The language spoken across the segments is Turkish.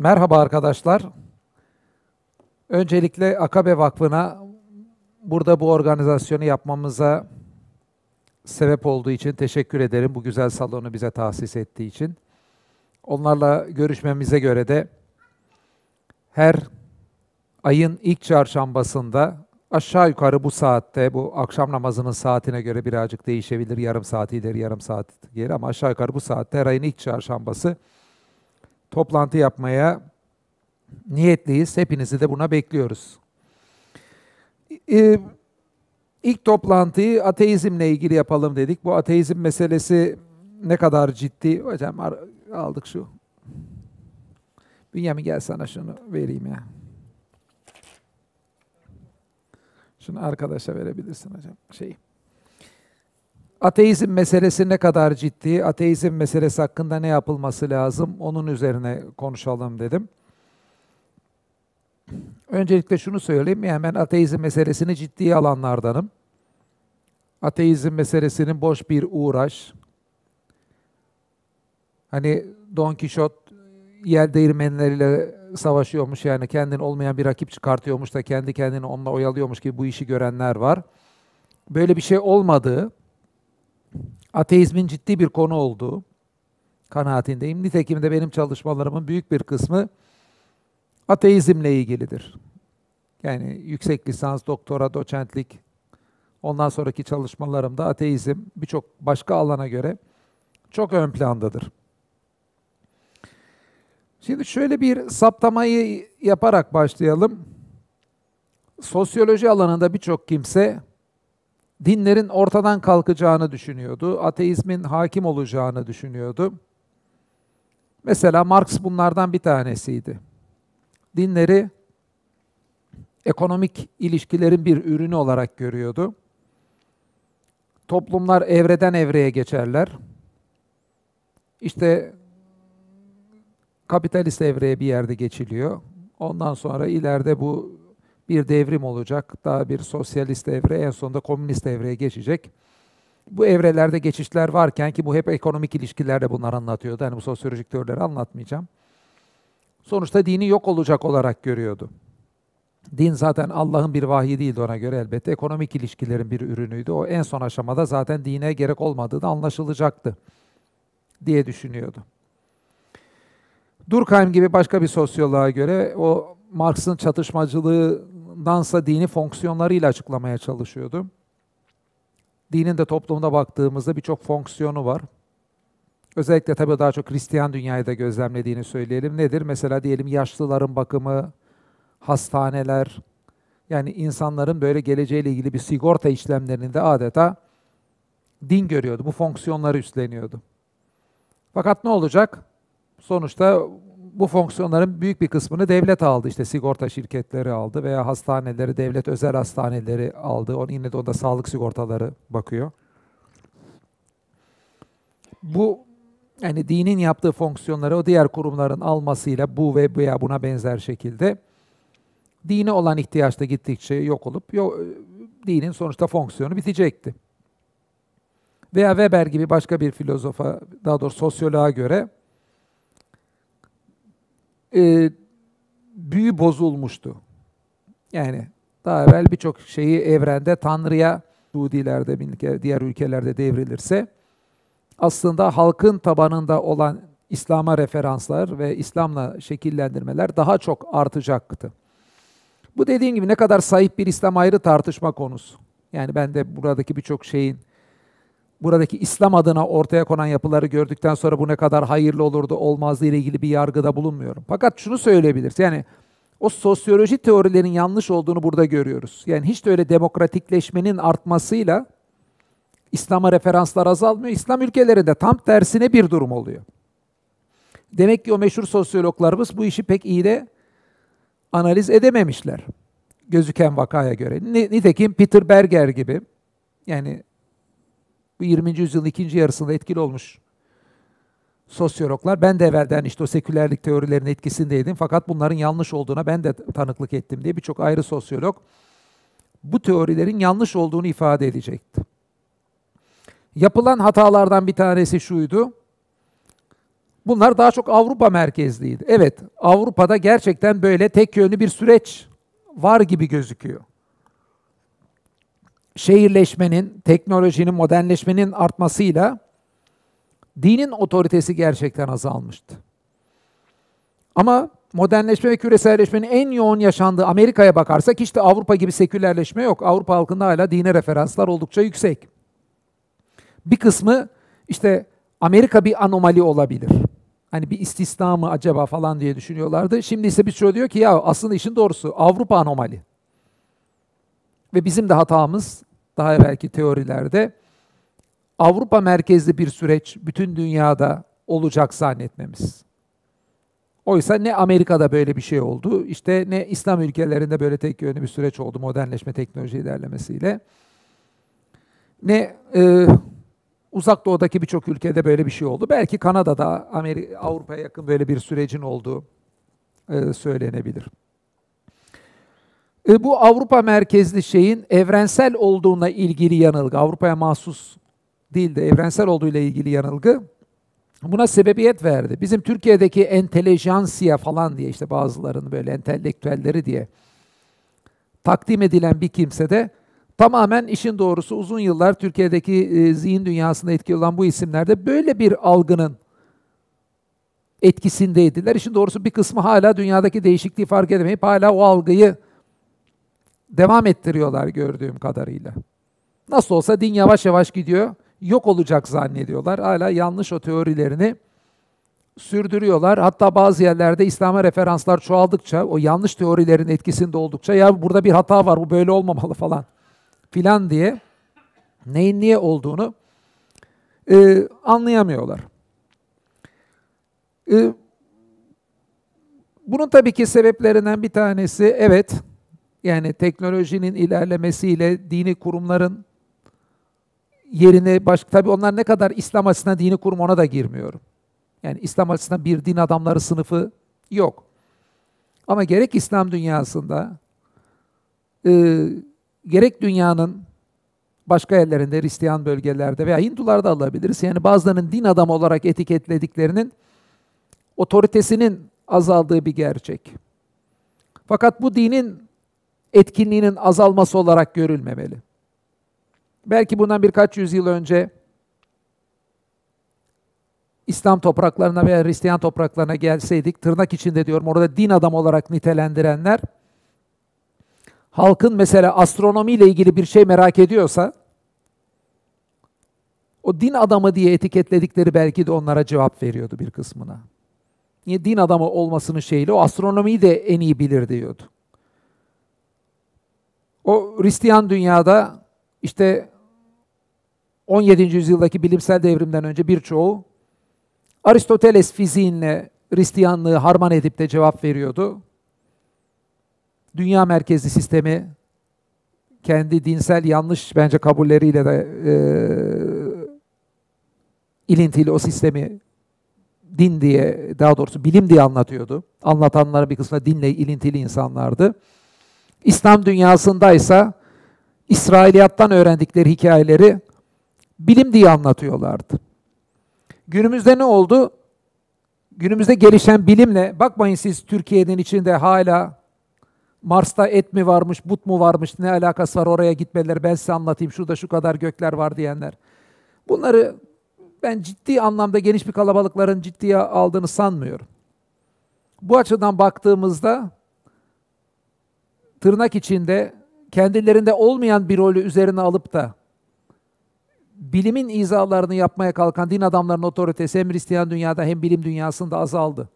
Merhaba arkadaşlar. Öncelikle Akabe Vakfı'na burada bu organizasyonu yapmamıza sebep olduğu için teşekkür ederim. Bu güzel salonu bize tahsis ettiği için. Onlarla görüşmemize göre de her ayın ilk çarşambasında aşağı yukarı bu saatte, bu akşam namazının saatine göre birazcık değişebilir. Yarım saat ileri, yarım saat geri ama aşağı yukarı bu saatte her ayın ilk çarşambası toplantı yapmaya niyetliyiz. Hepinizi de buna bekliyoruz. Ee, ilk toplantıyı ateizmle ilgili yapalım dedik. Bu ateizm meselesi ne kadar ciddi? Hocam aldık şu. Bünyamin gel sana şunu vereyim ya. Şunu arkadaşa verebilirsin hocam. Şey. Ateizm meselesi ne kadar ciddi? Ateizm meselesi hakkında ne yapılması lazım? Onun üzerine konuşalım dedim. Öncelikle şunu söyleyeyim. Ben ateizm meselesini ciddiye alanlardanım. Ateizm meselesinin boş bir uğraş. Hani Don Kişot yer değirmenleriyle savaşıyormuş yani kendini olmayan bir rakip çıkartıyormuş da kendi kendini onunla oyalıyormuş gibi bu işi görenler var. Böyle bir şey olmadığı, ateizmin ciddi bir konu olduğu kanaatindeyim. Nitekim de benim çalışmalarımın büyük bir kısmı ateizmle ilgilidir. Yani yüksek lisans, doktora, doçentlik, ondan sonraki çalışmalarımda ateizm birçok başka alana göre çok ön plandadır. Şimdi şöyle bir saptamayı yaparak başlayalım. Sosyoloji alanında birçok kimse dinlerin ortadan kalkacağını düşünüyordu. Ateizmin hakim olacağını düşünüyordu. Mesela Marx bunlardan bir tanesiydi. Dinleri ekonomik ilişkilerin bir ürünü olarak görüyordu. Toplumlar evreden evreye geçerler. İşte kapitalist evreye bir yerde geçiliyor. Ondan sonra ileride bu bir devrim olacak. Daha bir sosyalist evre, en sonunda komünist evreye geçecek. Bu evrelerde geçişler varken ki bu hep ekonomik ilişkilerde bunlar anlatıyordu. Hani bu sosyolojik teorileri anlatmayacağım. Sonuçta dini yok olacak olarak görüyordu. Din zaten Allah'ın bir vahyi değildi ona göre elbette. Ekonomik ilişkilerin bir ürünüydü. O en son aşamada zaten dine gerek olmadığı da anlaşılacaktı diye düşünüyordu. Durkheim gibi başka bir sosyoloğa göre o Marx'ın çatışmacılığındansa dini fonksiyonlarıyla açıklamaya çalışıyordu. Dinin de toplumda baktığımızda birçok fonksiyonu var. Özellikle tabii daha çok Hristiyan dünyayı da gözlemlediğini söyleyelim. Nedir? Mesela diyelim yaşlıların bakımı, hastaneler, yani insanların böyle geleceğiyle ilgili bir sigorta işlemlerinde adeta din görüyordu. Bu fonksiyonları üstleniyordu. Fakat ne olacak? Sonuçta bu fonksiyonların büyük bir kısmını devlet aldı. İşte sigorta şirketleri aldı veya hastaneleri, devlet özel hastaneleri aldı. Onun yine de onda sağlık sigortaları bakıyor. Bu yani dinin yaptığı fonksiyonları o diğer kurumların almasıyla bu ve veya buna benzer şekilde dine olan ihtiyaç da gittikçe yok olup yok, dinin sonuçta fonksiyonu bitecekti. Veya Weber gibi başka bir filozofa, daha doğrusu sosyoloğa göre e, büyü bozulmuştu. Yani daha evvel birçok şeyi evrende Tanrı'ya Suudilerde, diğer ülkelerde devrilirse aslında halkın tabanında olan İslam'a referanslar ve İslam'la şekillendirmeler daha çok artacaktı. Bu dediğim gibi ne kadar sahip bir İslam ayrı tartışma konusu. Yani ben de buradaki birçok şeyin buradaki İslam adına ortaya konan yapıları gördükten sonra bu ne kadar hayırlı olurdu olmazdı ile ilgili bir yargıda bulunmuyorum. Fakat şunu söyleyebiliriz. Yani o sosyoloji teorilerin yanlış olduğunu burada görüyoruz. Yani hiç de öyle demokratikleşmenin artmasıyla İslam'a referanslar azalmıyor. İslam ülkelerinde tam tersine bir durum oluyor. Demek ki o meşhur sosyologlarımız bu işi pek iyi de analiz edememişler. Gözüken vakaya göre. Nitekim Peter Berger gibi yani bu 20. yüzyılın ikinci yarısında etkili olmuş sosyologlar. Ben de evvelden işte o sekülerlik teorilerinin etkisindeydim. Fakat bunların yanlış olduğuna ben de tanıklık ettim diye birçok ayrı sosyolog bu teorilerin yanlış olduğunu ifade edecekti. Yapılan hatalardan bir tanesi şuydu. Bunlar daha çok Avrupa merkezliydi. Evet, Avrupa'da gerçekten böyle tek yönlü bir süreç var gibi gözüküyor. Şehirleşmenin, teknolojinin, modernleşmenin artmasıyla dinin otoritesi gerçekten azalmıştı. Ama modernleşme ve küreselleşmenin en yoğun yaşandığı Amerika'ya bakarsak işte Avrupa gibi sekülerleşme yok. Avrupa halkında hala dine referanslar oldukça yüksek. Bir kısmı işte Amerika bir anomali olabilir. Hani bir istisna mı acaba falan diye düşünüyorlardı. Şimdi ise bir şey diyor ki ya aslında işin doğrusu Avrupa anomali. Ve bizim de hatamız daha evvelki teorilerde Avrupa merkezli bir süreç bütün dünyada olacak zannetmemiz. Oysa ne Amerika'da böyle bir şey oldu, işte ne İslam ülkelerinde böyle tek yönlü bir süreç oldu modernleşme teknoloji ilerlemesiyle. Ne e, uzak doğudaki birçok ülkede böyle bir şey oldu. Belki Kanada'da, Amerika, Avrupa'ya yakın böyle bir sürecin olduğu e, söylenebilir. E, bu Avrupa merkezli şeyin evrensel olduğuna ilgili yanılgı, Avrupa'ya mahsus değil de evrensel olduğuyla ilgili yanılgı buna sebebiyet verdi. Bizim Türkiye'deki entelejansiya falan diye işte bazılarının böyle entelektüelleri diye takdim edilen bir kimse de tamamen işin doğrusu uzun yıllar Türkiye'deki e, zihin dünyasında etkili olan bu isimlerde böyle bir algının etkisindeydiler. İşin doğrusu bir kısmı hala dünyadaki değişikliği fark edemeyip hala o algıyı devam ettiriyorlar gördüğüm kadarıyla. Nasıl olsa din yavaş yavaş gidiyor yok olacak zannediyorlar. Hala yanlış o teorilerini sürdürüyorlar. Hatta bazı yerlerde İslam'a referanslar çoğaldıkça, o yanlış teorilerin etkisinde oldukça ya burada bir hata var, bu böyle olmamalı falan filan diye neyin niye olduğunu e, anlayamıyorlar. E, bunun tabii ki sebeplerinden bir tanesi evet yani teknolojinin ilerlemesiyle dini kurumların yerine başka tabii onlar ne kadar İslam açısından dini kurum ona da girmiyorum. Yani İslam açısından bir din adamları sınıfı yok. Ama gerek İslam dünyasında e, gerek dünyanın başka yerlerinde, Hristiyan bölgelerde veya Hindularda alabiliriz. Yani bazılarının din adamı olarak etiketlediklerinin otoritesinin azaldığı bir gerçek. Fakat bu dinin etkinliğinin azalması olarak görülmemeli. Belki bundan birkaç yüzyıl önce İslam topraklarına veya Hristiyan topraklarına gelseydik, tırnak içinde diyorum orada din adam olarak nitelendirenler, halkın mesela astronomiyle ilgili bir şey merak ediyorsa, o din adamı diye etiketledikleri belki de onlara cevap veriyordu bir kısmına. Niye din adamı olmasının şeyle o astronomiyi de en iyi bilir diyordu. O Hristiyan dünyada işte 17. yüzyıldaki bilimsel devrimden önce birçoğu Aristoteles fiziğinle Hristiyanlığı harman edip de cevap veriyordu. Dünya merkezli sistemi kendi dinsel yanlış bence kabulleriyle de e, ilintili o sistemi din diye daha doğrusu bilim diye anlatıyordu. Anlatanlara bir kısmı dinle ilintili insanlardı. İslam dünyasındaysa İsrailiyattan öğrendikleri hikayeleri bilim diye anlatıyorlardı. Günümüzde ne oldu? Günümüzde gelişen bilimle, bakmayın siz Türkiye'nin içinde hala Mars'ta et mi varmış, but mu varmış, ne alakası var oraya gitmeleri, ben size anlatayım, şurada şu kadar gökler var diyenler. Bunları ben ciddi anlamda geniş bir kalabalıkların ciddiye aldığını sanmıyorum. Bu açıdan baktığımızda tırnak içinde kendilerinde olmayan bir rolü üzerine alıp da bilimin izalarını yapmaya kalkan din adamlarının otoritesi hem Hristiyan dünyada hem bilim dünyasında azaldı.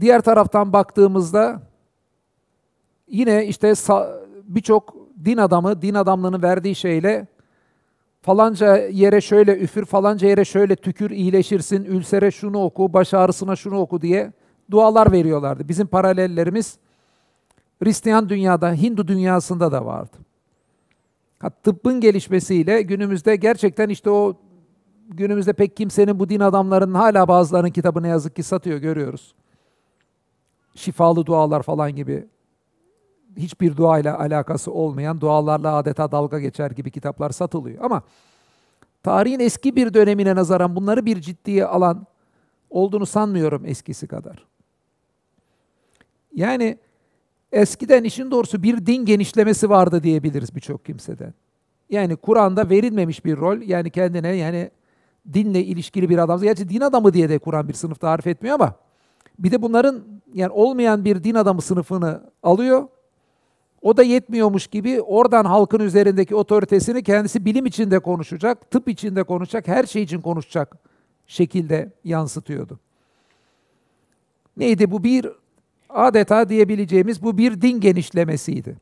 Diğer taraftan baktığımızda yine işte birçok din adamı, din adamlığının verdiği şeyle falanca yere şöyle üfür, falanca yere şöyle tükür, iyileşirsin, ülsere şunu oku, baş ağrısına şunu oku diye dualar veriyorlardı. Bizim paralellerimiz Hristiyan dünyada, Hindu dünyasında da vardı. Tıbbın gelişmesiyle günümüzde gerçekten işte o günümüzde pek kimsenin bu din adamlarının hala bazılarının kitabı ne yazık ki satıyor görüyoruz. Şifalı dualar falan gibi hiçbir duayla alakası olmayan dualarla adeta dalga geçer gibi kitaplar satılıyor. Ama tarihin eski bir dönemine nazaran bunları bir ciddiye alan olduğunu sanmıyorum eskisi kadar. Yani eskiden işin doğrusu bir din genişlemesi vardı diyebiliriz birçok kimseden. Yani Kur'an'da verilmemiş bir rol yani kendine yani dinle ilişkili bir adam. Gerçi din adamı diye de Kur'an bir sınıf tarif etmiyor ama bir de bunların yani olmayan bir din adamı sınıfını alıyor. O da yetmiyormuş gibi oradan halkın üzerindeki otoritesini kendisi bilim içinde konuşacak, tıp içinde konuşacak, her şey için konuşacak şekilde yansıtıyordu. Neydi bu bir adeta diyebileceğimiz bu bir din genişlemesiydi.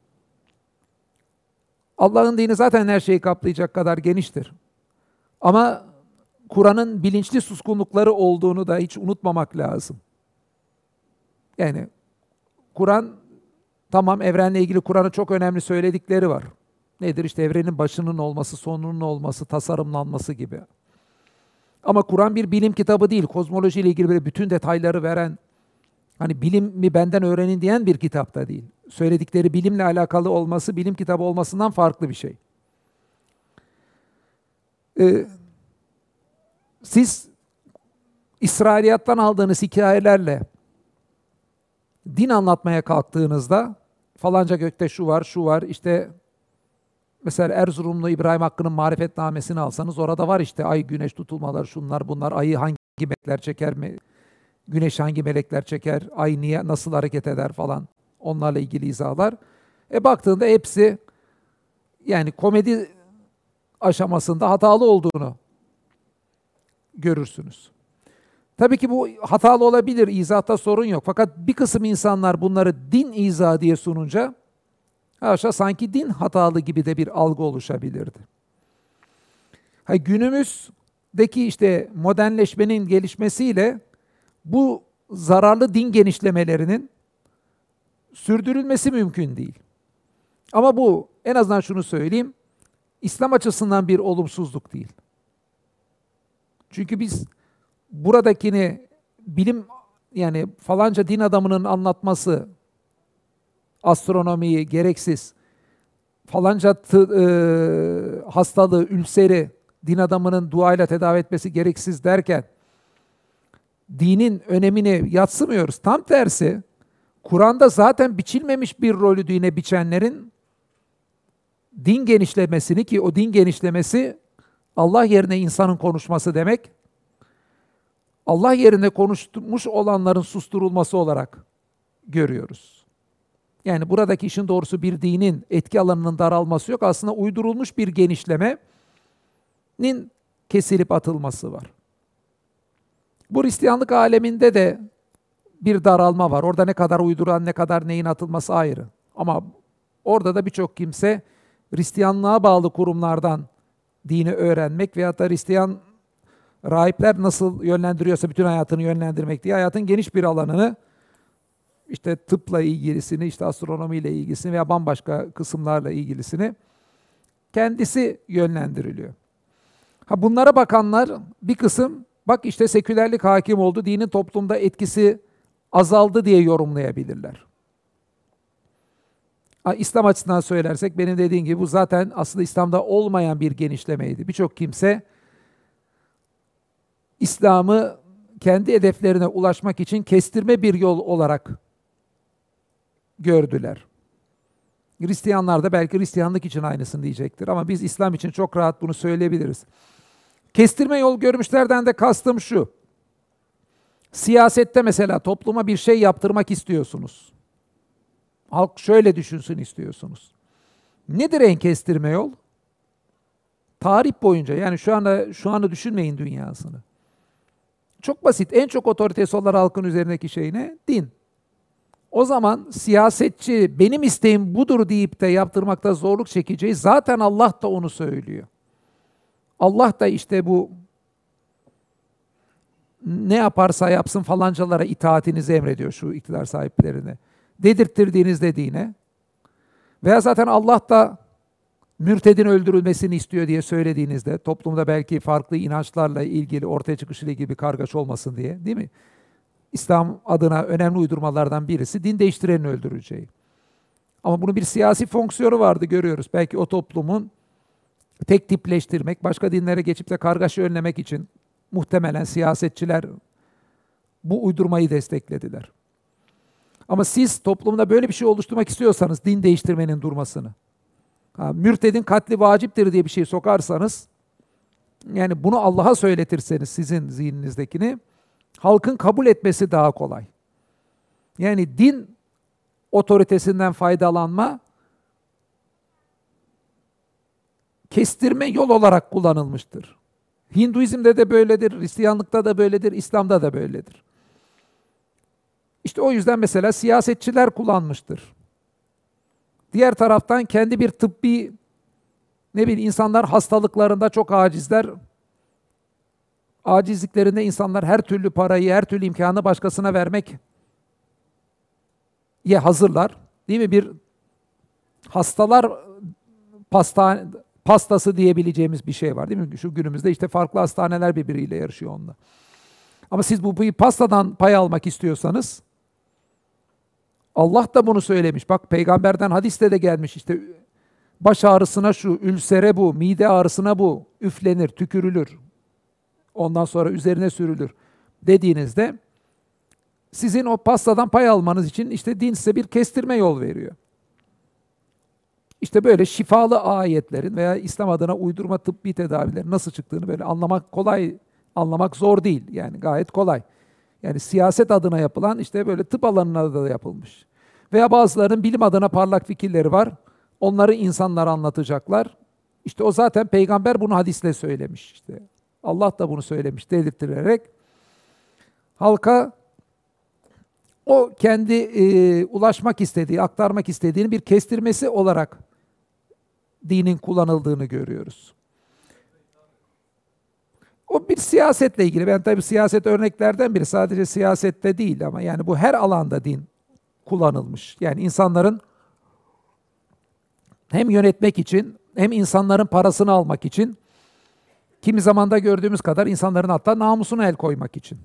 Allah'ın dini zaten her şeyi kaplayacak kadar geniştir. Ama Kur'an'ın bilinçli suskunlukları olduğunu da hiç unutmamak lazım. Yani Kur'an tamam evrenle ilgili Kur'an'ın çok önemli söyledikleri var. Nedir işte evrenin başının olması, sonunun olması, tasarımlanması gibi. Ama Kur'an bir bilim kitabı değil. Kozmoloji ile ilgili böyle bütün detayları veren, hani bilim mi benden öğrenin diyen bir kitap da değil. Söyledikleri bilimle alakalı olması, bilim kitabı olmasından farklı bir şey. Ee, siz İsrailiyattan aldığınız hikayelerle din anlatmaya kalktığınızda falanca gökte şu var, şu var, işte mesela Erzurumlu İbrahim Hakkı'nın marifetnamesini alsanız orada var işte ay güneş tutulmalar, şunlar bunlar, ayı hangi melekler çeker mi, güneş hangi melekler çeker, ay niye, nasıl hareket eder falan onlarla ilgili izahlar. E baktığında hepsi yani komedi aşamasında hatalı olduğunu görürsünüz. Tabii ki bu hatalı olabilir, izahta sorun yok. Fakat bir kısım insanlar bunları din izah diye sununca haşa sanki din hatalı gibi de bir algı oluşabilirdi. Ha, günümüzdeki işte modernleşmenin gelişmesiyle bu zararlı din genişlemelerinin sürdürülmesi mümkün değil. Ama bu en azından şunu söyleyeyim, İslam açısından bir olumsuzluk değil. Çünkü biz buradakini bilim yani falanca din adamının anlatması astronomiyi gereksiz falanca tı, e, hastalığı, ülseri din adamının duayla tedavi etmesi gereksiz derken dinin önemini yatsımıyoruz. Tam tersi Kur'an'da zaten biçilmemiş bir rolü dine biçenlerin din genişlemesini ki o din genişlemesi Allah yerine insanın konuşması demek. Allah yerine konuşmuş olanların susturulması olarak görüyoruz. Yani buradaki işin doğrusu bir dinin etki alanının daralması yok. Aslında uydurulmuş bir genişlemenin kesilip atılması var. Bu Hristiyanlık aleminde de bir daralma var. Orada ne kadar uyduran, ne kadar neyin atılması ayrı. Ama orada da birçok kimse Hristiyanlığa bağlı kurumlardan dini öğrenmek veya da Hristiyan rahipler nasıl yönlendiriyorsa bütün hayatını yönlendirmek diye hayatın geniş bir alanını işte tıpla ilgilisini, işte astronomiyle ilgisini veya bambaşka kısımlarla ilgilisini kendisi yönlendiriliyor. Ha bunlara bakanlar bir kısım bak işte sekülerlik hakim oldu, dinin toplumda etkisi azaldı diye yorumlayabilirler. İslam açısından söylersek benim dediğim gibi bu zaten aslında İslam'da olmayan bir genişlemeydi. Birçok kimse İslam'ı kendi hedeflerine ulaşmak için kestirme bir yol olarak gördüler. Hristiyanlar da belki Hristiyanlık için aynısını diyecektir ama biz İslam için çok rahat bunu söyleyebiliriz. Kestirme yol görmüşlerden de kastım şu. Siyasette mesela topluma bir şey yaptırmak istiyorsunuz. Halk şöyle düşünsün istiyorsunuz. Nedir en kestirme yol? Tarih boyunca yani şu anda şu anda düşünmeyin dünyasını. Çok basit. En çok otoritesi olan halkın üzerindeki şey ne? Din. O zaman siyasetçi benim isteğim budur deyip de yaptırmakta zorluk çekeceği zaten Allah da onu söylüyor. Allah da işte bu ne yaparsa yapsın falancalara itaatinizi emrediyor şu iktidar sahiplerine. Dedirttirdiğinizde dine. Veya zaten Allah da mürtedin öldürülmesini istiyor diye söylediğinizde toplumda belki farklı inançlarla ilgili ortaya çıkışıyla ilgili bir kargaş olmasın diye değil mi? İslam adına önemli uydurmalardan birisi din değiştirenin öldürüleceği. Ama bunun bir siyasi fonksiyonu vardı görüyoruz. Belki o toplumun tek tipleştirmek, başka dinlere geçip de kargaşa önlemek için muhtemelen siyasetçiler bu uydurmayı desteklediler. Ama siz toplumda böyle bir şey oluşturmak istiyorsanız din değiştirmenin durmasını, ha, mürtedin katli vaciptir diye bir şey sokarsanız, yani bunu Allah'a söyletirseniz sizin zihninizdekini, halkın kabul etmesi daha kolay. Yani din otoritesinden faydalanma kestirme yol olarak kullanılmıştır. Hinduizm'de de böyledir, Hristiyanlıkta da böyledir, İslam'da da böyledir. İşte o yüzden mesela siyasetçiler kullanmıştır. Diğer taraftan kendi bir tıbbi ne bileyim insanlar hastalıklarında çok acizler. Acizliklerinde insanlar her türlü parayı, her türlü imkanı başkasına vermek ye hazırlar. Değil mi? Bir hastalar pastane, pastası diyebileceğimiz bir şey var değil mi? Şu günümüzde işte farklı hastaneler birbiriyle yarışıyor onunla. Ama siz bu pastadan pay almak istiyorsanız Allah da bunu söylemiş. Bak peygamberden hadiste de gelmiş işte baş ağrısına şu, ülsere bu, mide ağrısına bu, üflenir, tükürülür. Ondan sonra üzerine sürülür dediğinizde sizin o pastadan pay almanız için işte din size bir kestirme yol veriyor. İşte böyle şifalı ayetlerin veya İslam adına uydurma tıbbi tedavilerin nasıl çıktığını böyle anlamak kolay, anlamak zor değil. Yani gayet kolay. Yani siyaset adına yapılan işte böyle tıp alanına da yapılmış. Veya bazılarının bilim adına parlak fikirleri var. Onları insanlara anlatacaklar. İşte o zaten peygamber bunu hadisle söylemiş işte. Allah da bunu söylemiş delirtirerek halka o kendi e, ulaşmak istediği, aktarmak istediğini bir kestirmesi olarak dinin kullanıldığını görüyoruz. O bir siyasetle ilgili. Ben tabii siyaset örneklerden biri. Sadece siyasette değil ama yani bu her alanda din kullanılmış. Yani insanların hem yönetmek için hem insanların parasını almak için kimi zamanda gördüğümüz kadar insanların hatta namusuna el koymak için.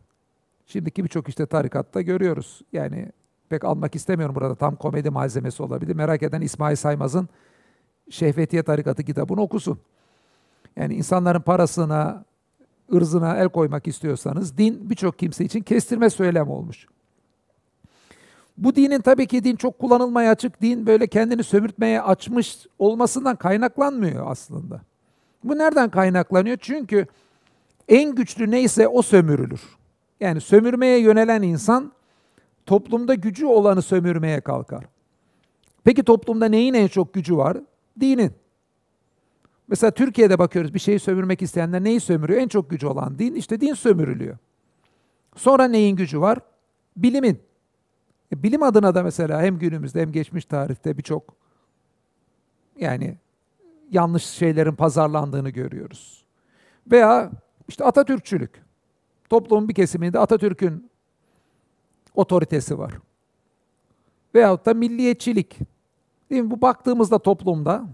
Şimdiki birçok işte tarikatta görüyoruz. Yani pek almak istemiyorum burada tam komedi malzemesi olabilir. Merak eden İsmail Saymaz'ın Şehvetiye Tarikatı kitabını okusun. Yani insanların parasına, ırzına el koymak istiyorsanız din birçok kimse için kestirme söylem olmuş. Bu dinin tabii ki din çok kullanılmaya açık, din böyle kendini sömürtmeye açmış olmasından kaynaklanmıyor aslında. Bu nereden kaynaklanıyor? Çünkü en güçlü neyse o sömürülür. Yani sömürmeye yönelen insan toplumda gücü olanı sömürmeye kalkar. Peki toplumda neyin en çok gücü var? Dinin. Mesela Türkiye'de bakıyoruz bir şeyi sömürmek isteyenler neyi sömürüyor? En çok gücü olan din. İşte din sömürülüyor. Sonra neyin gücü var? Bilimin. E, bilim adına da mesela hem günümüzde hem geçmiş tarihte birçok yani yanlış şeylerin pazarlandığını görüyoruz. Veya işte Atatürkçülük. Toplumun bir kesiminde Atatürk'ün otoritesi var. Veyahut da milliyetçilik. Değil mi? Bu baktığımızda toplumda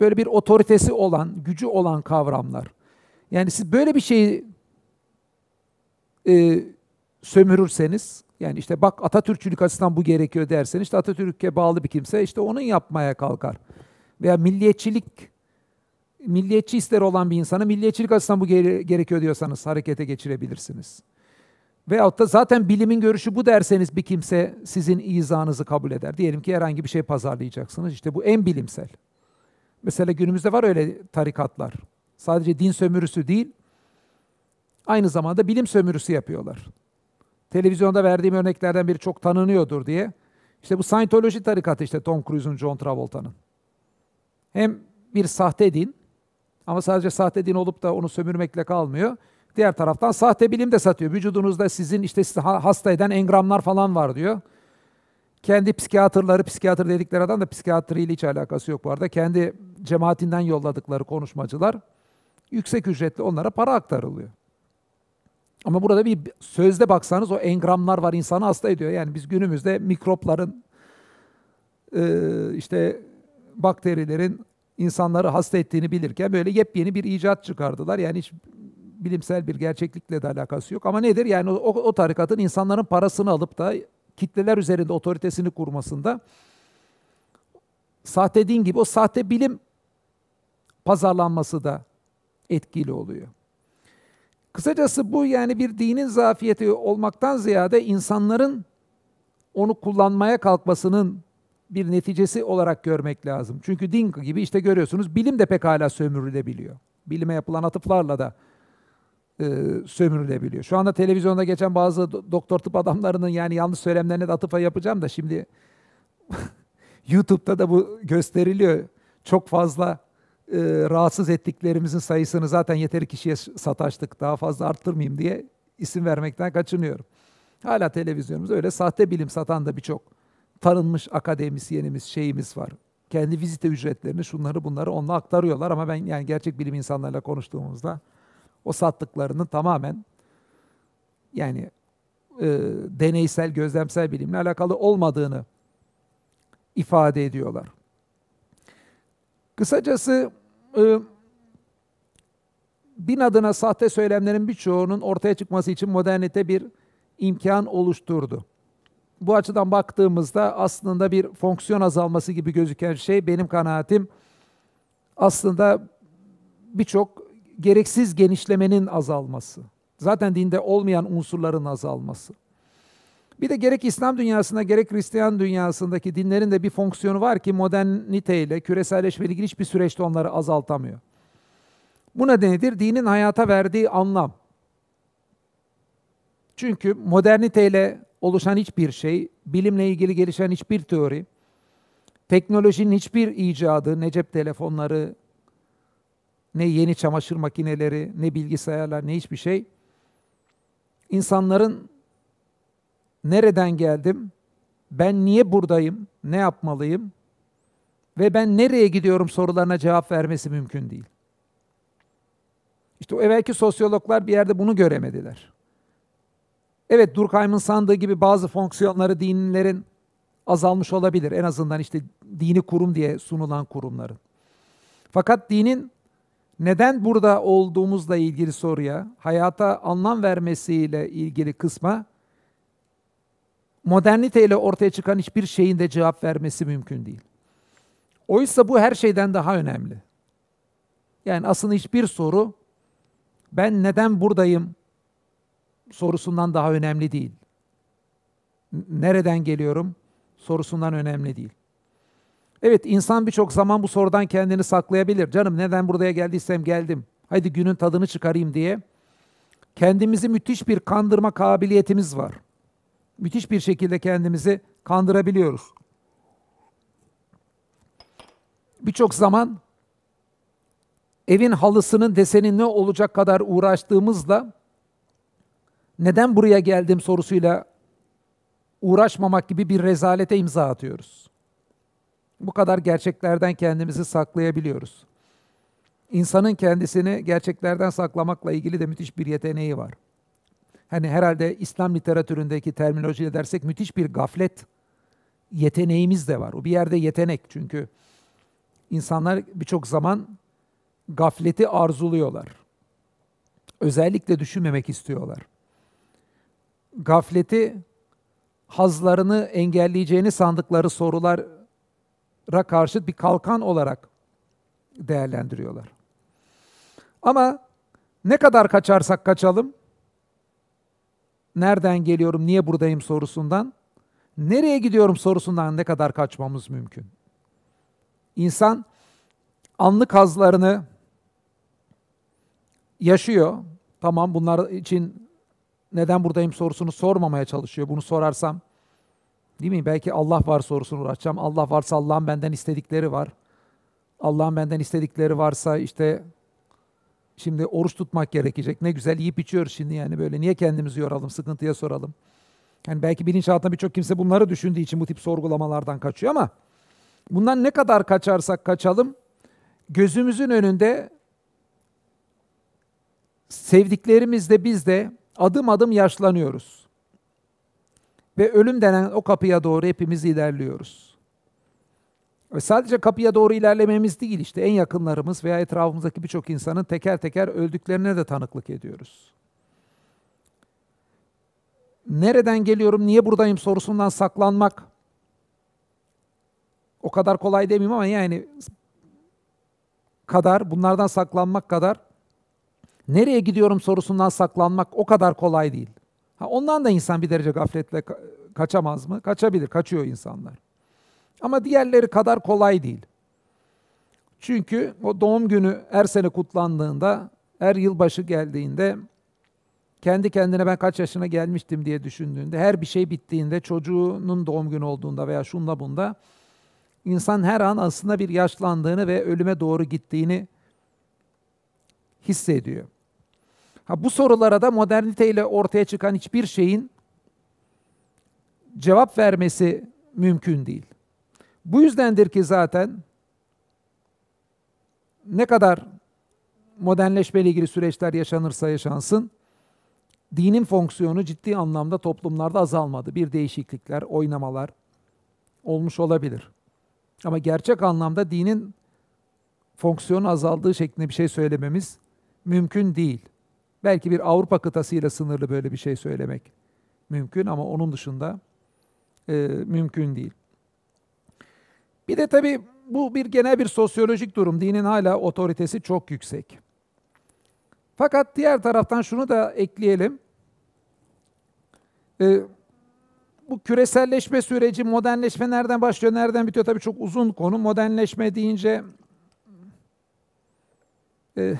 böyle bir otoritesi olan, gücü olan kavramlar. Yani siz böyle bir şeyi e, sömürürseniz, yani işte bak Atatürkçülük açısından bu gerekiyor derseniz, işte Atatürk'e bağlı bir kimse işte onun yapmaya kalkar. Veya milliyetçilik, milliyetçi ister olan bir insanı milliyetçilik açısından bu gere- gerekiyor diyorsanız harekete geçirebilirsiniz. Veyahut da zaten bilimin görüşü bu derseniz bir kimse sizin izahınızı kabul eder. Diyelim ki herhangi bir şey pazarlayacaksınız. İşte bu en bilimsel. Mesela günümüzde var öyle tarikatlar. Sadece din sömürüsü değil, aynı zamanda bilim sömürüsü yapıyorlar. Televizyonda verdiğim örneklerden biri çok tanınıyordur diye. İşte bu Scientology tarikatı işte Tom Cruise'un, John Travolta'nın. Hem bir sahte din ama sadece sahte din olup da onu sömürmekle kalmıyor. Diğer taraftan sahte bilim de satıyor. Vücudunuzda sizin işte sizi hasta eden engramlar falan var diyor. Kendi psikiyatrları, psikiyatr dedikleri adam da psikiyatriyle hiç alakası yok bu arada. Kendi cemaatinden yolladıkları konuşmacılar yüksek ücretli onlara para aktarılıyor. Ama burada bir sözde baksanız o engramlar var insanı hasta ediyor. Yani biz günümüzde mikropların işte bakterilerin insanları hasta ettiğini bilirken böyle yepyeni bir icat çıkardılar. Yani hiç bilimsel bir gerçeklikle de alakası yok. Ama nedir? Yani o, o tarikatın insanların parasını alıp da kitleler üzerinde otoritesini kurmasında sahte din gibi o sahte bilim pazarlanması da etkili oluyor. Kısacası bu yani bir dinin zafiyeti olmaktan ziyade insanların onu kullanmaya kalkmasının bir neticesi olarak görmek lazım. Çünkü din gibi işte görüyorsunuz bilim de pekala sömürülebiliyor. Bilime yapılan atıflarla da e, sömürülebiliyor. Şu anda televizyonda geçen bazı doktor tıp adamlarının yani yanlış söylemlerine de atıfa yapacağım da şimdi YouTube'da da bu gösteriliyor. Çok fazla e, rahatsız ettiklerimizin sayısını zaten yeteri kişiye sataştık. Daha fazla arttırmayayım diye isim vermekten kaçınıyorum. Hala televizyonumuz öyle sahte bilim satan da birçok tanınmış akademisyenimiz, şeyimiz var. Kendi vizite ücretlerini, şunları bunları onunla aktarıyorlar ama ben yani gerçek bilim insanlarıyla konuştuğumuzda o sattıklarının tamamen yani e, deneysel, gözlemsel bilimle alakalı olmadığını ifade ediyorlar. Kısacası e, din adına sahte söylemlerin birçoğunun ortaya çıkması için modernite bir imkan oluşturdu. Bu açıdan baktığımızda aslında bir fonksiyon azalması gibi gözüken şey benim kanaatim aslında birçok gereksiz genişlemenin azalması. Zaten dinde olmayan unsurların azalması. Bir de gerek İslam dünyasında gerek Hristiyan dünyasındaki dinlerin de bir fonksiyonu var ki moderniteyle, küreselleşmeyle ilgili hiçbir süreçte onları azaltamıyor. Bu nedendir dinin hayata verdiği anlam. Çünkü moderniteyle oluşan hiçbir şey, bilimle ilgili gelişen hiçbir teori, teknolojinin hiçbir icadı, ne cep telefonları, ne yeni çamaşır makineleri, ne bilgisayarlar, ne hiçbir şey insanların nereden geldim, ben niye buradayım, ne yapmalıyım ve ben nereye gidiyorum sorularına cevap vermesi mümkün değil. İşte o evvelki sosyologlar bir yerde bunu göremediler. Evet Durkheim'ın sandığı gibi bazı fonksiyonları dinlerin azalmış olabilir. En azından işte dini kurum diye sunulan kurumların. Fakat dinin neden burada olduğumuzla ilgili soruya, hayata anlam vermesiyle ilgili kısma moderniteyle ortaya çıkan hiçbir şeyin de cevap vermesi mümkün değil. Oysa bu her şeyden daha önemli. Yani aslında hiçbir soru ben neden buradayım sorusundan daha önemli değil. Nereden geliyorum sorusundan önemli değil. Evet insan birçok zaman bu sorudan kendini saklayabilir. Canım neden buraya geldiysem geldim. Haydi günün tadını çıkarayım diye. Kendimizi müthiş bir kandırma kabiliyetimiz var. Müthiş bir şekilde kendimizi kandırabiliyoruz. Birçok zaman evin halısının deseni ne olacak kadar uğraştığımızla neden buraya geldim sorusuyla uğraşmamak gibi bir rezalete imza atıyoruz. Bu kadar gerçeklerden kendimizi saklayabiliyoruz. İnsanın kendisini gerçeklerden saklamakla ilgili de müthiş bir yeteneği var. Hani herhalde İslam literatüründeki terminolojiyle dersek müthiş bir gaflet yeteneğimiz de var. O bir yerde yetenek çünkü insanlar birçok zaman gafleti arzuluyorlar. Özellikle düşünmemek istiyorlar. Gafleti hazlarını engelleyeceğini sandıkları sorulara karşı bir kalkan olarak değerlendiriyorlar. Ama ne kadar kaçarsak kaçalım, nereden geliyorum, niye buradayım sorusundan, nereye gidiyorum sorusundan ne kadar kaçmamız mümkün. İnsan anlık hazlarını yaşıyor. Tamam bunlar için neden buradayım sorusunu sormamaya çalışıyor. Bunu sorarsam değil mi? Belki Allah var sorusunu uğraşacağım. Allah varsa Allah'ın benden istedikleri var. Allah'ın benden istedikleri varsa işte şimdi oruç tutmak gerekecek. Ne güzel yiyip içiyoruz şimdi yani böyle. Niye kendimizi yoralım, sıkıntıya soralım. Yani belki bilinçaltında birçok kimse bunları düşündüğü için bu tip sorgulamalardan kaçıyor ama bundan ne kadar kaçarsak kaçalım gözümüzün önünde sevdiklerimiz de biz de adım adım yaşlanıyoruz. Ve ölüm denen o kapıya doğru hepimiz ilerliyoruz. Ve sadece kapıya doğru ilerlememiz değil işte en yakınlarımız veya etrafımızdaki birçok insanın teker teker öldüklerine de tanıklık ediyoruz. Nereden geliyorum, niye buradayım sorusundan saklanmak o kadar kolay demeyeyim ama yani kadar, bunlardan saklanmak kadar nereye gidiyorum sorusundan saklanmak o kadar kolay değil. Ha, ondan da insan bir derece gafletle ka- kaçamaz mı? Kaçabilir, kaçıyor insanlar. Ama diğerleri kadar kolay değil. Çünkü o doğum günü her sene kutlandığında, her yılbaşı geldiğinde kendi kendine ben kaç yaşına gelmiştim diye düşündüğünde, her bir şey bittiğinde, çocuğunun doğum günü olduğunda veya şunda bunda insan her an aslında bir yaşlandığını ve ölüme doğru gittiğini hissediyor. Ha, bu sorulara da moderniteyle ortaya çıkan hiçbir şeyin cevap vermesi mümkün değil. Bu yüzdendir ki zaten ne kadar modernleşmeyle ilgili süreçler yaşanırsa yaşansın, dinin fonksiyonu ciddi anlamda toplumlarda azalmadı. Bir değişiklikler, oynamalar olmuş olabilir. Ama gerçek anlamda dinin fonksiyonu azaldığı şeklinde bir şey söylememiz mümkün değil. Belki bir Avrupa kıtasıyla sınırlı böyle bir şey söylemek mümkün ama onun dışında e, mümkün değil. Bir de tabii bu bir genel bir sosyolojik durum. Dinin hala otoritesi çok yüksek. Fakat diğer taraftan şunu da ekleyelim. Ee, bu küreselleşme süreci, modernleşme nereden başlıyor, nereden bitiyor? Tabii çok uzun konu. Modernleşme deyince e,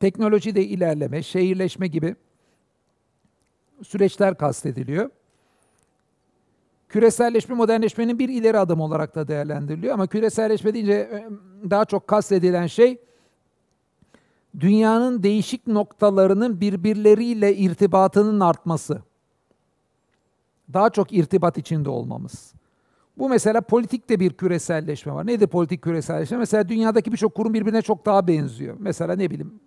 teknolojide ilerleme, şehirleşme gibi süreçler kastediliyor. Küreselleşme modernleşmenin bir ileri adım olarak da değerlendiriliyor ama küreselleşme deyince e, daha çok kastedilen şey dünyanın değişik noktalarının birbirleriyle irtibatının artması. Daha çok irtibat içinde olmamız. Bu mesela politikte bir küreselleşme var. Nedir politik küreselleşme? Mesela dünyadaki birçok kurum birbirine çok daha benziyor. Mesela ne bileyim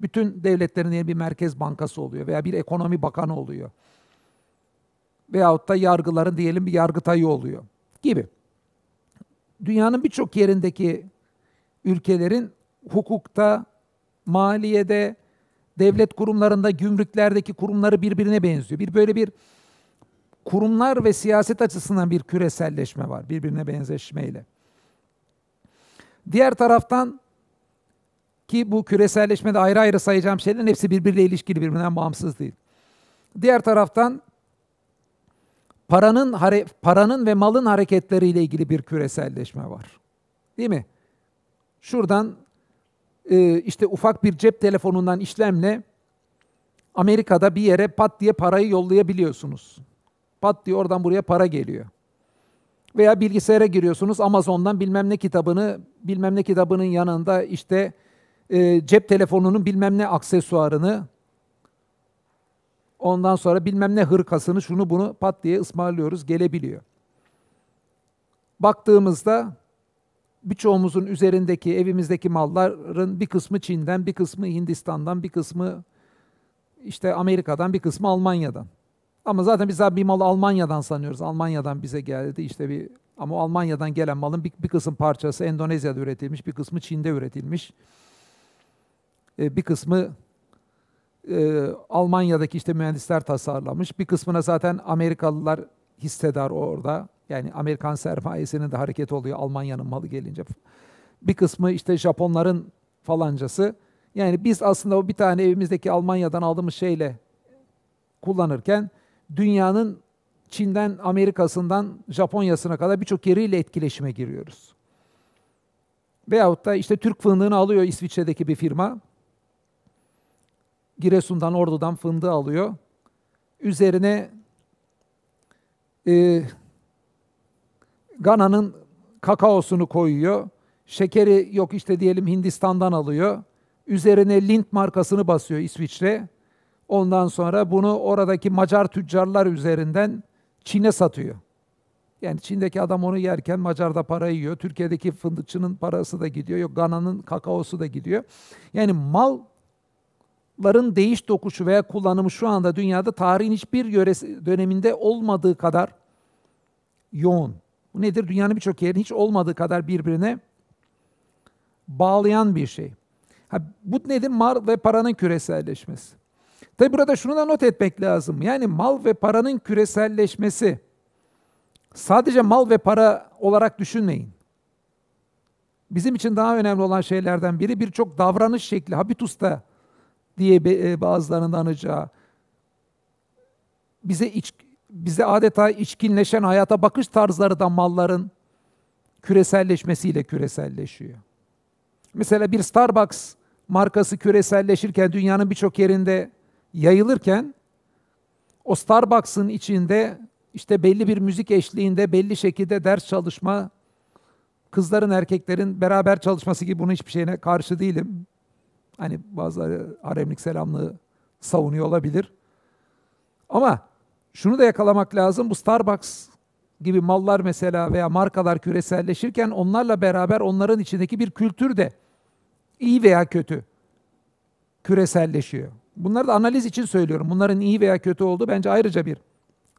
bütün devletlerin bir merkez bankası oluyor veya bir ekonomi bakanı oluyor. Veyahut da yargıların diyelim bir yargıtayı oluyor gibi. Dünyanın birçok yerindeki ülkelerin hukukta, maliyede, devlet kurumlarında, gümrüklerdeki kurumları birbirine benziyor. Bir böyle bir kurumlar ve siyaset açısından bir küreselleşme var birbirine benzeşmeyle. Diğer taraftan ki bu küreselleşmede ayrı ayrı sayacağım şeylerin hepsi birbiriyle ilişkili, birbirinden bağımsız değil. Diğer taraftan paranın paranın ve malın hareketleriyle ilgili bir küreselleşme var. Değil mi? Şuradan e, işte ufak bir cep telefonundan işlemle Amerika'da bir yere pat diye parayı yollayabiliyorsunuz. Pat diye oradan buraya para geliyor. Veya bilgisayara giriyorsunuz Amazon'dan bilmem ne kitabını, bilmem ne kitabının yanında işte e, cep telefonunun bilmem ne aksesuarını, ondan sonra bilmem ne hırkasını, şunu bunu pat diye ısmarlıyoruz, gelebiliyor. Baktığımızda birçoğumuzun üzerindeki, evimizdeki malların bir kısmı Çin'den, bir kısmı Hindistan'dan, bir kısmı işte Amerika'dan, bir kısmı Almanya'dan. Ama zaten biz bir malı Almanya'dan sanıyoruz. Almanya'dan bize geldi işte bir ama Almanya'dan gelen malın bir, bir kısım parçası Endonezya'da üretilmiş, bir kısmı Çin'de üretilmiş. Ee, bir kısmı e, Almanya'daki işte mühendisler tasarlamış. Bir kısmına zaten Amerikalılar hissedar orada. Yani Amerikan sermayesinin de hareket oluyor Almanya'nın malı gelince. Bir kısmı işte Japonların falancası. Yani biz aslında o bir tane evimizdeki Almanya'dan aldığımız şeyle kullanırken dünyanın Çin'den Amerika'sından Japonya'sına kadar birçok yeriyle etkileşime giriyoruz. Veyahut da işte Türk fındığını alıyor İsviçre'deki bir firma. Giresun'dan, Ordu'dan fındığı alıyor. Üzerine e, Gana'nın kakaosunu koyuyor. Şekeri yok işte diyelim Hindistan'dan alıyor. Üzerine Lind markasını basıyor İsviçre. Ondan sonra bunu oradaki Macar tüccarlar üzerinden Çin'e satıyor. Yani Çin'deki adam onu yerken Macar'da para yiyor. Türkiye'deki fındıkçının parası da gidiyor. Yok Gana'nın kakaosu da gidiyor. Yani malların değiş dokuşu veya kullanımı şu anda dünyada tarihin hiçbir yöresi döneminde olmadığı kadar yoğun. Bu nedir? Dünyanın birçok yerinin hiç olmadığı kadar birbirine bağlayan bir şey. Ha, bu nedir? Mal ve paranın küreselleşmesi. Tabi burada şunu da not etmek lazım. Yani mal ve paranın küreselleşmesi sadece mal ve para olarak düşünmeyin. Bizim için daha önemli olan şeylerden biri birçok davranış şekli, habitusta diye e, bazılarının anacağı. Bize iç, bize adeta içkinleşen hayata bakış tarzları da malların küreselleşmesiyle küreselleşiyor. Mesela bir Starbucks markası küreselleşirken dünyanın birçok yerinde yayılırken o Starbucks'ın içinde işte belli bir müzik eşliğinde belli şekilde ders çalışma, kızların erkeklerin beraber çalışması gibi bunun hiçbir şeyine karşı değilim. Hani bazıları haremlik selamlığı savunuyor olabilir. Ama şunu da yakalamak lazım. Bu Starbucks gibi mallar mesela veya markalar küreselleşirken onlarla beraber onların içindeki bir kültür de iyi veya kötü küreselleşiyor. Bunları da analiz için söylüyorum. Bunların iyi veya kötü olduğu bence ayrıca bir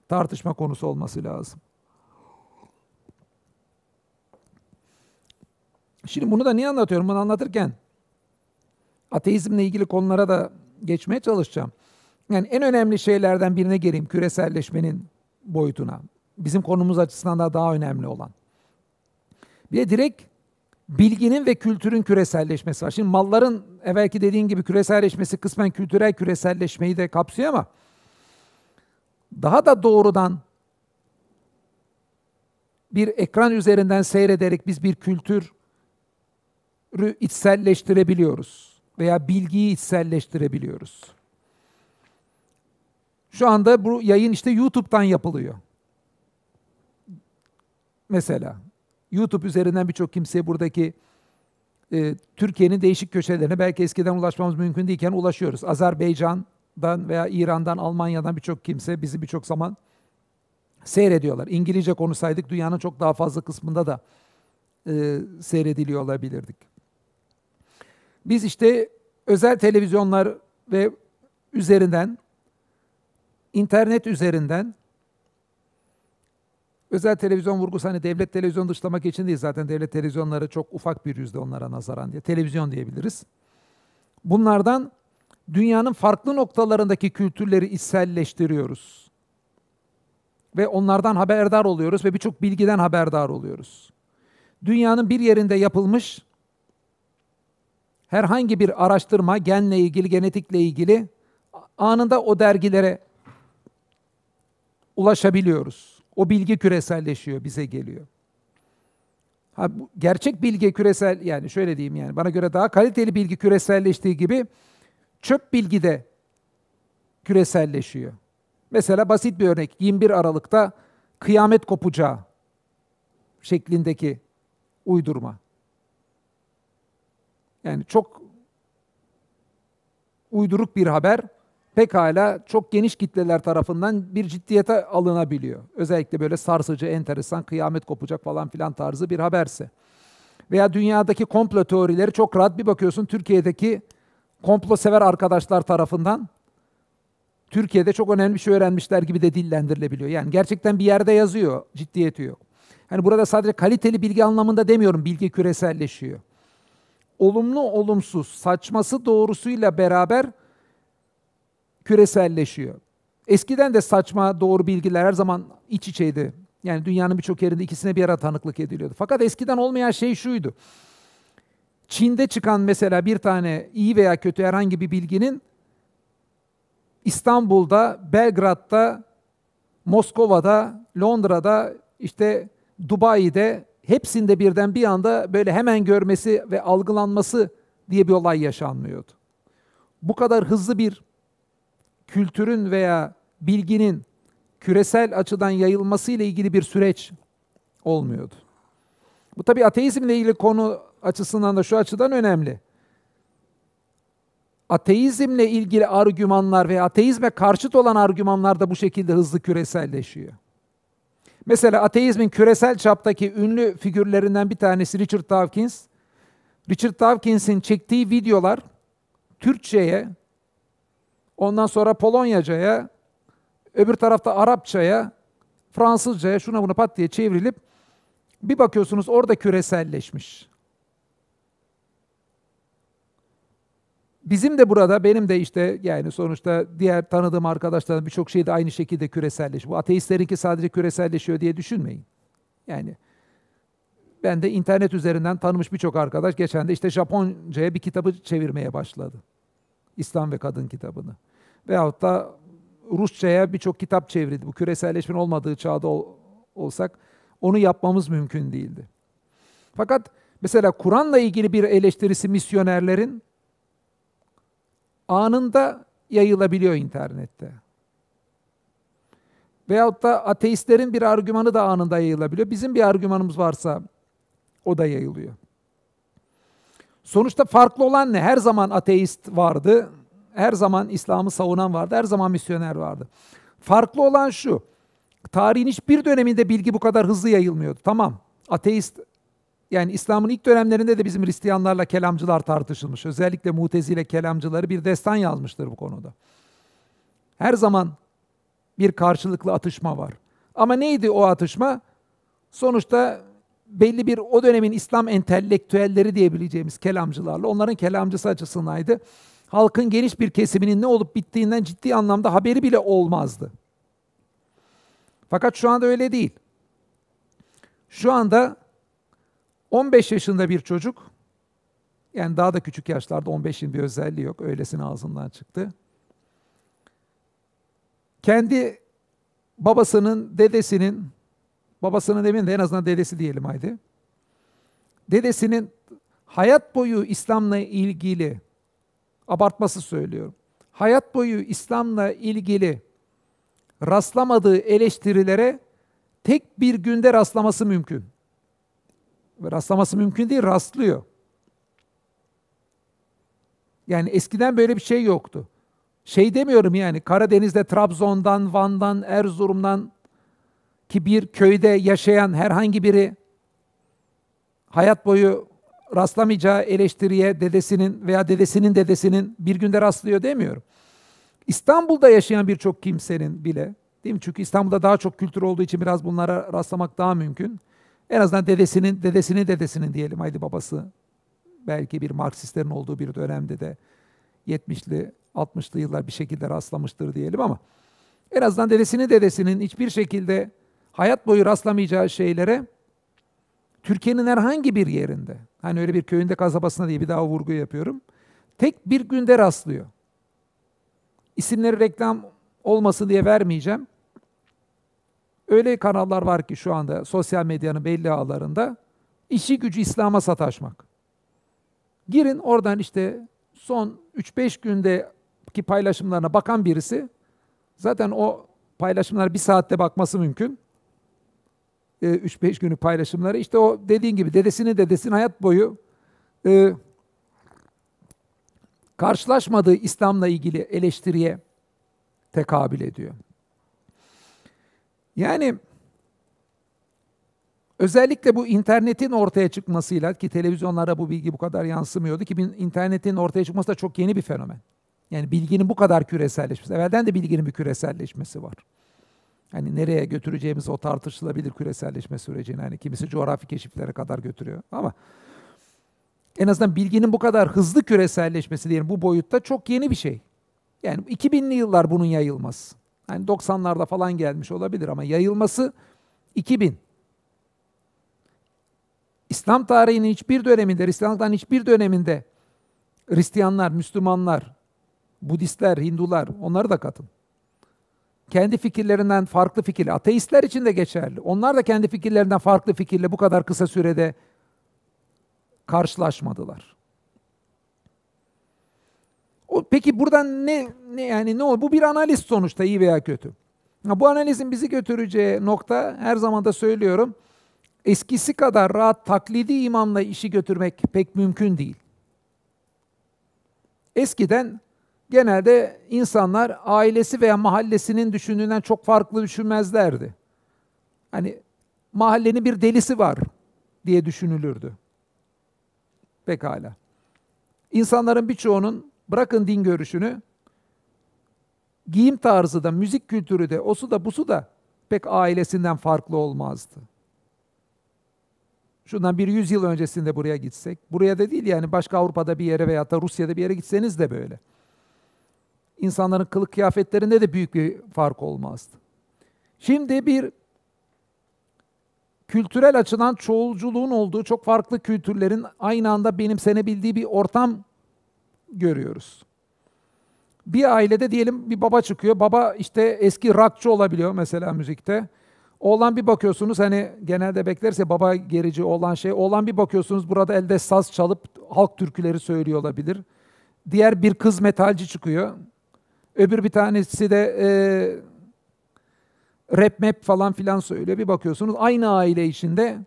tartışma konusu olması lazım. Şimdi bunu da niye anlatıyorum? Bunu anlatırken ateizmle ilgili konulara da geçmeye çalışacağım. Yani en önemli şeylerden birine geleyim küreselleşmenin boyutuna. Bizim konumuz açısından da daha önemli olan. Bir de direkt bilginin ve kültürün küreselleşmesi var. Şimdi malların evvelki dediğin gibi küreselleşmesi kısmen kültürel küreselleşmeyi de kapsıyor ama daha da doğrudan bir ekran üzerinden seyrederek biz bir kültürü içselleştirebiliyoruz veya bilgiyi içselleştirebiliyoruz. Şu anda bu yayın işte YouTube'dan yapılıyor. Mesela YouTube üzerinden birçok kimseye buradaki e, Türkiye'nin değişik köşelerine belki eskiden ulaşmamız mümkün değilken ulaşıyoruz. Azerbaycan'dan veya İran'dan, Almanya'dan birçok kimse bizi birçok zaman seyrediyorlar. İngilizce konuşsaydık dünyanın çok daha fazla kısmında da e, seyrediliyor olabilirdik. Biz işte özel televizyonlar ve üzerinden, internet üzerinden Özel televizyon vurgusu hani devlet televizyon dışlamak için değil zaten devlet televizyonları çok ufak bir yüzde onlara nazaran diye televizyon diyebiliriz. Bunlardan dünyanın farklı noktalarındaki kültürleri içselleştiriyoruz. Ve onlardan haberdar oluyoruz ve birçok bilgiden haberdar oluyoruz. Dünyanın bir yerinde yapılmış herhangi bir araştırma genle ilgili, genetikle ilgili anında o dergilere ulaşabiliyoruz. O bilgi küreselleşiyor, bize geliyor. Ha, gerçek bilgi küresel yani şöyle diyeyim yani bana göre daha kaliteli bilgi küreselleştiği gibi çöp bilgi de küreselleşiyor. Mesela basit bir örnek 21 Aralık'ta kıyamet kopacağı şeklindeki uydurma. Yani çok uyduruk bir haber pekala çok geniş kitleler tarafından bir ciddiyete alınabiliyor. Özellikle böyle sarsıcı, enteresan, kıyamet kopacak falan filan tarzı bir haberse. Veya dünyadaki komplo teorileri çok rahat bir bakıyorsun Türkiye'deki komplo sever arkadaşlar tarafından Türkiye'de çok önemli bir şey öğrenmişler gibi de dillendirilebiliyor. Yani gerçekten bir yerde yazıyor, ciddiyeti yok. Hani burada sadece kaliteli bilgi anlamında demiyorum, bilgi küreselleşiyor. Olumlu olumsuz, saçması doğrusuyla beraber küreselleşiyor. Eskiden de saçma doğru bilgiler her zaman iç içeydi. Yani dünyanın birçok yerinde ikisine bir ara tanıklık ediliyordu. Fakat eskiden olmayan şey şuydu. Çin'de çıkan mesela bir tane iyi veya kötü herhangi bir bilginin İstanbul'da, Belgrad'da, Moskova'da, Londra'da, işte Dubai'de hepsinde birden bir anda böyle hemen görmesi ve algılanması diye bir olay yaşanmıyordu. Bu kadar hızlı bir kültürün veya bilginin küresel açıdan yayılması ile ilgili bir süreç olmuyordu. Bu tabi ateizmle ilgili konu açısından da şu açıdan önemli. Ateizmle ilgili argümanlar veya ateizme karşıt olan argümanlar da bu şekilde hızlı küreselleşiyor. Mesela ateizmin küresel çaptaki ünlü figürlerinden bir tanesi Richard Dawkins. Richard Dawkins'in çektiği videolar Türkçe'ye Ondan sonra Polonyaca'ya, öbür tarafta Arapça'ya, Fransızca'ya şuna buna pat diye çevrilip bir bakıyorsunuz orada küreselleşmiş. Bizim de burada benim de işte yani sonuçta diğer tanıdığım arkadaşlarım birçok şey de aynı şekilde küreselleşiyor. Bu ateistlerinki sadece küreselleşiyor diye düşünmeyin. Yani ben de internet üzerinden tanımış birçok arkadaş geçen de işte Japonca'ya bir kitabı çevirmeye başladı. İslam ve Kadın kitabını. Veyahut da Rusça'ya birçok kitap çevrildi. Bu küreselleşmenin olmadığı çağda ol, olsak onu yapmamız mümkün değildi. Fakat mesela Kur'an'la ilgili bir eleştirisi misyonerlerin anında yayılabiliyor internette. Veyahut da ateistlerin bir argümanı da anında yayılabiliyor. Bizim bir argümanımız varsa o da yayılıyor. Sonuçta farklı olan ne? Her zaman ateist vardı. Her zaman İslam'ı savunan vardı. Her zaman misyoner vardı. Farklı olan şu. Tarihin hiçbir döneminde bilgi bu kadar hızlı yayılmıyordu. Tamam. Ateist yani İslam'ın ilk dönemlerinde de bizim Hristiyanlarla kelamcılar tartışılmış. Özellikle Mutezile kelamcıları bir destan yazmıştır bu konuda. Her zaman bir karşılıklı atışma var. Ama neydi o atışma? Sonuçta belli bir o dönemin İslam entelektüelleri diyebileceğimiz kelamcılarla onların kelamcısı açısındaydı. Halkın geniş bir kesiminin ne olup bittiğinden ciddi anlamda haberi bile olmazdı. Fakat şu anda öyle değil. Şu anda 15 yaşında bir çocuk, yani daha da küçük yaşlarda 15'in bir özelliği yok, öylesine ağzından çıktı. Kendi babasının, dedesinin, babasının demin de en azından dedesi diyelim haydi. Dedesinin hayat boyu İslam'la ilgili, abartması söylüyorum, hayat boyu İslam'la ilgili rastlamadığı eleştirilere tek bir günde rastlaması mümkün. Rastlaması mümkün değil, rastlıyor. Yani eskiden böyle bir şey yoktu. Şey demiyorum yani Karadeniz'de Trabzon'dan, Van'dan, Erzurum'dan ki bir köyde yaşayan herhangi biri hayat boyu rastlamayacağı eleştiriye dedesinin veya dedesinin dedesinin bir günde rastlıyor demiyorum. İstanbul'da yaşayan birçok kimsenin bile, değil mi? Çünkü İstanbul'da daha çok kültür olduğu için biraz bunlara rastlamak daha mümkün. En azından dedesinin, dedesinin dedesinin diyelim haydi babası belki bir Marksistlerin olduğu bir dönemde de 70'li 60'lı yıllar bir şekilde rastlamıştır diyelim ama en azından dedesinin dedesinin hiçbir şekilde hayat boyu rastlamayacağı şeylere Türkiye'nin herhangi bir yerinde, hani öyle bir köyünde kasabasına diye bir daha vurgu yapıyorum, tek bir günde rastlıyor. İsimleri reklam olması diye vermeyeceğim. Öyle kanallar var ki şu anda sosyal medyanın belli ağlarında işi gücü İslam'a sataşmak. Girin oradan işte son 3-5 gündeki paylaşımlarına bakan birisi zaten o paylaşımlar bir saatte bakması mümkün. 3-5 e, günlük paylaşımları işte o dediğin gibi dedesinin dedesinin hayat boyu e, karşılaşmadığı İslam'la ilgili eleştiriye tekabül ediyor. Yani özellikle bu internetin ortaya çıkmasıyla ki televizyonlara bu bilgi bu kadar yansımıyordu ki internetin ortaya çıkması da çok yeni bir fenomen. Yani bilginin bu kadar küreselleşmesi. Evvelden de bilginin bir küreselleşmesi var. Hani nereye götüreceğimiz o tartışılabilir küreselleşme sürecini. Hani kimisi coğrafi keşiflere kadar götürüyor. Ama en azından bilginin bu kadar hızlı küreselleşmesi diyelim bu boyutta çok yeni bir şey. Yani 2000'li yıllar bunun yayılması. Hani 90'larda falan gelmiş olabilir ama yayılması 2000. İslam tarihinin hiçbir döneminde, Hristiyanlıktan hiçbir döneminde Hristiyanlar, Müslümanlar, Budistler, Hindular onları da katın. Kendi fikirlerinden farklı fikirle, ateistler için de geçerli. Onlar da kendi fikirlerinden farklı fikirle bu kadar kısa sürede karşılaşmadılar. O, peki buradan ne, ne yani ne olur? Bu bir analiz sonuçta iyi veya kötü. Bu analizin bizi götüreceği nokta her zaman da söylüyorum. Eskisi kadar rahat taklidi imamla işi götürmek pek mümkün değil. Eskiden genelde insanlar ailesi veya mahallesinin düşündüğünden çok farklı düşünmezlerdi. Hani mahallenin bir delisi var diye düşünülürdü. Pekala. İnsanların birçoğunun bırakın din görüşünü, giyim tarzı da, müzik kültürü de, osu da busu da pek ailesinden farklı olmazdı. Şundan bir yüz yıl öncesinde buraya gitsek, buraya da değil yani başka Avrupa'da bir yere veya da Rusya'da bir yere gitseniz de böyle. İnsanların kılık kıyafetlerinde de büyük bir fark olmazdı. Şimdi bir kültürel açıdan çoğulculuğun olduğu çok farklı kültürlerin aynı anda benimsenebildiği bir ortam görüyoruz. Bir ailede diyelim bir baba çıkıyor. Baba işte eski rockçı olabiliyor mesela müzikte. Oğlan bir bakıyorsunuz hani genelde beklerse baba gerici olan şey. Oğlan bir bakıyorsunuz burada elde saz çalıp halk türküleri söylüyor olabilir. Diğer bir kız metalci çıkıyor. Öbür bir tanesi de e, rap map falan filan söylüyor. Bir bakıyorsunuz aynı aile içinde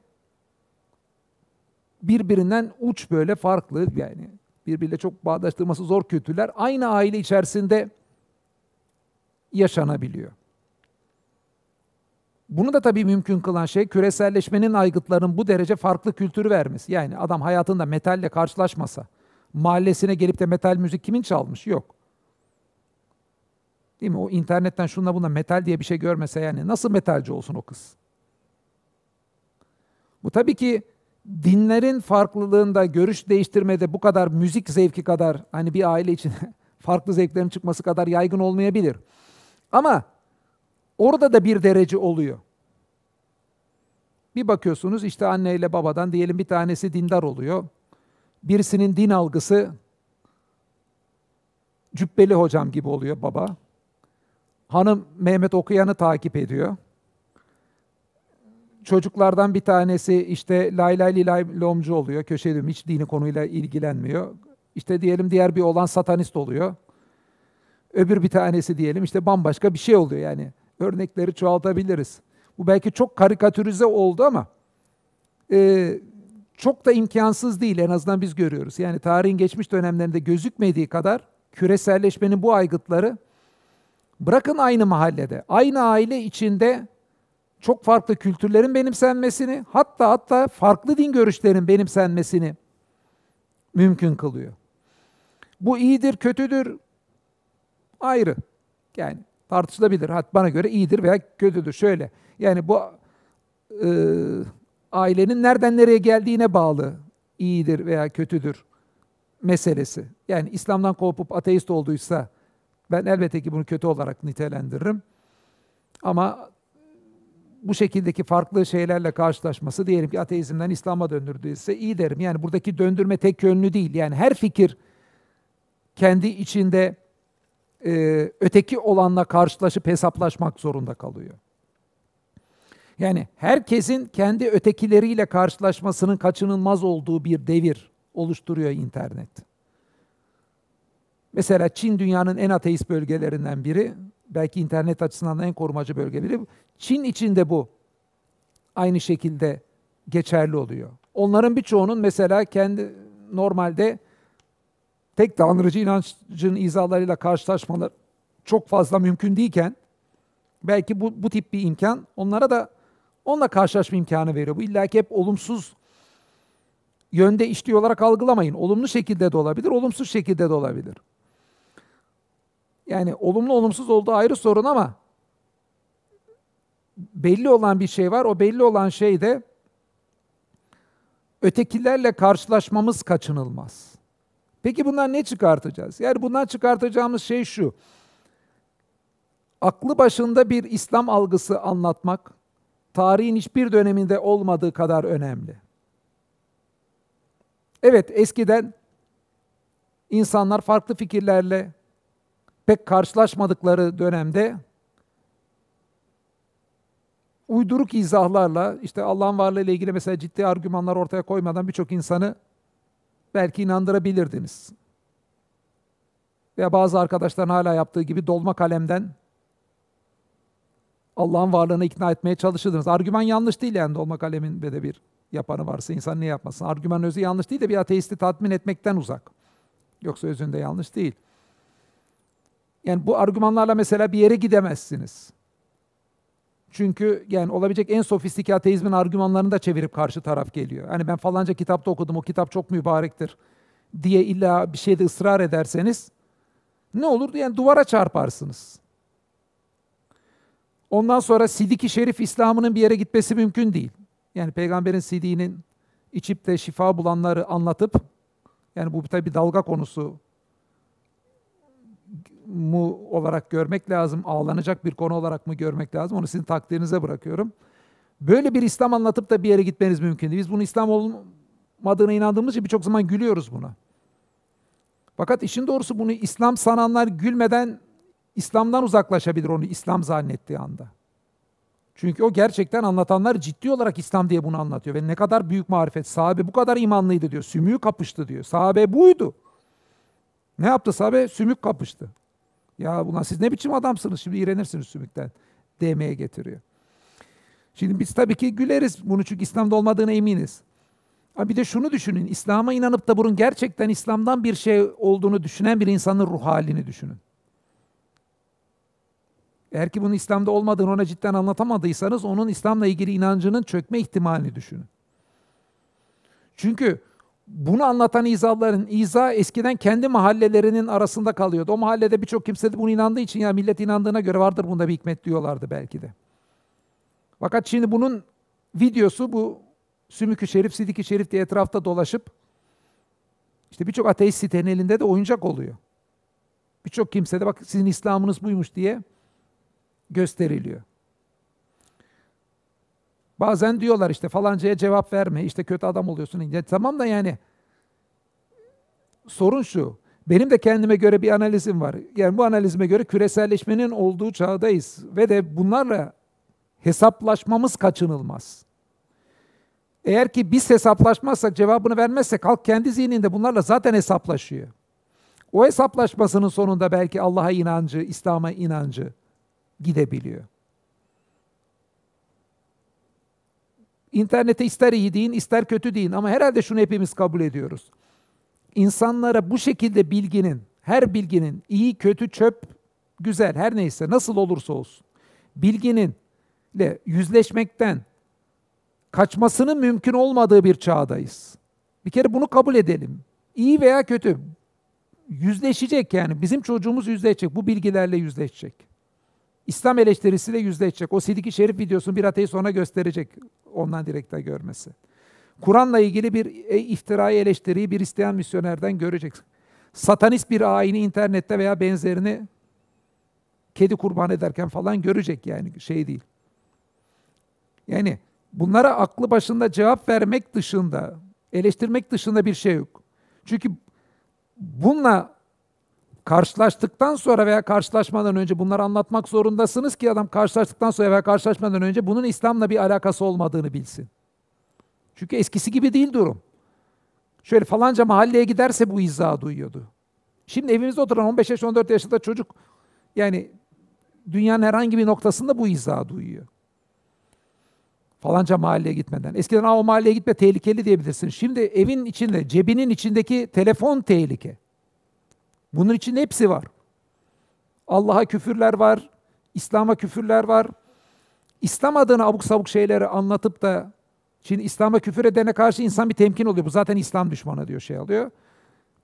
birbirinden uç böyle farklı yani birbiriyle çok bağdaştırması zor kültürler aynı aile içerisinde yaşanabiliyor. Bunu da tabii mümkün kılan şey küreselleşmenin aygıtların bu derece farklı kültürü vermesi. Yani adam hayatında metalle karşılaşmasa, mahallesine gelip de metal müzik kimin çalmış? Yok. Değil mi? O internetten şunla buna metal diye bir şey görmese yani nasıl metalci olsun o kız? Bu tabii ki dinlerin farklılığında, görüş değiştirmede bu kadar müzik zevki kadar hani bir aile için farklı zevklerin çıkması kadar yaygın olmayabilir. Ama orada da bir derece oluyor. Bir bakıyorsunuz işte anneyle babadan diyelim bir tanesi dindar oluyor. Birisinin din algısı cübbeli hocam gibi oluyor baba. Hanım Mehmet Okuyan'ı takip ediyor. Çocuklardan bir tanesi işte lay lay lay lomcu oluyor. Köşe dönüm hiç dini konuyla ilgilenmiyor. İşte diyelim diğer bir olan satanist oluyor. Öbür bir tanesi diyelim işte bambaşka bir şey oluyor yani. Örnekleri çoğaltabiliriz. Bu belki çok karikatürize oldu ama e, çok da imkansız değil en azından biz görüyoruz. Yani tarihin geçmiş dönemlerinde gözükmediği kadar küreselleşmenin bu aygıtları bırakın aynı mahallede, aynı aile içinde çok farklı kültürlerin benimsenmesini, hatta hatta farklı din görüşlerin benimsenmesini mümkün kılıyor. Bu iyidir, kötüdür ayrı. Yani tartışılabilir. Hatta bana göre iyidir veya kötüdür. Şöyle, yani bu e, ailenin nereden nereye geldiğine bağlı iyidir veya kötüdür meselesi. Yani İslam'dan kopup ateist olduysa ben elbette ki bunu kötü olarak nitelendiririm. Ama bu şekildeki farklı şeylerle karşılaşması diyelim ki ateizmden İslam'a döndürdüyse iyi derim. Yani buradaki döndürme tek yönlü değil. Yani her fikir kendi içinde e, öteki olanla karşılaşıp hesaplaşmak zorunda kalıyor. Yani herkesin kendi ötekileriyle karşılaşmasının kaçınılmaz olduğu bir devir oluşturuyor internet. Mesela Çin dünyanın en ateist bölgelerinden biri. Belki internet açısından en korumacı bölge biri. Çin içinde bu aynı şekilde geçerli oluyor. Onların birçoğunun mesela kendi normalde tek tanrıcı inancın izalarıyla karşılaşmaları çok fazla mümkün değilken belki bu, bu tip bir imkan onlara da onunla karşılaşma imkanı veriyor. Bu illaki hep olumsuz yönde işliyor olarak algılamayın. Olumlu şekilde de olabilir, olumsuz şekilde de olabilir. Yani olumlu olumsuz olduğu ayrı sorun ama belli olan bir şey var. O belli olan şey de ötekilerle karşılaşmamız kaçınılmaz. Peki bundan ne çıkartacağız? Yani bundan çıkartacağımız şey şu. Aklı başında bir İslam algısı anlatmak tarihin hiçbir döneminde olmadığı kadar önemli. Evet eskiden insanlar farklı fikirlerle pek karşılaşmadıkları dönemde uyduruk izahlarla işte Allah'ın varlığı ile ilgili mesela ciddi argümanlar ortaya koymadan birçok insanı belki inandırabilirdiniz. Veya bazı arkadaşların hala yaptığı gibi dolma kalemden Allah'ın varlığını ikna etmeye çalışırdınız. Argüman yanlış değil yani dolma kalemin de bir yapanı varsa insan ne yapmasın? Argüman özü yanlış değil de bir ateisti tatmin etmekten uzak. Yoksa özünde yanlış değil. Yani bu argümanlarla mesela bir yere gidemezsiniz. Çünkü yani olabilecek en sofistike ateizmin argümanlarını da çevirip karşı taraf geliyor. Hani ben falanca kitapta okudum, o kitap çok mübarektir diye illa bir şeyde ısrar ederseniz ne olur? Yani duvara çarparsınız. Ondan sonra Sidiki Şerif İslam'ının bir yere gitmesi mümkün değil. Yani peygamberin Sidi'nin içip de şifa bulanları anlatıp yani bu tabi dalga konusu mu olarak görmek lazım, ağlanacak bir konu olarak mı görmek lazım? Onu sizin takdirinize bırakıyorum. Böyle bir İslam anlatıp da bir yere gitmeniz mümkün değil. Biz bunu İslam olmadığına inandığımız için birçok zaman gülüyoruz buna. Fakat işin doğrusu bunu İslam sananlar gülmeden İslam'dan uzaklaşabilir onu İslam zannettiği anda. Çünkü o gerçekten anlatanlar ciddi olarak İslam diye bunu anlatıyor. Ve ne kadar büyük marifet. Sahabe bu kadar imanlıydı diyor. Sümüğü kapıştı diyor. Sahabe buydu. Ne yaptı sahabe? Sümük kapıştı. Ya buna siz ne biçim adamsınız şimdi iğrenirsiniz sümükten demeye getiriyor. Şimdi biz tabii ki güleriz bunu çünkü İslam'da olmadığına eminiz. Ama bir de şunu düşünün. İslam'a inanıp da bunun gerçekten İslam'dan bir şey olduğunu düşünen bir insanın ruh halini düşünün. Eğer ki bunun İslam'da olmadığını ona cidden anlatamadıysanız onun İslam'la ilgili inancının çökme ihtimalini düşünün. Çünkü bunu anlatan izahların izah eskiden kendi mahallelerinin arasında kalıyordu. O mahallede birçok kimse de bunu inandığı için ya millet inandığına göre vardır bunda bir hikmet diyorlardı belki de. Fakat şimdi bunun videosu bu Sümükü Şerif, Sidiki Şerif diye etrafta dolaşıp işte birçok ateist sitenin elinde de oyuncak oluyor. Birçok kimse de bak sizin İslam'ınız buymuş diye gösteriliyor. Bazen diyorlar işte falancaya cevap verme, işte kötü adam oluyorsun. Ya, tamam da yani sorun şu. Benim de kendime göre bir analizim var. Yani bu analizime göre küreselleşmenin olduğu çağdayız ve de bunlarla hesaplaşmamız kaçınılmaz. Eğer ki biz hesaplaşmazsak, cevabını vermezsek halk kendi zihninde bunlarla zaten hesaplaşıyor. O hesaplaşmasının sonunda belki Allah'a inancı, İslam'a inancı gidebiliyor. İnternete ister iyi deyin, ister kötü deyin ama herhalde şunu hepimiz kabul ediyoruz. İnsanlara bu şekilde bilginin, her bilginin iyi, kötü, çöp, güzel her neyse nasıl olursa olsun bilginin ile yüzleşmekten kaçmasının mümkün olmadığı bir çağdayız. Bir kere bunu kabul edelim. İyi veya kötü yüzleşecek yani bizim çocuğumuz yüzleşecek bu bilgilerle yüzleşecek. İslam eleştirisiyle yüzleşecek. O Sidiki Şerif videosunu bir ateist ona gösterecek. Ondan direkte görmesi. Kur'an'la ilgili bir e, iftirayı eleştiriyi bir isteyen misyonerden görecek. Satanist bir ayini internette veya benzerini kedi kurban ederken falan görecek yani şey değil. Yani bunlara aklı başında cevap vermek dışında, eleştirmek dışında bir şey yok. Çünkü bununla karşılaştıktan sonra veya karşılaşmadan önce bunları anlatmak zorundasınız ki adam karşılaştıktan sonra veya karşılaşmadan önce bunun İslam'la bir alakası olmadığını bilsin. Çünkü eskisi gibi değil durum. Şöyle falanca mahalleye giderse bu izahı duyuyordu. Şimdi evimizde oturan 15 yaş 14 yaşında çocuk yani dünyanın herhangi bir noktasında bu izahı duyuyor. Falanca mahalleye gitmeden. Eskiden o mahalleye gitme tehlikeli diyebilirsin. Şimdi evin içinde, cebinin içindeki telefon tehlike. Bunun için hepsi var. Allah'a küfürler var, İslam'a küfürler var. İslam adına abuk sabuk şeyleri anlatıp da şimdi İslam'a küfür edene karşı insan bir temkin oluyor. Bu zaten İslam düşmanı diyor şey alıyor.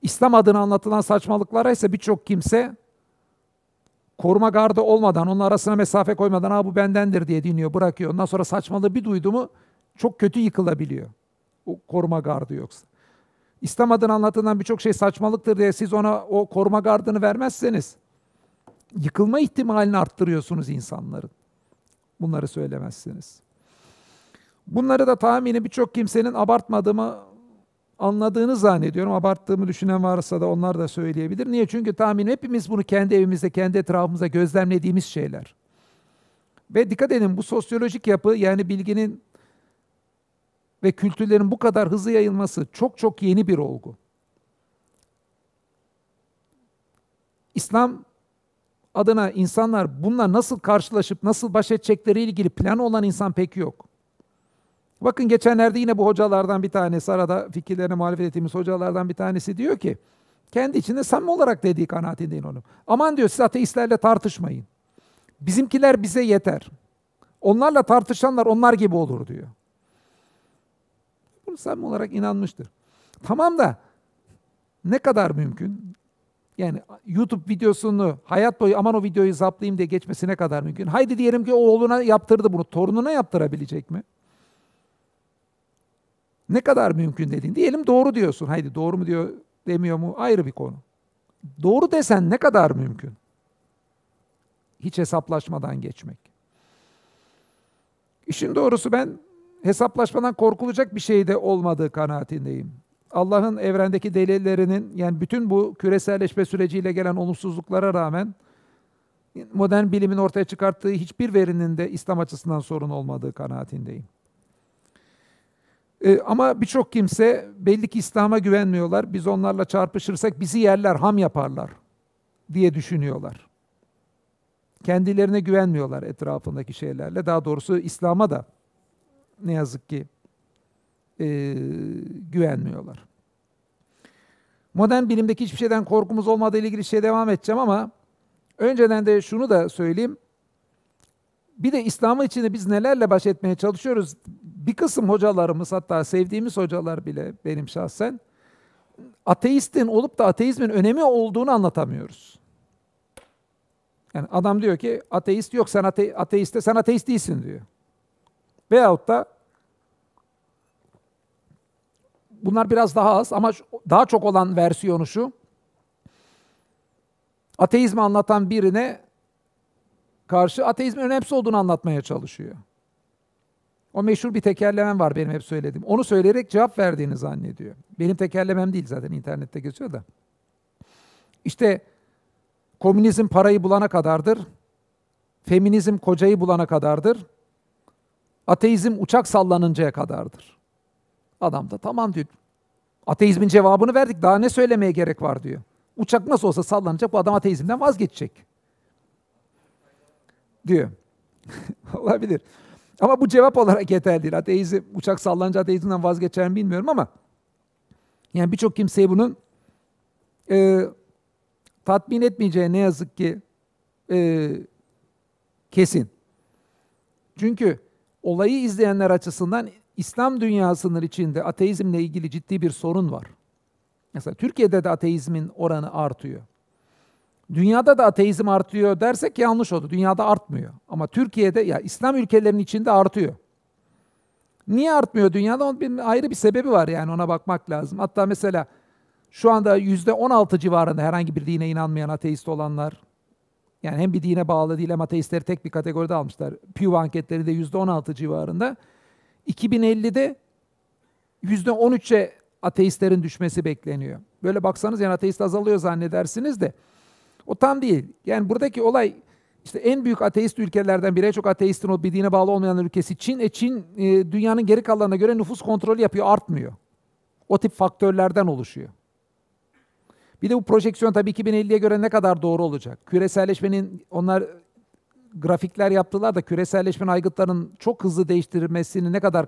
İslam adına anlatılan saçmalıklara ise birçok kimse koruma gardı olmadan, onun arasına mesafe koymadan ha bu bendendir diye dinliyor, bırakıyor. Ondan sonra saçmalığı bir duydu mu çok kötü yıkılabiliyor. O koruma gardı yoksa. İslam adına anlatılan birçok şey saçmalıktır diye siz ona o koruma gardını vermezseniz yıkılma ihtimalini arttırıyorsunuz insanların. Bunları söylemezsiniz. Bunları da tahmini birçok kimsenin abartmadığımı anladığını zannediyorum. Abarttığımı düşünen varsa da onlar da söyleyebilir. Niye? Çünkü tahmin hepimiz bunu kendi evimizde, kendi etrafımızda gözlemlediğimiz şeyler. Ve dikkat edin bu sosyolojik yapı yani bilginin ve kültürlerin bu kadar hızlı yayılması çok çok yeni bir olgu. İslam adına insanlar bununla nasıl karşılaşıp nasıl baş edecekleri ilgili planı olan insan pek yok. Bakın geçenlerde yine bu hocalardan bir tanesi, arada fikirlerine muhalefet ettiğimiz hocalardan bir tanesi diyor ki, kendi içinde samimi olarak dediği kanaatindeyim onu. Aman diyor siz ateistlerle tartışmayın. Bizimkiler bize yeter. Onlarla tartışanlar onlar gibi olur diyor. Bunu samimi olarak inanmıştır. Tamam da ne kadar mümkün? Yani YouTube videosunu hayat boyu aman o videoyu zaplayayım diye geçmesi ne kadar mümkün? Haydi diyelim ki oğluna yaptırdı bunu. Torununa yaptırabilecek mi? Ne kadar mümkün dediğin. Diyelim doğru diyorsun. Haydi doğru mu diyor demiyor mu ayrı bir konu. Doğru desen ne kadar mümkün? Hiç hesaplaşmadan geçmek. İşin doğrusu ben hesaplaşmadan korkulacak bir şey de olmadığı kanaatindeyim. Allah'ın evrendeki delillerinin yani bütün bu küreselleşme süreciyle gelen olumsuzluklara rağmen modern bilimin ortaya çıkarttığı hiçbir verinin de İslam açısından sorun olmadığı kanaatindeyim. Ee, ama birçok kimse belli ki İslam'a güvenmiyorlar. Biz onlarla çarpışırsak bizi yerler, ham yaparlar diye düşünüyorlar. Kendilerine güvenmiyorlar etrafındaki şeylerle. Daha doğrusu İslam'a da ne yazık ki e, güvenmiyorlar. Modern bilimdeki hiçbir şeyden korkumuz olmadığı ile ilgili şey devam edeceğim ama önceden de şunu da söyleyeyim. Bir de İslam'ın içinde biz nelerle baş etmeye çalışıyoruz? Bir kısım hocalarımız hatta sevdiğimiz hocalar bile benim şahsen ateistin olup da ateizmin önemi olduğunu anlatamıyoruz. Yani adam diyor ki ateist yok sen ate ateiste sen ateist değilsin diyor. Veyahut da bunlar biraz daha az ama daha çok olan versiyonu şu. Ateizmi anlatan birine karşı ateizmin önemsiz olduğunu anlatmaya çalışıyor. O meşhur bir tekerlemem var benim hep söylediğim. Onu söyleyerek cevap verdiğini zannediyor. Benim tekerlemem değil zaten internette geçiyor da. İşte komünizm parayı bulana kadardır. Feminizm kocayı bulana kadardır. Ateizm uçak sallanıncaya kadardır. Adam da tamam diyor. Ateizmin cevabını verdik. Daha ne söylemeye gerek var diyor. Uçak nasıl olsa sallanacak bu adam ateizmden vazgeçecek. Diyor. Olabilir. Ama bu cevap olarak yeterli değil. Ateizm, uçak sallanınca ateizmden vazgeçer mi bilmiyorum ama yani birçok kimseyi bunun e, tatmin etmeyeceği ne yazık ki e, kesin. Çünkü olayı izleyenler açısından İslam dünyasının içinde ateizmle ilgili ciddi bir sorun var. Mesela Türkiye'de de ateizmin oranı artıyor. Dünyada da ateizm artıyor dersek yanlış oldu. Dünyada artmıyor. Ama Türkiye'de ya İslam ülkelerinin içinde artıyor. Niye artmıyor dünyada? Onun bir ayrı bir sebebi var yani ona bakmak lazım. Hatta mesela şu anda yüzde 16 civarında herhangi bir dine inanmayan ateist olanlar yani hem bir dine bağlı değil hem ateistleri tek bir kategoride almışlar. Pew anketlerinde yüzde 16 civarında. 2050'de yüzde 13'e ateistlerin düşmesi bekleniyor. Böyle baksanız yani ateist azalıyor zannedersiniz de o tam değil. Yani buradaki olay işte en büyük ateist ülkelerden biri, çok ateistin o bir dine bağlı olmayan ülkesi Çin. E Çin e, dünyanın geri kalanına göre nüfus kontrolü yapıyor, artmıyor. O tip faktörlerden oluşuyor. Bir de bu projeksiyon tabii 2050'ye göre ne kadar doğru olacak? Küreselleşmenin onlar grafikler yaptılar da küreselleşmenin aygıtların çok hızlı değiştirmesini ne kadar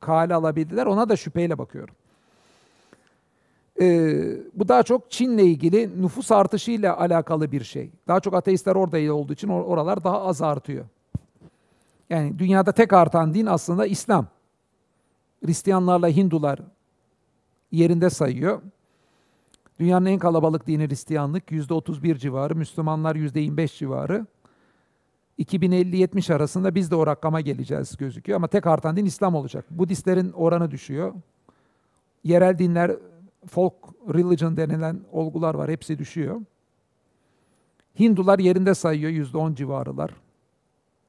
kale alabildiler ona da şüpheyle bakıyorum. Ee, bu daha çok Çin'le ilgili nüfus artışıyla alakalı bir şey. Daha çok ateistler orada olduğu için or- oralar daha az artıyor. Yani dünyada tek artan din aslında İslam. Hristiyanlarla Hindular yerinde sayıyor. Dünyanın en kalabalık dini Hristiyanlık %31 civarı, Müslümanlar %25 civarı. 2050-70 arasında biz de o rakama geleceğiz gözüküyor ama tek artan din İslam olacak. Budistlerin oranı düşüyor. Yerel dinler folk religion denilen olgular var. Hepsi düşüyor. Hindular yerinde sayıyor. Yüzde on civarılar.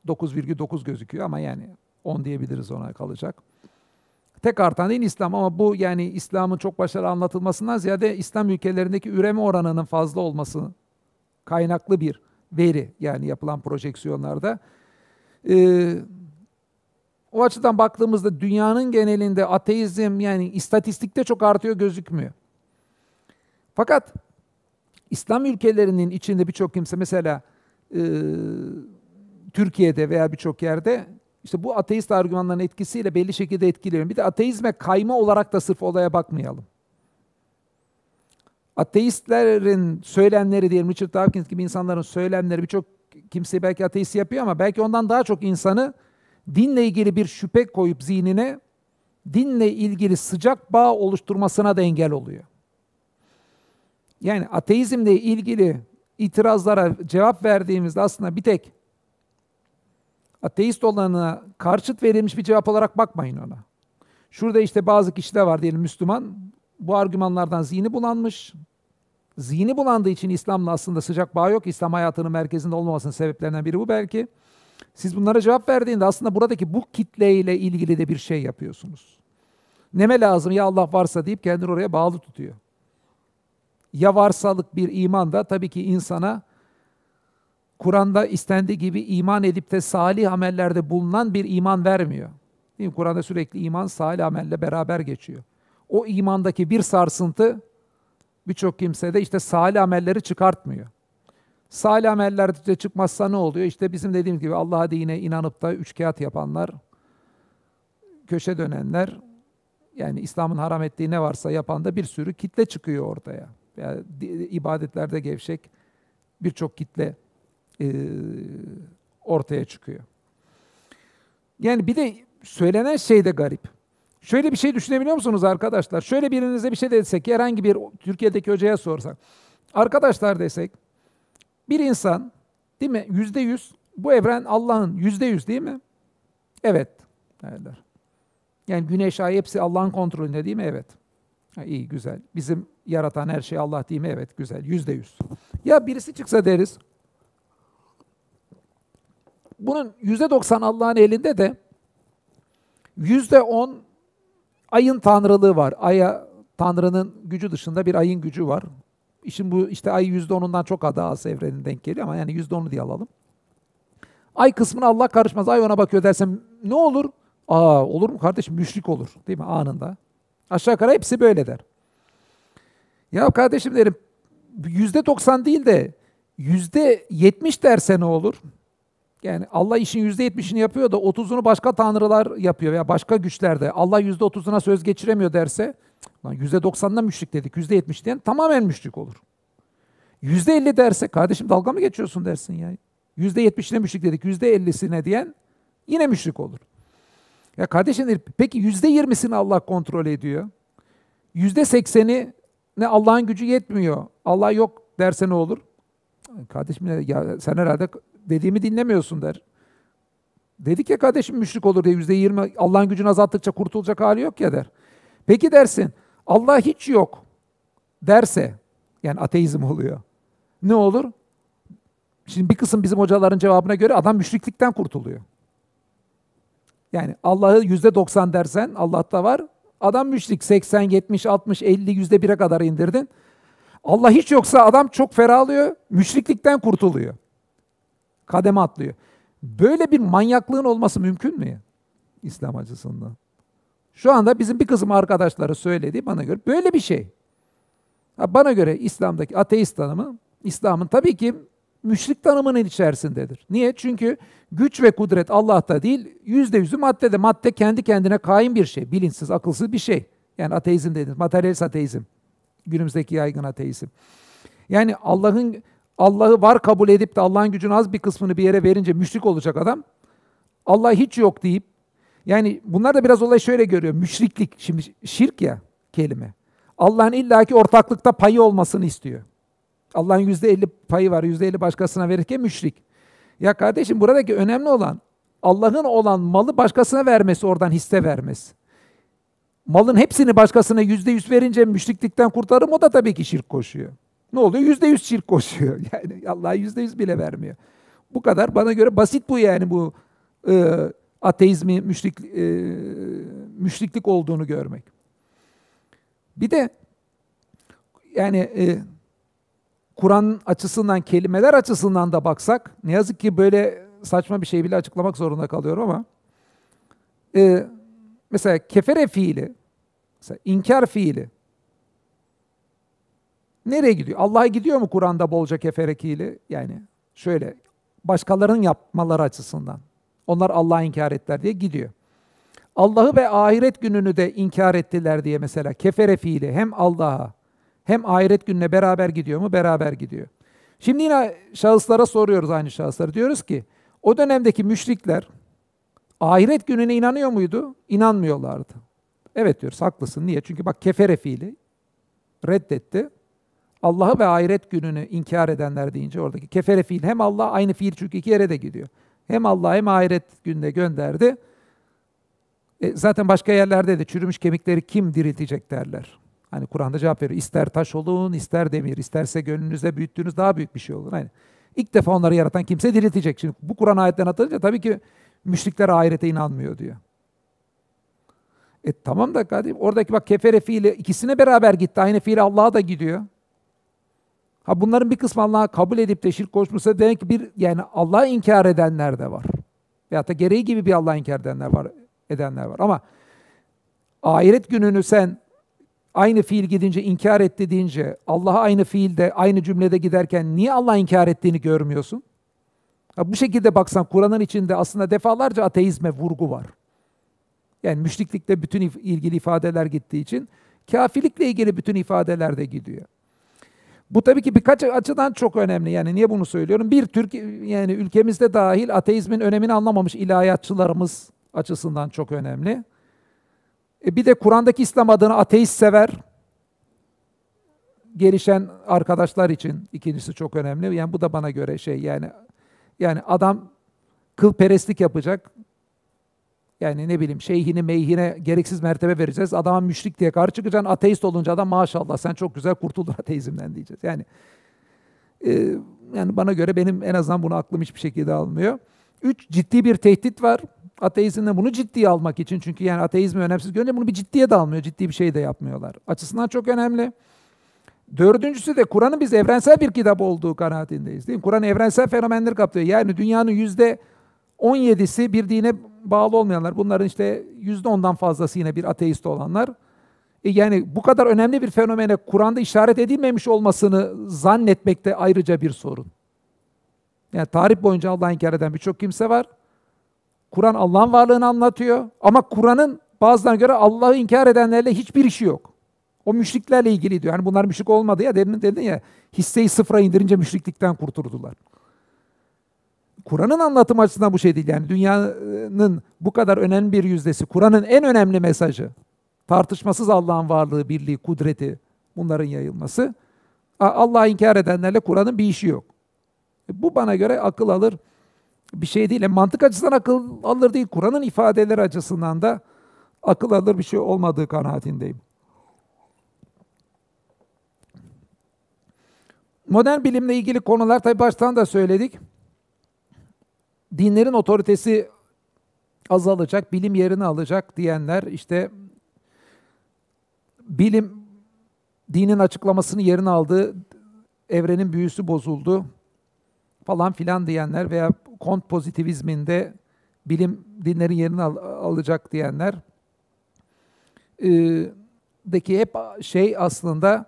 9,9 gözüküyor ama yani 10 diyebiliriz ona kalacak. Tek artan din İslam ama bu yani İslam'ın çok başarılı anlatılmasından ziyade İslam ülkelerindeki üreme oranının fazla olması kaynaklı bir veri yani yapılan projeksiyonlarda. Ee, o açıdan baktığımızda dünyanın genelinde ateizm yani istatistikte çok artıyor gözükmüyor. Fakat İslam ülkelerinin içinde birçok kimse mesela e, Türkiye'de veya birçok yerde işte bu ateist argümanların etkisiyle belli şekilde etkiliyor. Bir de ateizme kayma olarak da sırf olaya bakmayalım. Ateistlerin söylemleri diyelim Richard Dawkins gibi insanların söylemleri birçok kimse belki ateist yapıyor ama belki ondan daha çok insanı dinle ilgili bir şüphe koyup zihnine dinle ilgili sıcak bağ oluşturmasına da engel oluyor. Yani ateizmle ilgili itirazlara cevap verdiğimizde aslında bir tek ateist olanına karşıt verilmiş bir cevap olarak bakmayın ona. Şurada işte bazı kişiler var diyelim Müslüman. Bu argümanlardan zihni bulanmış. Zihni bulandığı için İslam'la aslında sıcak bağ yok. İslam hayatının merkezinde olmamasının sebeplerinden biri bu belki. Siz bunlara cevap verdiğinde aslında buradaki bu kitleyle ilgili de bir şey yapıyorsunuz. Neme lazım ya Allah varsa deyip kendini oraya bağlı tutuyor. Ya varsalık bir iman da tabii ki insana Kur'an'da istendiği gibi iman edip de salih amellerde bulunan bir iman vermiyor. Değil mi? Kur'an'da sürekli iman salih amelle beraber geçiyor. O imandaki bir sarsıntı birçok kimse de işte salih amelleri çıkartmıyor. Salih ameller de çıkmazsa ne oluyor? İşte bizim dediğimiz gibi Allah'a dine inanıp da üç kağıt yapanlar, köşe dönenler, yani İslam'ın haram ettiği ne varsa yapan da bir sürü kitle çıkıyor ortaya. Yani ibadetlerde gevşek birçok kitle ortaya çıkıyor. Yani bir de söylenen şey de garip. Şöyle bir şey düşünebiliyor musunuz arkadaşlar? Şöyle birinize bir şey desek, herhangi bir Türkiye'deki hocaya sorsak. Arkadaşlar desek, bir insan değil mi yüzde yüz bu evren Allah'ın yüzde yüz değil mi? Evet derler. Yani güneş, ay hepsi Allah'ın kontrolünde değil mi? Evet. Ha, iyi, güzel. Bizim yaratan her şey Allah değil mi? Evet, güzel. Yüzde yüz. Ya birisi çıksa deriz, bunun yüzde doksan Allah'ın elinde de yüzde on ayın tanrılığı var. Aya Tanrı'nın gücü dışında bir ayın gücü var. İşin bu işte ay yüzde onundan çok daha az evrenin denk geliyor ama yani yüzde onu diye alalım. Ay kısmına Allah karışmaz. Ay ona bakıyor dersem ne olur? Aa olur mu kardeşim? Müşrik olur değil mi anında? Aşağı yukarı hepsi böyle der. Ya kardeşim derim yüzde doksan değil de yüzde yetmiş derse ne olur? Yani Allah işin yüzde yetmişini yapıyor da otuzunu başka tanrılar yapıyor veya başka güçlerde. Allah yüzde otuzuna söz geçiremiyor derse yüzde doksanına müşrik dedik. Yüzde yetmiş diyen tamamen müşrik olur. Yüzde elli derse kardeşim dalga mı geçiyorsun dersin ya. Yüzde yetmişine müşrik dedik. Yüzde ellisine diyen yine müşrik olur. Ya kardeşim peki yüzde yirmisini Allah kontrol ediyor. Yüzde sekseni ne Allah'ın gücü yetmiyor. Allah yok derse ne olur? Kardeşim ya sen herhalde dediğimi dinlemiyorsun der. Dedik ya kardeşim müşrik olur diye yüzde yirmi Allah'ın gücünü azalttıkça kurtulacak hali yok ya der. Peki dersin Allah hiç yok derse yani ateizm oluyor. Ne olur? Şimdi bir kısım bizim hocaların cevabına göre adam müşriklikten kurtuluyor. Yani Allah'ı yüzde doksan dersen Allah'ta var. Adam müşrik 80, 70, 60, 50, yüzde bire kadar indirdin. Allah hiç yoksa adam çok ferahlıyor. Müşriklikten kurtuluyor. Kademe atlıyor. Böyle bir manyaklığın olması mümkün mü? İslam açısından. Şu anda bizim bir kısım arkadaşları söyledi bana göre böyle bir şey. Bana göre İslam'daki ateist tanımı, İslam'ın tabii ki müşrik tanımının içerisindedir. Niye? Çünkü güç ve kudret Allah'ta değil, yüzde yüzü maddede. Madde kendi kendine kaim bir şey, bilinçsiz, akılsız bir şey. Yani ateizm dediniz, materyalist ateizm. Günümüzdeki yaygın ateizm. Yani Allah'ın Allah'ı var kabul edip de Allah'ın gücünün az bir kısmını bir yere verince müşrik olacak adam. Allah hiç yok deyip yani bunlar da biraz olay şöyle görüyor. Müşriklik, şimdi şirk ya kelime. Allah'ın illaki ortaklıkta payı olmasını istiyor. Allah'ın yüzde elli payı var, yüzde elli başkasına verirken müşrik. Ya kardeşim buradaki önemli olan Allah'ın olan malı başkasına vermesi, oradan hisse vermesi. Malın hepsini başkasına yüzde yüz verince müşriklikten kurtarım o da tabii ki şirk koşuyor. Ne oluyor? Yüzde yüz şirk koşuyor. Yani Allah yüzde yüz bile vermiyor. Bu kadar bana göre basit bu yani bu e, ateizmi, müşrik, e, müşriklik olduğunu görmek. Bir de yani e, Kur'an açısından, kelimeler açısından da baksak, ne yazık ki böyle saçma bir şey bile açıklamak zorunda kalıyorum ama e, mesela kefere fiili, mesela inkar fiili nereye gidiyor? Allah'a gidiyor mu Kur'an'da bolca kefere fiili? Yani şöyle, başkalarının yapmaları açısından. Onlar Allah'ı inkar ettiler diye gidiyor. Allah'ı ve ahiret gününü de inkar ettiler diye mesela kefere fiili hem Allah'a hem ahiret gününe beraber gidiyor mu? Beraber gidiyor. Şimdi yine şahıslara soruyoruz aynı şahısları. Diyoruz ki o dönemdeki müşrikler ahiret gününe inanıyor muydu? İnanmıyorlardı. Evet diyoruz haklısın. Niye? Çünkü bak kefere fiili reddetti. Allah'ı ve ahiret gününü inkar edenler deyince oradaki kefere fiil hem Allah aynı fiil çünkü iki yere de gidiyor. Hem Allah hem ahiret gününe gönderdi. E, zaten başka yerlerde de çürümüş kemikleri kim diriltecek derler. Hani Kur'an'da cevap veriyor. İster taş olun, ister demir, isterse gönlünüzde büyüttüğünüz daha büyük bir şey olur. Hani ilk defa onları yaratan kimse diriltecek. Şimdi bu Kur'an ayetlerini atınca tabii ki müşrikler ahirete inanmıyor diyor. E tamam da kardeşim oradaki bak kefere fiili ikisine beraber gitti. Aynı fiil Allah'a da gidiyor. Ha bunların bir kısmı Allah'a kabul edip de şirk koşmuşsa demek ki bir yani Allah'ı inkar edenler de var. Veyahut da gereği gibi bir Allah'ı inkar edenler var, edenler var. Ama ahiret gününü sen aynı fiil gidince inkar etti deyince Allah'a aynı fiilde aynı cümlede giderken niye Allah inkar ettiğini görmüyorsun? Ha, bu şekilde baksan Kur'an'ın içinde aslında defalarca ateizme vurgu var. Yani müşriklikte bütün if- ilgili ifadeler gittiği için kafirlikle ilgili bütün ifadeler de gidiyor. Bu tabii ki birkaç açıdan çok önemli. Yani niye bunu söylüyorum? Bir Türk yani ülkemizde dahil ateizmin önemini anlamamış ilahiyatçılarımız açısından çok önemli. E bir de Kur'an'daki İslam adını ateist sever gelişen arkadaşlar için ikincisi çok önemli. Yani bu da bana göre şey yani yani adam kılperestlik yapacak. Yani ne bileyim şeyhini meyhine gereksiz mertebe vereceğiz. Adama müşrik diye karşı çıkacaksın. Ateist olunca adam maşallah sen çok güzel kurtuldun ateizmden diyeceğiz. Yani e, yani bana göre benim en azından bunu aklım hiçbir şekilde almıyor. Üç, ciddi bir tehdit var. Ateizmden bunu ciddiye almak için. Çünkü yani ateizmi önemsiz görünce bunu bir ciddiye de almıyor. Ciddi bir şey de yapmıyorlar. Açısından çok önemli. Dördüncüsü de Kur'an'ın biz evrensel bir kitap olduğu kanaatindeyiz. Değil mi? Kur'an evrensel fenomenleri kapsıyor. Yani dünyanın yüzde 17'si bir dine bağlı olmayanlar. Bunların işte yüzde ondan fazlası yine bir ateist olanlar. E yani bu kadar önemli bir fenomene Kur'an'da işaret edilmemiş olmasını zannetmek de ayrıca bir sorun. Yani tarih boyunca Allah'ı inkar eden birçok kimse var. Kur'an Allah'ın varlığını anlatıyor. Ama Kur'an'ın bazılarına göre Allah'ı inkar edenlerle hiçbir işi yok. O müşriklerle ilgili diyor. Yani bunlar müşrik olmadı ya dedin, dedin ya hisseyi sıfıra indirince müşriklikten kurtuldular. Kur'an'ın anlatım açısından bu şey değil. Yani dünyanın bu kadar önemli bir yüzdesi, Kur'an'ın en önemli mesajı, tartışmasız Allah'ın varlığı, birliği, kudreti, bunların yayılması. Allah'ı inkar edenlerle Kur'an'ın bir işi yok. E, bu bana göre akıl alır bir şey değil. Yani mantık açısından akıl alır değil, Kur'an'ın ifadeleri açısından da akıl alır bir şey olmadığı kanaatindeyim. Modern bilimle ilgili konular tabi baştan da söyledik. Dinlerin otoritesi azalacak, bilim yerini alacak diyenler işte bilim dinin açıklamasını yerini aldı, evrenin büyüsü bozuldu falan filan diyenler veya kont pozitivizminde bilim dinlerin yerini al, alacak diyenler e, deki hep şey aslında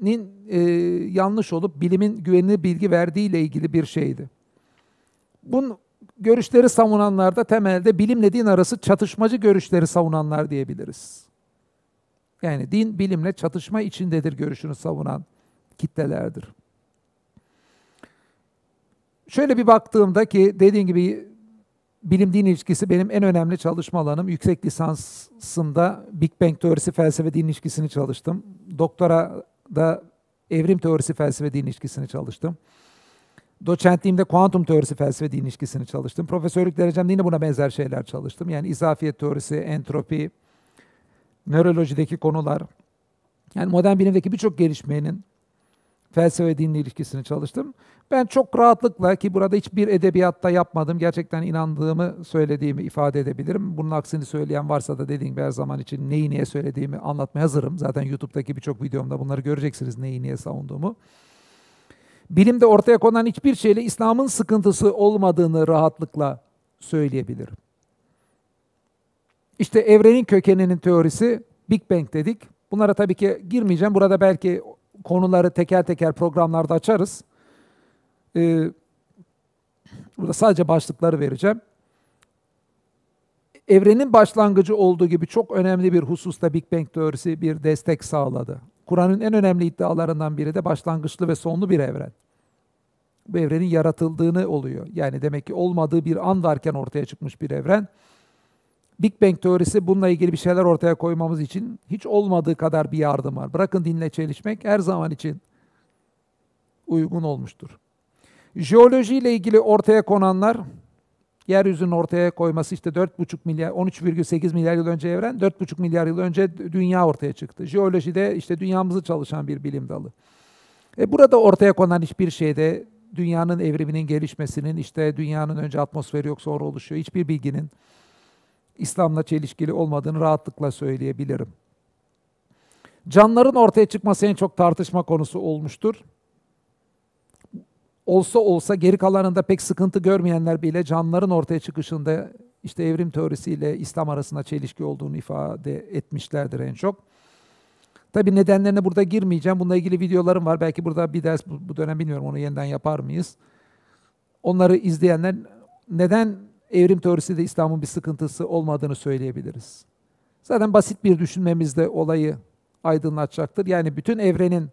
dinin e, yanlış olup bilimin güvenilir bilgi verdiği ile ilgili bir şeydi. Bunun görüşleri savunanlar da temelde bilimle din arası çatışmacı görüşleri savunanlar diyebiliriz. Yani din bilimle çatışma içindedir görüşünü savunan kitlelerdir. Şöyle bir baktığımda ki dediğim gibi bilim din ilişkisi benim en önemli çalışma alanım. Yüksek lisansımda Big Bang teorisi felsefe din ilişkisini çalıştım. Doktora da evrim teorisi felsefe din ilişkisini çalıştım. Doçentliğimde kuantum teorisi felsefe din ilişkisini çalıştım. Profesörlük derecemde yine buna benzer şeyler çalıştım. Yani izafiyet teorisi, entropi, nörolojideki konular. Yani modern bilimdeki birçok gelişmenin felsefe dinle ilişkisini çalıştım. Ben çok rahatlıkla ki burada hiçbir edebiyatta yapmadım, gerçekten inandığımı söylediğimi ifade edebilirim. Bunun aksini söyleyen varsa da dediğim gibi her zaman için neyi niye söylediğimi anlatmaya hazırım. Zaten YouTube'daki birçok videomda bunları göreceksiniz neyi niye savunduğumu. Bilimde ortaya konan hiçbir şeyle İslam'ın sıkıntısı olmadığını rahatlıkla söyleyebilirim. İşte evrenin kökeninin teorisi Big Bang dedik. Bunlara tabii ki girmeyeceğim. Burada belki konuları teker teker programlarda açarız. Ee, burada sadece başlıkları vereceğim. Evrenin başlangıcı olduğu gibi çok önemli bir hususta Big Bang teorisi bir destek sağladı. Kur'an'ın en önemli iddialarından biri de başlangıçlı ve sonlu bir evren. Bu evrenin yaratıldığını oluyor. Yani demek ki olmadığı bir an varken ortaya çıkmış bir evren. Big Bang teorisi bununla ilgili bir şeyler ortaya koymamız için hiç olmadığı kadar bir yardım var. Bırakın dinle çelişmek her zaman için uygun olmuştur. Jeoloji ile ilgili ortaya konanlar Yeryüzünün ortaya koyması işte 4,5 milyar, 13,8 milyar yıl önce evren, 4,5 milyar yıl önce dünya ortaya çıktı. Jeoloji de işte dünyamızı çalışan bir bilim dalı. E burada ortaya konan hiçbir şeyde dünyanın evriminin gelişmesinin işte dünyanın önce atmosferi yok sonra oluşuyor. Hiçbir bilginin İslam'la çelişkili olmadığını rahatlıkla söyleyebilirim. Canların ortaya çıkması en çok tartışma konusu olmuştur. Olsa olsa geri kalanında pek sıkıntı görmeyenler bile canlıların ortaya çıkışında işte evrim teorisiyle İslam arasında çelişki olduğunu ifade etmişlerdir en çok. Tabi nedenlerine burada girmeyeceğim. Bununla ilgili videolarım var. Belki burada bir ders bu dönem bilmiyorum onu yeniden yapar mıyız? Onları izleyenler neden evrim teorisi de İslam'ın bir sıkıntısı olmadığını söyleyebiliriz. Zaten basit bir düşünmemizde olayı aydınlatacaktır. Yani bütün evrenin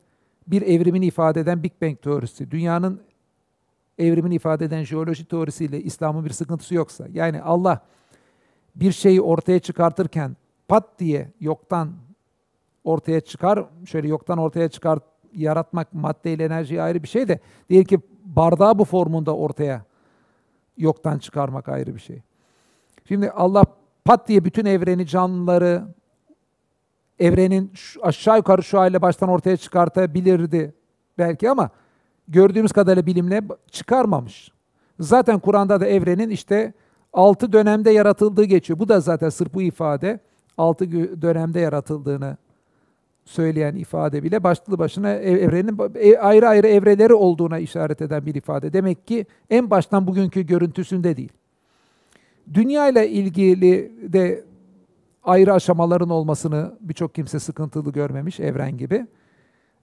bir evrimini ifade eden Big Bang teorisi, dünyanın evrimini ifade eden jeoloji teorisiyle İslam'ın bir sıkıntısı yoksa, yani Allah bir şeyi ortaya çıkartırken pat diye yoktan ortaya çıkar, şöyle yoktan ortaya çıkar yaratmak maddeyle enerjiyi ayrı bir şey de değil ki bardağı bu formunda ortaya yoktan çıkarmak ayrı bir şey. Şimdi Allah pat diye bütün evreni, canlıları, evrenin aşağı yukarı şu hale baştan ortaya çıkartabilirdi belki ama gördüğümüz kadarıyla bilimle çıkarmamış. Zaten Kur'an'da da evrenin işte altı dönemde yaratıldığı geçiyor. Bu da zaten sırf bu ifade altı dönemde yaratıldığını söyleyen ifade bile başlı başına evrenin e, ayrı ayrı evreleri olduğuna işaret eden bir ifade. Demek ki en baştan bugünkü görüntüsünde değil. Dünya ile ilgili de ayrı aşamaların olmasını birçok kimse sıkıntılı görmemiş evren gibi.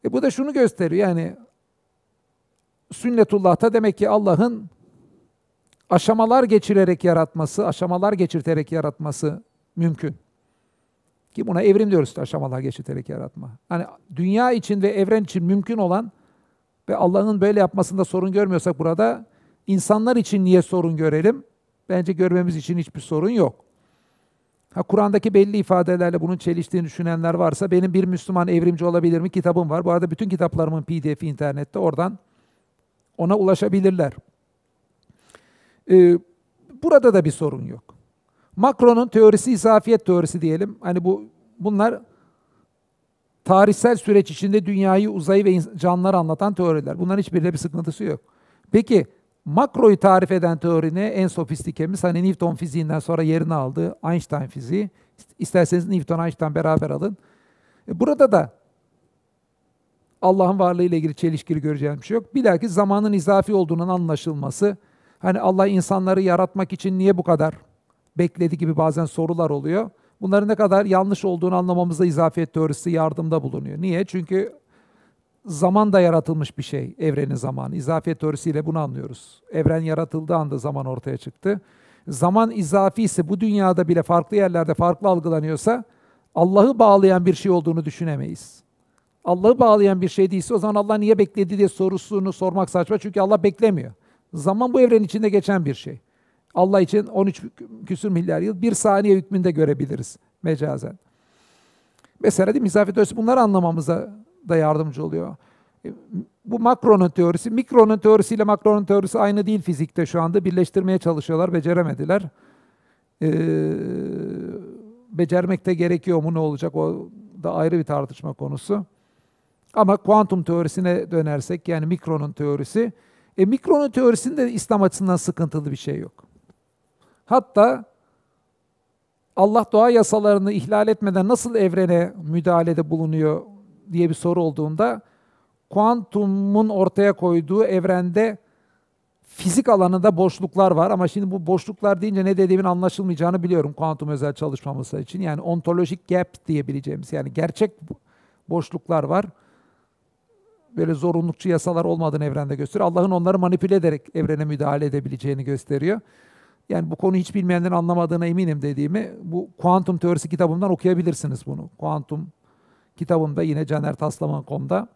E bu da şunu gösteriyor yani sünnetullah'ta demek ki Allah'ın aşamalar geçirerek yaratması, aşamalar geçirterek yaratması mümkün. Ki buna evrim diyoruz aşamalar geçirterek yaratma. Hani dünya için ve evren için mümkün olan ve Allah'ın böyle yapmasında sorun görmüyorsak burada insanlar için niye sorun görelim? Bence görmemiz için hiçbir sorun yok. Ha Kur'an'daki belli ifadelerle bunun çeliştiğini düşünenler varsa benim bir Müslüman evrimci olabilir mi kitabım var. Bu arada bütün kitaplarımın PDF'i internette oradan ona ulaşabilirler. Ee, burada da bir sorun yok. Macron'un teorisi izafiyet teorisi diyelim. Hani bu bunlar tarihsel süreç içinde dünyayı, uzayı ve canlıları anlatan teoriler. Bunların hiçbirinde bir sıkıntısı yok. Peki makroyu tarif eden teori ne? En sofistikemiz hani Newton fiziğinden sonra yerini aldı Einstein fiziği. İsterseniz Newton Einstein beraber alın. E burada da Allah'ın varlığı ile ilgili çelişkili göreceğim bir şey yok. Bilakis zamanın izafi olduğunun anlaşılması. Hani Allah insanları yaratmak için niye bu kadar bekledi gibi bazen sorular oluyor. Bunların ne kadar yanlış olduğunu anlamamızda izafiyet teorisi yardımda bulunuyor. Niye? Çünkü zaman da yaratılmış bir şey, evrenin zamanı. İzafiyet teorisiyle bunu anlıyoruz. Evren yaratıldığı anda zaman ortaya çıktı. Zaman izafi ise bu dünyada bile farklı yerlerde farklı algılanıyorsa Allah'ı bağlayan bir şey olduğunu düşünemeyiz. Allah'ı bağlayan bir şey değilse o zaman Allah niye bekledi diye sorusunu sormak saçma. Çünkü Allah beklemiyor. Zaman bu evrenin içinde geçen bir şey. Allah için 13 küsür milyar yıl bir saniye hükmünde görebiliriz mecazen. Mesela değil mi? İzafiyet teorisi bunları anlamamıza da yardımcı oluyor. E, bu Macron'un teorisi, Mikron'un teorisiyle Macron'un teorisi aynı değil fizikte şu anda. Birleştirmeye çalışıyorlar, beceremediler. Ee, becermek de gerekiyor mu ne olacak o da ayrı bir tartışma konusu. Ama kuantum teorisine dönersek yani Mikron'un teorisi, e, Mikron'un teorisinde İslam açısından sıkıntılı bir şey yok. Hatta Allah doğa yasalarını ihlal etmeden nasıl evrene müdahalede bulunuyor diye bir soru olduğunda kuantumun ortaya koyduğu evrende fizik alanında boşluklar var ama şimdi bu boşluklar deyince ne dediğimin anlaşılmayacağını biliyorum kuantum özel çalışmamız için. Yani ontolojik gap diyebileceğimiz yani gerçek boşluklar var. Böyle zorunlulukçu yasalar olmadığını evrende gösteriyor. Allah'ın onları manipüle ederek evrene müdahale edebileceğini gösteriyor. Yani bu konuyu hiç bilmeyenlerin anlamadığına eminim dediğimi bu kuantum teorisi kitabımdan okuyabilirsiniz bunu. Kuantum kitabımda yine canertaslaman.com'da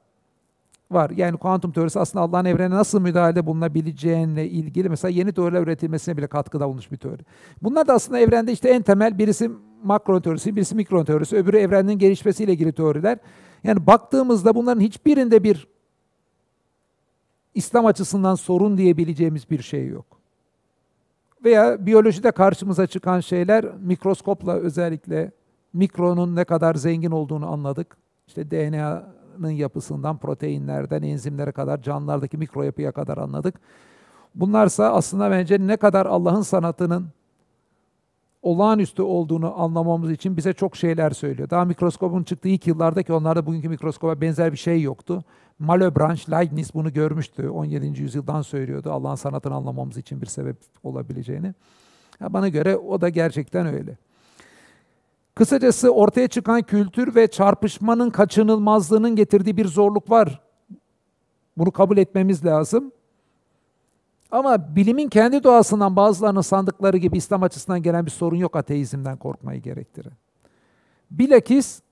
var. Yani kuantum teorisi aslında Allah'ın evrene nasıl müdahale bulunabileceğine ilgili mesela yeni teoriler üretilmesine bile katkıda bulmuş bir teori. Bunlar da aslında evrende işte en temel birisi makro teorisi, birisi mikro teorisi, öbürü evrenin gelişmesiyle ilgili teoriler. Yani baktığımızda bunların hiçbirinde bir İslam açısından sorun diyebileceğimiz bir şey yok. Veya biyolojide karşımıza çıkan şeyler mikroskopla özellikle mikronun ne kadar zengin olduğunu anladık. İşte DNA'nın yapısından, proteinlerden, enzimlere kadar, canlılardaki mikro yapıya kadar anladık. Bunlarsa aslında bence ne kadar Allah'ın sanatının olağanüstü olduğunu anlamamız için bize çok şeyler söylüyor. Daha mikroskopun çıktığı ilk yıllardaki onlarda bugünkü mikroskopa benzer bir şey yoktu. Malebranche, Leibniz bunu görmüştü. 17. yüzyıldan söylüyordu Allah'ın sanatını anlamamız için bir sebep olabileceğini. Ya bana göre o da gerçekten öyle. Kısacası ortaya çıkan kültür ve çarpışmanın kaçınılmazlığının getirdiği bir zorluk var. Bunu kabul etmemiz lazım. Ama bilimin kendi doğasından bazılarının sandıkları gibi İslam açısından gelen bir sorun yok ateizmden korkmayı gerektirir. Bilakis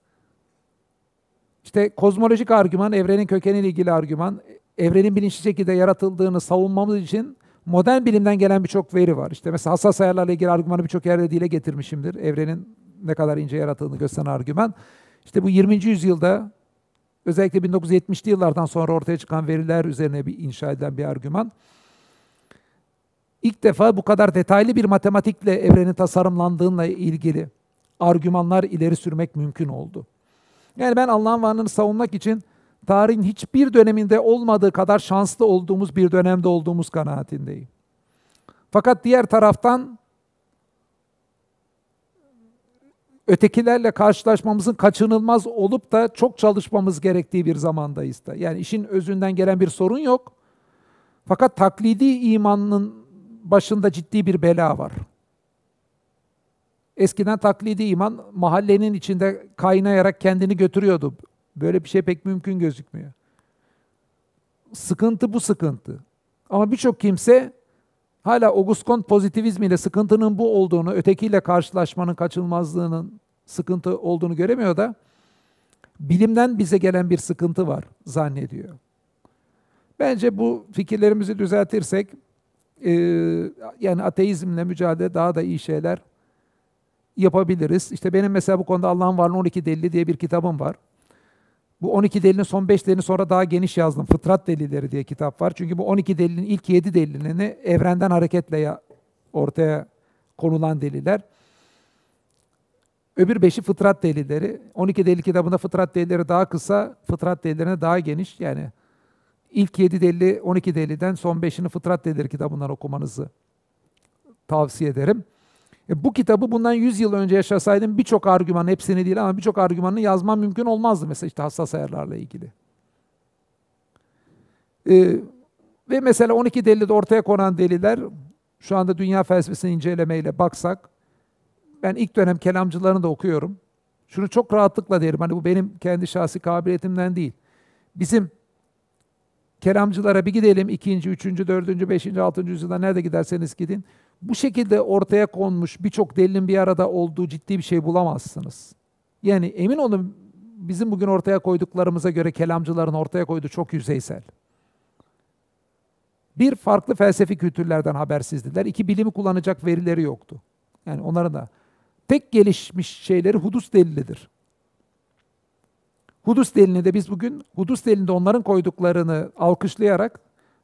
işte kozmolojik argüman, evrenin kökeniyle ilgili argüman, evrenin bilinçli şekilde yaratıldığını savunmamız için modern bilimden gelen birçok veri var. İşte mesela hassas ayarlarla ilgili argümanı birçok yerde dile getirmişimdir. Evrenin ne kadar ince yaratıldığını gösteren argüman. İşte bu 20. yüzyılda özellikle 1970'li yıllardan sonra ortaya çıkan veriler üzerine bir inşa edilen bir argüman. İlk defa bu kadar detaylı bir matematikle evrenin tasarımlandığıyla ilgili argümanlar ileri sürmek mümkün oldu. Yani ben Allah'ın varlığını savunmak için tarihin hiçbir döneminde olmadığı kadar şanslı olduğumuz bir dönemde olduğumuz kanaatindeyim. Fakat diğer taraftan ötekilerle karşılaşmamızın kaçınılmaz olup da çok çalışmamız gerektiği bir zamandayız da. Yani işin özünden gelen bir sorun yok. Fakat taklidi imanın başında ciddi bir bela var. Eskiden taklidi iman mahallenin içinde kaynayarak kendini götürüyordu. Böyle bir şey pek mümkün gözükmüyor. Sıkıntı bu sıkıntı. Ama birçok kimse hala Auguste Comte pozitivizmiyle sıkıntının bu olduğunu, ötekiyle karşılaşmanın kaçınılmazlığının sıkıntı olduğunu göremiyor da bilimden bize gelen bir sıkıntı var zannediyor. Bence bu fikirlerimizi düzeltirsek e, yani ateizmle mücadele daha da iyi şeyler yapabiliriz. İşte benim mesela bu konuda Allah'ın varlığı 12 delili diye bir kitabım var. Bu 12 delinin son 5 delini sonra daha geniş yazdım. Fıtrat delilleri diye kitap var. Çünkü bu 12 delilin ilk 7 delilini evrenden hareketle ortaya konulan deliller. Öbür beşi fıtrat delilleri. 12 delil kitabında fıtrat delilleri daha kısa, fıtrat delillerine daha geniş. Yani ilk 7 delili 12 delilden son 5'ini fıtrat delilleri kitabından okumanızı tavsiye ederim. E, bu kitabı bundan 100 yıl önce yaşasaydım birçok argüman, hepsini değil ama birçok argümanını yazmam mümkün olmazdı mesela işte hassas ayarlarla ilgili. E, ve mesela 12 delilde ortaya konan deliller, şu anda dünya felsefesini incelemeyle baksak, ben ilk dönem kelamcılarını da okuyorum. Şunu çok rahatlıkla derim, hani bu benim kendi şahsi kabiliyetimden değil. Bizim kelamcılara bir gidelim, ikinci, üçüncü, dördüncü, beşinci, altıncı yüzyılda nerede giderseniz gidin bu şekilde ortaya konmuş birçok delilin bir arada olduğu ciddi bir şey bulamazsınız. Yani emin olun bizim bugün ortaya koyduklarımıza göre kelamcıların ortaya koyduğu çok yüzeysel. Bir, farklı felsefi kültürlerden habersizdiler. İki, bilimi kullanacak verileri yoktu. Yani onların da tek gelişmiş şeyleri hudus delilidir. Hudus delilini de biz bugün hudus delilinde onların koyduklarını alkışlayarak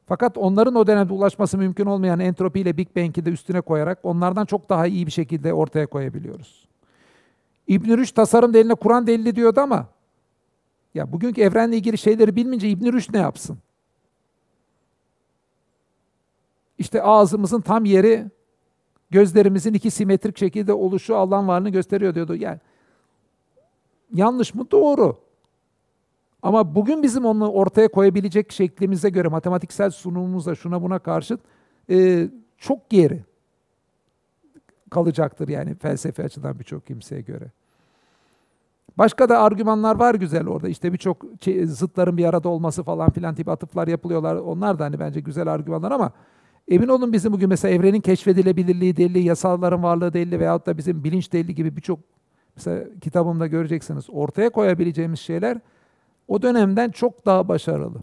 fakat onların o dönemde ulaşması mümkün olmayan entropi ile Big Bang'i de üstüne koyarak onlardan çok daha iyi bir şekilde ortaya koyabiliyoruz. İbn Rüşd tasarım deliline Kur'an delili diyordu ama ya bugünkü evrenle ilgili şeyleri bilmeyince İbn Rüşd ne yapsın? İşte ağzımızın tam yeri gözlerimizin iki simetrik şekilde oluşu Allah'ın varlığını gösteriyor diyordu. Yani yanlış mı? Doğru. Ama bugün bizim onu ortaya koyabilecek şeklimize göre matematiksel sunumumuzda şuna buna karşıt e, çok geri kalacaktır yani felsefe açıdan birçok kimseye göre. Başka da argümanlar var güzel orada. İşte birçok zıtların bir arada olması falan filan tip atıflar yapılıyorlar. Onlar da hani bence güzel argümanlar ama emin olun bizim bugün mesela evrenin keşfedilebilirliği delili, yasalların varlığı delili veyahut da bizim bilinç delili gibi birçok mesela kitabımda göreceksiniz ortaya koyabileceğimiz şeyler o dönemden çok daha başarılı.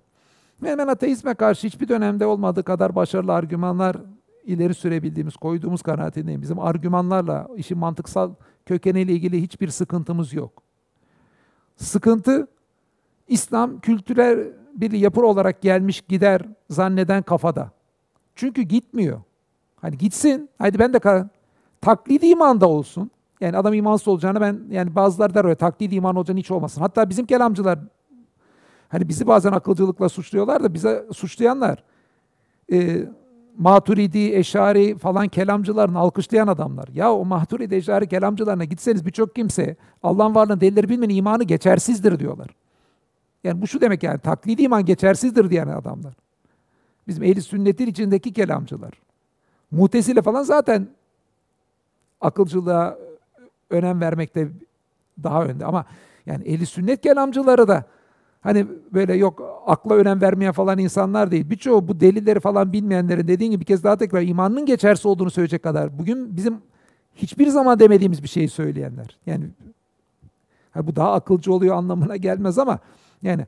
Ve ben ateizme karşı hiçbir dönemde olmadığı kadar başarılı argümanlar ileri sürebildiğimiz, koyduğumuz kanaatindeyim. Bizim argümanlarla, işin mantıksal kökeniyle ilgili hiçbir sıkıntımız yok. Sıkıntı, İslam kültürel bir yapı olarak gelmiş gider zanneden kafada. Çünkü gitmiyor. Hani gitsin. Hadi ben de ka- taklidi iman da olsun. Yani adam imansız olacağını ben yani bazıları der öyle taklidi iman olacağını hiç olmasın. Hatta bizim kelamcılar hani bizi bazen akılcılıkla suçluyorlar da bize suçlayanlar e, Maturidi, Eşari falan kelamcılarını alkışlayan adamlar. Ya o Maturidi, Eşari kelamcılarına gitseniz birçok kimse Allah'ın varlığını delilleri bilmenin imanı geçersizdir diyorlar. Yani bu şu demek yani taklidi iman geçersizdir diyen adamlar. Bizim ehli sünnetin içindeki kelamcılar. Mutezile falan zaten akılcılığa önem vermekte daha önde ama yani ehli sünnet kelamcıları da hani böyle yok akla önem vermeyen falan insanlar değil. Birçoğu bu delilleri falan bilmeyenlerin dediğin gibi bir kez daha tekrar imanının geçersiz olduğunu söyleyecek kadar bugün bizim hiçbir zaman demediğimiz bir şeyi söyleyenler. Yani bu daha akılcı oluyor anlamına gelmez ama yani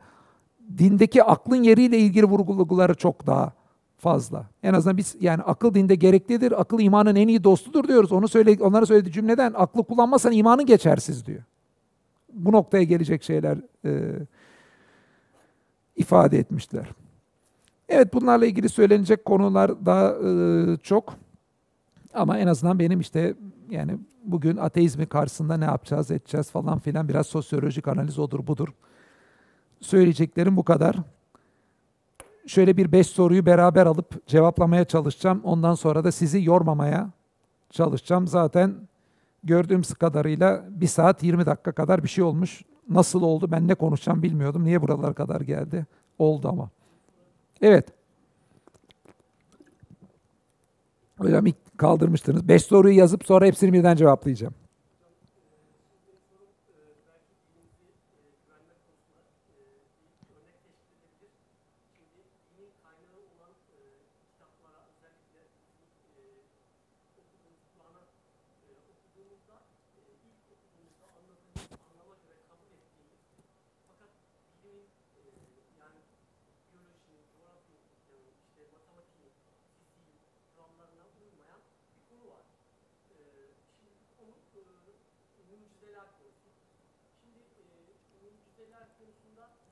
dindeki aklın yeriyle ilgili vurguları çok daha fazla. En azından biz yani akıl dinde gereklidir. Akıl imanın en iyi dostudur diyoruz. Onu söyle onlara söylediği cümleden aklı kullanmazsan imanın geçersiz diyor. Bu noktaya gelecek şeyler e, ifade etmişler. Evet bunlarla ilgili söylenecek konular daha e, çok. Ama en azından benim işte yani bugün ateizmi karşısında ne yapacağız, edeceğiz falan filan biraz sosyolojik analiz odur budur. Söyleyeceklerim bu kadar. Şöyle bir beş soruyu beraber alıp cevaplamaya çalışacağım. Ondan sonra da sizi yormamaya çalışacağım. Zaten gördüğüm kadarıyla bir saat 20 dakika kadar bir şey olmuş. Nasıl oldu ben ne konuşacağım bilmiyordum. Niye buralara kadar geldi? Oldu ama. Evet. Hocam ilk kaldırmıştınız. Beş soruyu yazıp sonra hepsini birden cevaplayacağım.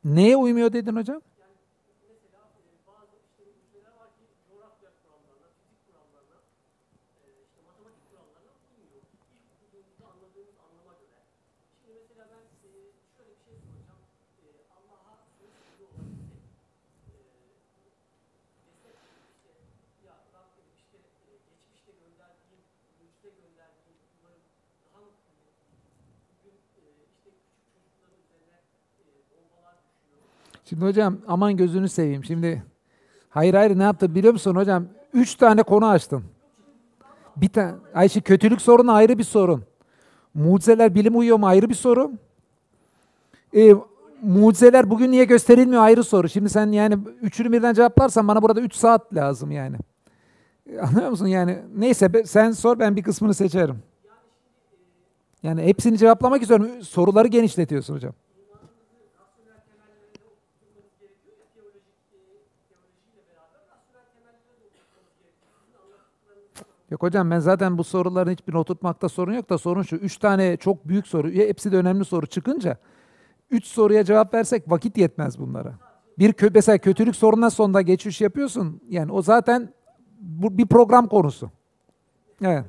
Neye uymuyor dedin hocam? Şimdi hocam aman gözünü seveyim. Şimdi hayır hayır ne yaptın biliyor musun hocam? Üç tane konu açtın. Bir tane Ayşe kötülük sorunu ayrı bir sorun. Mucizeler bilim uyuyor mu ayrı bir soru. Ee, mucizeler bugün niye gösterilmiyor ayrı soru. Şimdi sen yani üçünü birden cevaplarsan bana burada üç saat lazım yani. Anlıyor musun yani? Neyse sen sor ben bir kısmını seçerim. Yani hepsini cevaplamak istiyorum. Soruları genişletiyorsun hocam. Yok hocam ben zaten bu soruların hiçbirini oturtmakta sorun yok da sorun şu. Üç tane çok büyük soru, hepsi de önemli soru çıkınca üç soruya cevap versek vakit yetmez bunlara. Bir kö mesela kötülük sorununa sonunda geçiş yapıyorsun. Yani o zaten bu bir program konusu. Evet.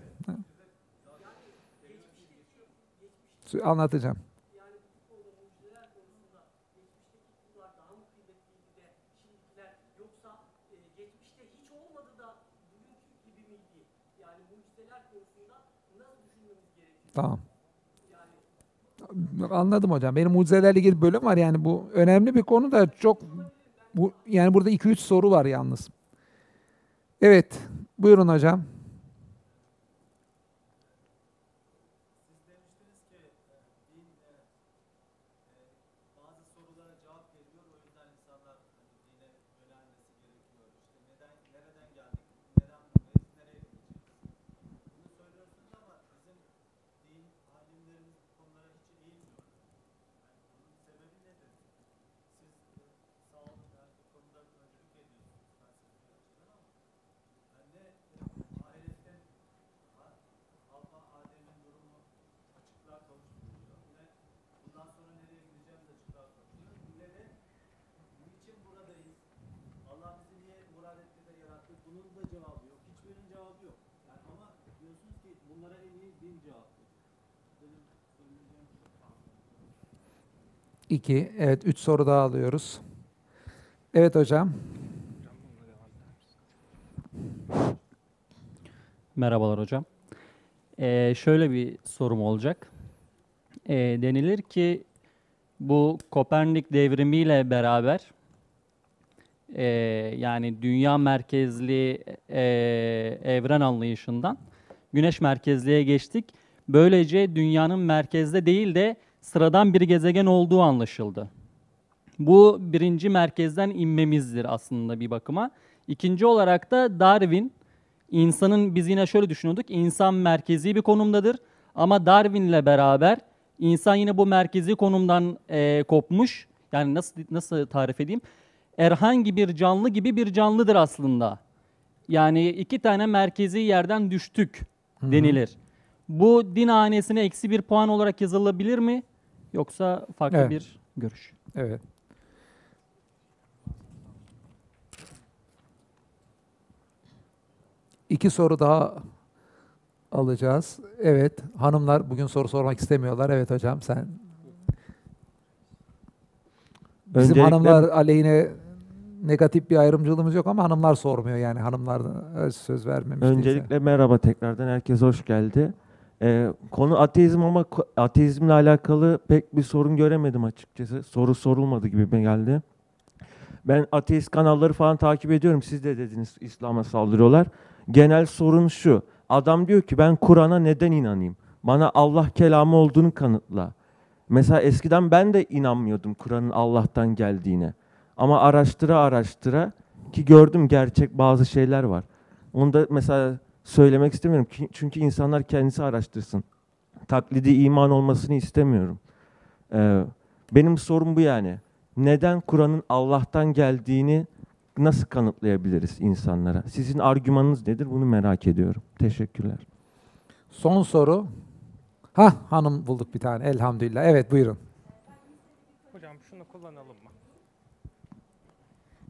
Anlatacağım. Tamam. Anladım hocam. Benim mucizelerle ilgili bölüm var yani bu önemli bir konu da çok bu yani burada 2-3 soru var yalnız. Evet. Buyurun hocam. 2. Evet 3 soru daha alıyoruz. Evet hocam. Merhabalar hocam. Ee, şöyle bir sorum olacak. Ee, denilir ki bu Kopernik devrimiyle beraber e, yani dünya merkezli e, evren anlayışından güneş merkezliğe geçtik. Böylece dünyanın merkezde değil de sıradan bir gezegen olduğu anlaşıldı. Bu birinci merkezden inmemizdir aslında bir bakıma. İkinci olarak da Darwin İnsanın biz yine şöyle düşünüyorduk. insan merkezi bir konumdadır. Ama Darwin'le beraber insan yine bu merkezi konumdan e, kopmuş. Yani nasıl nasıl tarif edeyim? Herhangi bir canlı gibi bir canlıdır aslında. Yani iki tane merkezi yerden düştük Hı hı. denilir. Bu din hanesine eksi bir puan olarak yazılabilir mi? Yoksa farklı Evet. bir görüş. Evet. İki soru daha alacağız. Evet, hanımlar bugün soru sormak istemiyorlar. Evet hocam sen. Bizim Öncelikle- hanımlar aleyhine negatif bir ayrımcılığımız yok ama hanımlar sormuyor yani hanımlar söz vermemiş. Öncelikle merhaba tekrardan herkese hoş geldi. Ee, konu ateizm ama ateizmle alakalı pek bir sorun göremedim açıkçası. Soru sorulmadı gibi geldi. Ben ateist kanalları falan takip ediyorum. Siz de dediniz İslam'a saldırıyorlar. Genel sorun şu. Adam diyor ki ben Kur'an'a neden inanayım? Bana Allah kelamı olduğunu kanıtla. Mesela eskiden ben de inanmıyordum Kur'an'ın Allah'tan geldiğine. Ama araştıra araştıra ki gördüm gerçek bazı şeyler var. Onu da mesela söylemek istemiyorum ki çünkü insanlar kendisi araştırsın. Taklidi iman olmasını istemiyorum. Ee, benim sorum bu yani. Neden Kur'an'ın Allah'tan geldiğini nasıl kanıtlayabiliriz insanlara? Sizin argümanınız nedir? Bunu merak ediyorum. Teşekkürler. Son soru. Ha hanım bulduk bir tane elhamdülillah. Evet buyurun. Hocam şunu kullanalım mı?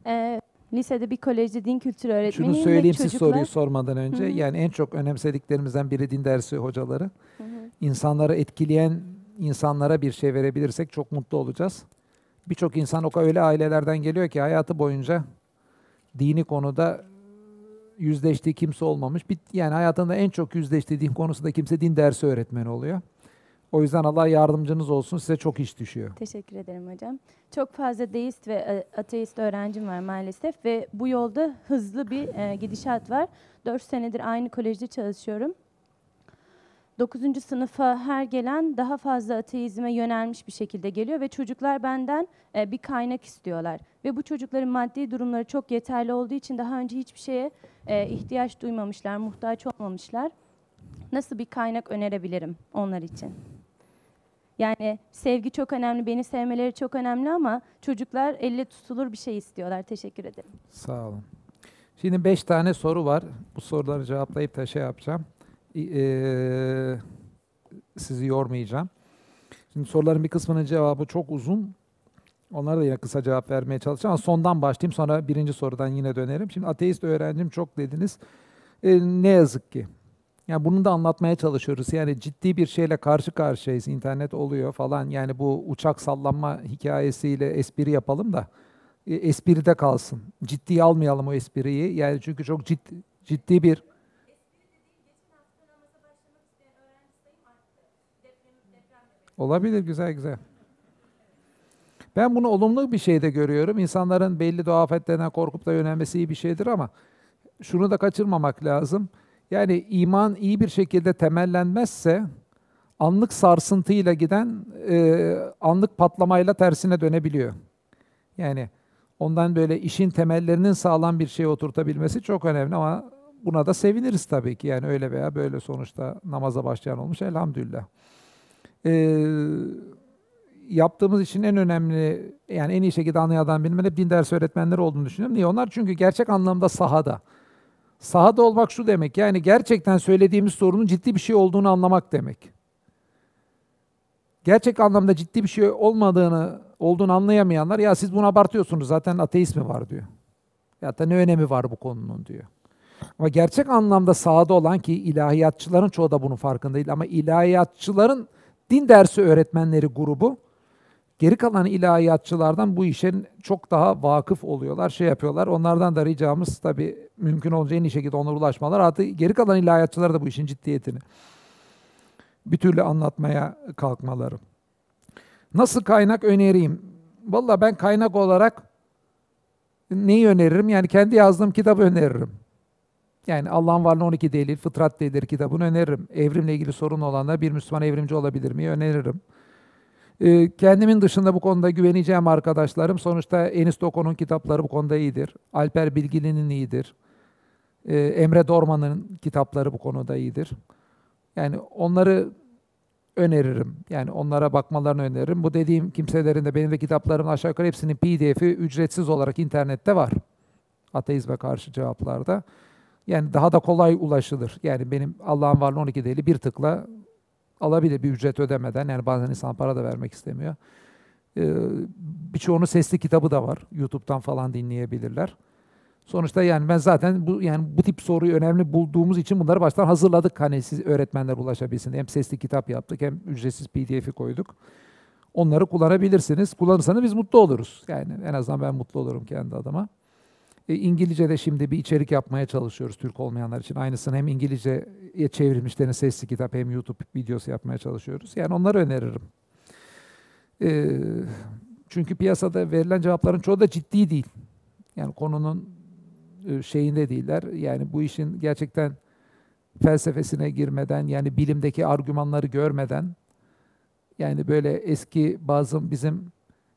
Ee, lisede bir kolejde din kültürü öğretmeniyim. Şunu söyleyeyim siz çocuklar- soruyu sormadan önce. Hı hı. Yani en çok önemsediklerimizden biri din dersi hocaları. Hı hı. İnsanları etkileyen insanlara bir şey verebilirsek çok mutlu olacağız. Birçok insan o öyle ailelerden geliyor ki hayatı boyunca dini konuda yüzleştiği kimse olmamış. Bir, yani hayatında en çok yüzleştiği din konusunda kimse din dersi öğretmeni oluyor. O yüzden Allah yardımcınız olsun. Size çok iş düşüyor. Teşekkür ederim hocam. Çok fazla deist ve e, ateist öğrencim var maalesef ve bu yolda hızlı bir e, gidişat var. 4 senedir aynı kolejde çalışıyorum. 9. sınıfa her gelen daha fazla ateizme yönelmiş bir şekilde geliyor ve çocuklar benden e, bir kaynak istiyorlar. Ve bu çocukların maddi durumları çok yeterli olduğu için daha önce hiçbir şeye ihtiyaç duymamışlar, muhtaç olmamışlar. Nasıl bir kaynak önerebilirim onlar için? Yani sevgi çok önemli, beni sevmeleri çok önemli ama çocuklar elle tutulur bir şey istiyorlar. Teşekkür ederim. Sağ olun. Şimdi beş tane soru var. Bu soruları cevaplayıp da şey yapacağım. Eee, sizi yormayacağım. Şimdi soruların bir kısmının cevabı çok uzun. Onlara da yine kısa cevap vermeye çalışacağım. Ama sondan başlayayım sonra birinci sorudan yine dönerim. Şimdi ateist öğrencim çok dediniz. E, ne yazık ki. Yani bunu da anlatmaya çalışıyoruz. Yani ciddi bir şeyle karşı karşıyayız. İnternet oluyor falan. Yani bu uçak sallanma hikayesiyle espri yapalım da e, espride kalsın. Ciddiye almayalım o espriyi. Yani çünkü çok ciddi, ciddi bir Olabilir güzel güzel. Ben bunu olumlu bir şeyde görüyorum. İnsanların belli doğa afetlerinden korkup da yönelmesi iyi bir şeydir ama şunu da kaçırmamak lazım. Yani iman iyi bir şekilde temellenmezse anlık sarsıntıyla giden e, anlık patlamayla tersine dönebiliyor. Yani ondan böyle işin temellerinin sağlam bir şeye oturtabilmesi çok önemli ama buna da seviniriz tabii ki. Yani öyle veya böyle sonuçta namaza başlayan olmuş elhamdülillah. Ee, yaptığımız için en önemli yani en iyi şekilde anlayan bilmen hep din dersi öğretmenleri olduğunu düşünüyorum. Niye? Onlar çünkü gerçek anlamda sahada. Sahada olmak şu demek yani gerçekten söylediğimiz sorunun ciddi bir şey olduğunu anlamak demek. Gerçek anlamda ciddi bir şey olmadığını olduğunu anlayamayanlar ya siz bunu abartıyorsunuz zaten ateist mi var diyor. Ya da ne önemi var bu konunun diyor. Ama gerçek anlamda sahada olan ki ilahiyatçıların çoğu da bunun farkında değil ama ilahiyatçıların din dersi öğretmenleri grubu geri kalan ilahiyatçılardan bu işin çok daha vakıf oluyorlar, şey yapıyorlar. Onlardan da ricamız tabii mümkün olunca en iyi şekilde onlara ulaşmalar. Artı geri kalan ilahiyatçılara da bu işin ciddiyetini bir türlü anlatmaya kalkmaları. Nasıl kaynak önereyim? Valla ben kaynak olarak neyi öneririm? Yani kendi yazdığım kitabı öneririm. Yani Allah'ın varlığı 12 delil, fıtrat delilleri kitabını öneririm. Evrimle ilgili sorun olanlar bir Müslüman evrimci olabilir mi? Öneririm. Ee, kendimin dışında bu konuda güveneceğim arkadaşlarım. Sonuçta Enis Toko'nun kitapları bu konuda iyidir. Alper Bilgili'nin iyidir. Ee, Emre Dorman'ın kitapları bu konuda iyidir. Yani onları öneririm. Yani onlara bakmalarını öneririm. Bu dediğim kimselerin de benim de kitaplarımın aşağı yukarı hepsinin pdf'i ücretsiz olarak internette var. Ateizme karşı cevaplarda. Yani daha da kolay ulaşılır. Yani benim Allah'ın varlığı 12 deli bir tıkla alabilir bir ücret ödemeden. Yani bazen insan para da vermek istemiyor. Ee, birçoğunun sesli kitabı da var. YouTube'dan falan dinleyebilirler. Sonuçta yani ben zaten bu yani bu tip soruyu önemli bulduğumuz için bunları baştan hazırladık. Hani siz öğretmenler ulaşabilsin. Hem sesli kitap yaptık hem ücretsiz PDF'i koyduk. Onları kullanabilirsiniz. Kullanırsanız biz mutlu oluruz. Yani en azından ben mutlu olurum kendi adıma. E, İngilizce'de şimdi bir içerik yapmaya çalışıyoruz Türk olmayanlar için. Aynısını hem İngilizce'ye çevrilmişlerin sesli kitap hem YouTube videosu yapmaya çalışıyoruz. Yani onları öneririm. E, çünkü piyasada verilen cevapların çoğu da ciddi değil. Yani konunun e, şeyinde değiller. Yani bu işin gerçekten felsefesine girmeden yani bilimdeki argümanları görmeden yani böyle eski bazı bizim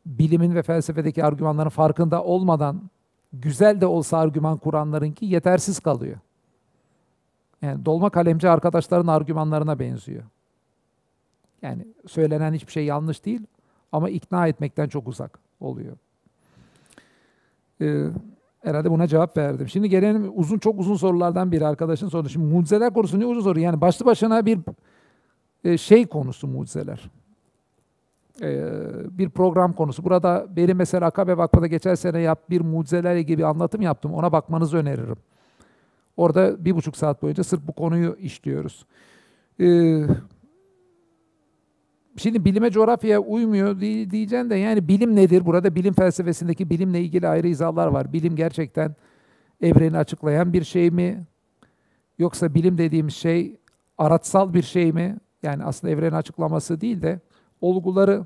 bilimin ve felsefedeki argümanların farkında olmadan güzel de olsa argüman kuranlarınki yetersiz kalıyor. Yani dolma kalemci arkadaşların argümanlarına benziyor. Yani söylenen hiçbir şey yanlış değil ama ikna etmekten çok uzak oluyor. Ee, herhalde buna cevap verdim. Şimdi gelelim uzun çok uzun sorulardan biri arkadaşın sorusu. Şimdi mucizeler konusu ne uzun soru? Yani başlı başına bir e, şey konusu mucizeler. Ee, bir program konusu. Burada benim mesela Akabe Vakfı'da geçen sene yap bir mucizelerle ilgili bir anlatım yaptım. Ona bakmanızı öneririm. Orada bir buçuk saat boyunca sırf bu konuyu işliyoruz. Ee, şimdi bilime coğrafyaya uymuyor diyeceğim de yani bilim nedir? Burada bilim felsefesindeki bilimle ilgili ayrı izahlar var. Bilim gerçekten evreni açıklayan bir şey mi? Yoksa bilim dediğimiz şey aratsal bir şey mi? Yani aslında evreni açıklaması değil de olguları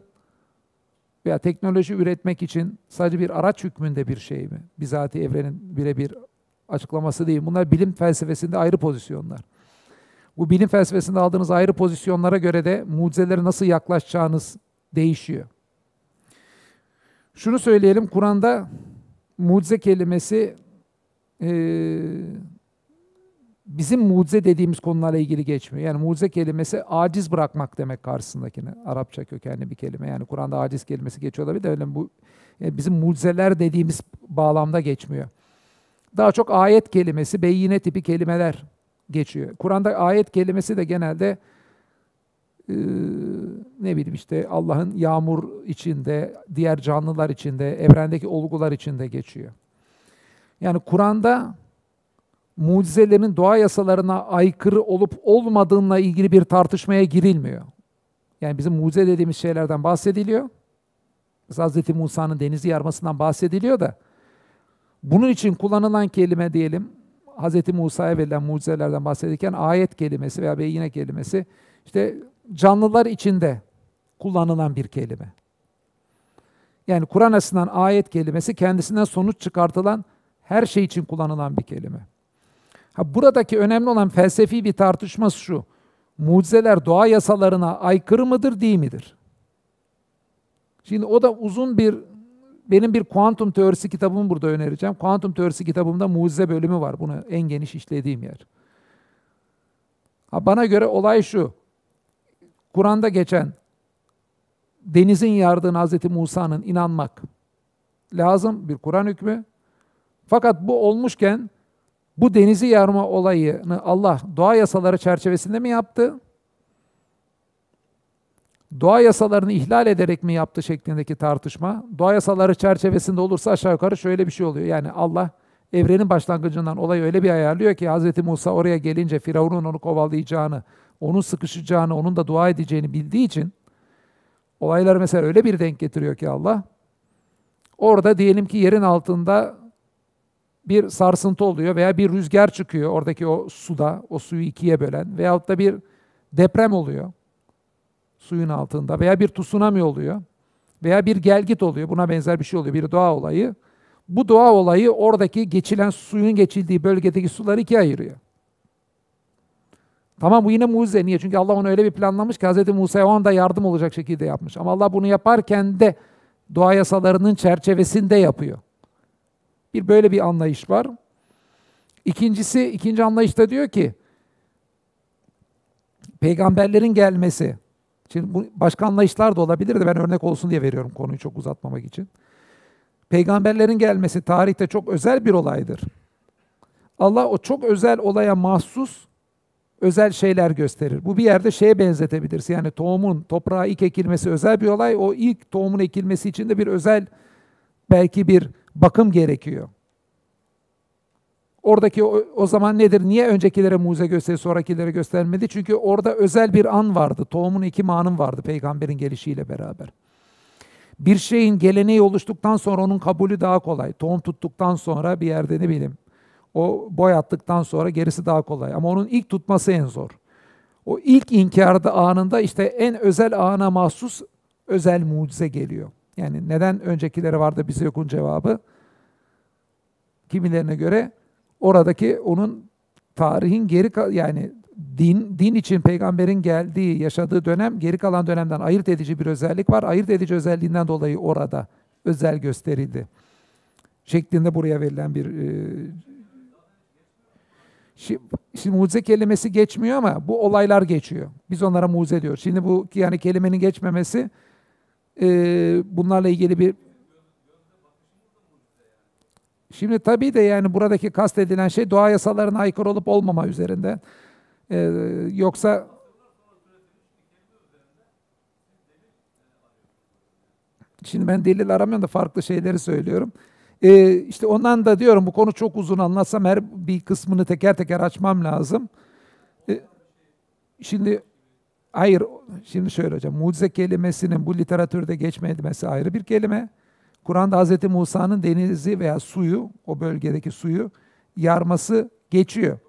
veya teknoloji üretmek için sadece bir araç hükmünde bir şey mi? Bizatihi evrenin birebir açıklaması değil. Bunlar bilim felsefesinde ayrı pozisyonlar. Bu bilim felsefesinde aldığınız ayrı pozisyonlara göre de mucizelere nasıl yaklaşacağınız değişiyor. Şunu söyleyelim, Kur'an'da mucize kelimesi e, bizim mucize dediğimiz konularla ilgili geçmiyor. Yani mucize kelimesi aciz bırakmak demek karşısındakine. Arapça kökenli bir kelime. Yani Kur'an'da aciz kelimesi geçiyor olabilir de öyle bu yani bizim mucizeler dediğimiz bağlamda geçmiyor. Daha çok ayet kelimesi, beyine tipi kelimeler geçiyor. Kur'an'da ayet kelimesi de genelde e, ne bileyim işte Allah'ın yağmur içinde, diğer canlılar içinde, evrendeki olgular içinde geçiyor. Yani Kur'an'da mucizelerin doğa yasalarına aykırı olup olmadığına ilgili bir tartışmaya girilmiyor. Yani bizim mucize dediğimiz şeylerden bahsediliyor. Mesela Hz. Musa'nın denizi yarmasından bahsediliyor da bunun için kullanılan kelime diyelim Hz. Musa'ya verilen mucizelerden bahsedilirken ayet kelimesi veya beyine kelimesi işte canlılar içinde kullanılan bir kelime. Yani Kur'an açısından ayet kelimesi kendisinden sonuç çıkartılan her şey için kullanılan bir kelime. Ha, buradaki önemli olan felsefi bir tartışma şu. Mucizeler doğa yasalarına aykırı mıdır, değil midir? Şimdi o da uzun bir, benim bir kuantum teorisi kitabımı burada önereceğim. Kuantum teorisi kitabımda mucize bölümü var. Bunu en geniş işlediğim yer. Ha, bana göre olay şu. Kur'an'da geçen denizin yardığına Hz. Musa'nın inanmak lazım bir Kur'an hükmü. Fakat bu olmuşken bu denizi yarma olayını Allah doğa yasaları çerçevesinde mi yaptı? Doğa yasalarını ihlal ederek mi yaptı şeklindeki tartışma. Doğa yasaları çerçevesinde olursa aşağı yukarı şöyle bir şey oluyor. Yani Allah evrenin başlangıcından olayı öyle bir ayarlıyor ki Hz. Musa oraya gelince Firavun'un onu kovalayacağını, onun sıkışacağını, onun da dua edeceğini bildiği için olayları mesela öyle bir denk getiriyor ki Allah. Orada diyelim ki yerin altında bir sarsıntı oluyor veya bir rüzgar çıkıyor oradaki o suda, o suyu ikiye bölen veyahut da bir deprem oluyor suyun altında veya bir tsunami oluyor veya bir gelgit oluyor. Buna benzer bir şey oluyor. Bir doğa olayı. Bu doğa olayı oradaki geçilen suyun geçildiği bölgedeki suları ikiye ayırıyor. Tamam bu yine mucize. Niye? Çünkü Allah onu öyle bir planlamış ki Hz. Musa'ya o anda yardım olacak şekilde yapmış. Ama Allah bunu yaparken de doğa yasalarının çerçevesinde yapıyor. Bir böyle bir anlayış var. İkincisi, ikinci anlayışta diyor ki peygamberlerin gelmesi. Şimdi bu başka anlayışlar da olabilir de ben örnek olsun diye veriyorum konuyu çok uzatmamak için. Peygamberlerin gelmesi tarihte çok özel bir olaydır. Allah o çok özel olaya mahsus özel şeyler gösterir. Bu bir yerde şeye benzetebiliriz. Yani tohumun toprağa ilk ekilmesi özel bir olay. O ilk tohumun ekilmesi için de bir özel belki bir bakım gerekiyor. Oradaki o, o zaman nedir? Niye öncekilere mucize gösteri, sonrakilere göstermedi? Çünkü orada özel bir an vardı. Tohumun iki anın vardı peygamberin gelişiyle beraber. Bir şeyin geleneği oluştuktan sonra onun kabulü daha kolay. Tohum tuttuktan sonra bir yerde ne bileyim o boy attıktan sonra gerisi daha kolay. Ama onun ilk tutması en zor. O ilk inkarda anında işte en özel ana mahsus özel mucize geliyor. Yani neden öncekilere vardı bize yokun cevabı? Kimilerine göre oradaki onun tarihin geri yani din din için peygamberin geldiği, yaşadığı dönem geri kalan dönemden ayırt edici bir özellik var. Ayırt edici özelliğinden dolayı orada özel gösterildi. Şeklinde buraya verilen bir e, Şimdi, şimdi mucize kelimesi geçmiyor ama bu olaylar geçiyor. Biz onlara mucize diyoruz. Şimdi bu yani kelimenin geçmemesi e, bunlarla ilgili bir Şimdi tabii de yani buradaki kastedilen şey doğa yasalarına aykırı olup olmama üzerinde. Ee, yoksa Şimdi ben delil aramıyorum da farklı şeyleri söylüyorum. Ee, işte ondan da diyorum bu konu çok uzun anlatsam her bir kısmını teker teker açmam lazım. Ee, şimdi hayır şimdi şöyle hocam mucize kelimesinin bu literatürde geçmemesi ayrı bir kelime. Kur'an'da Hz. Musa'nın denizi veya suyu, o bölgedeki suyu yarması geçiyor.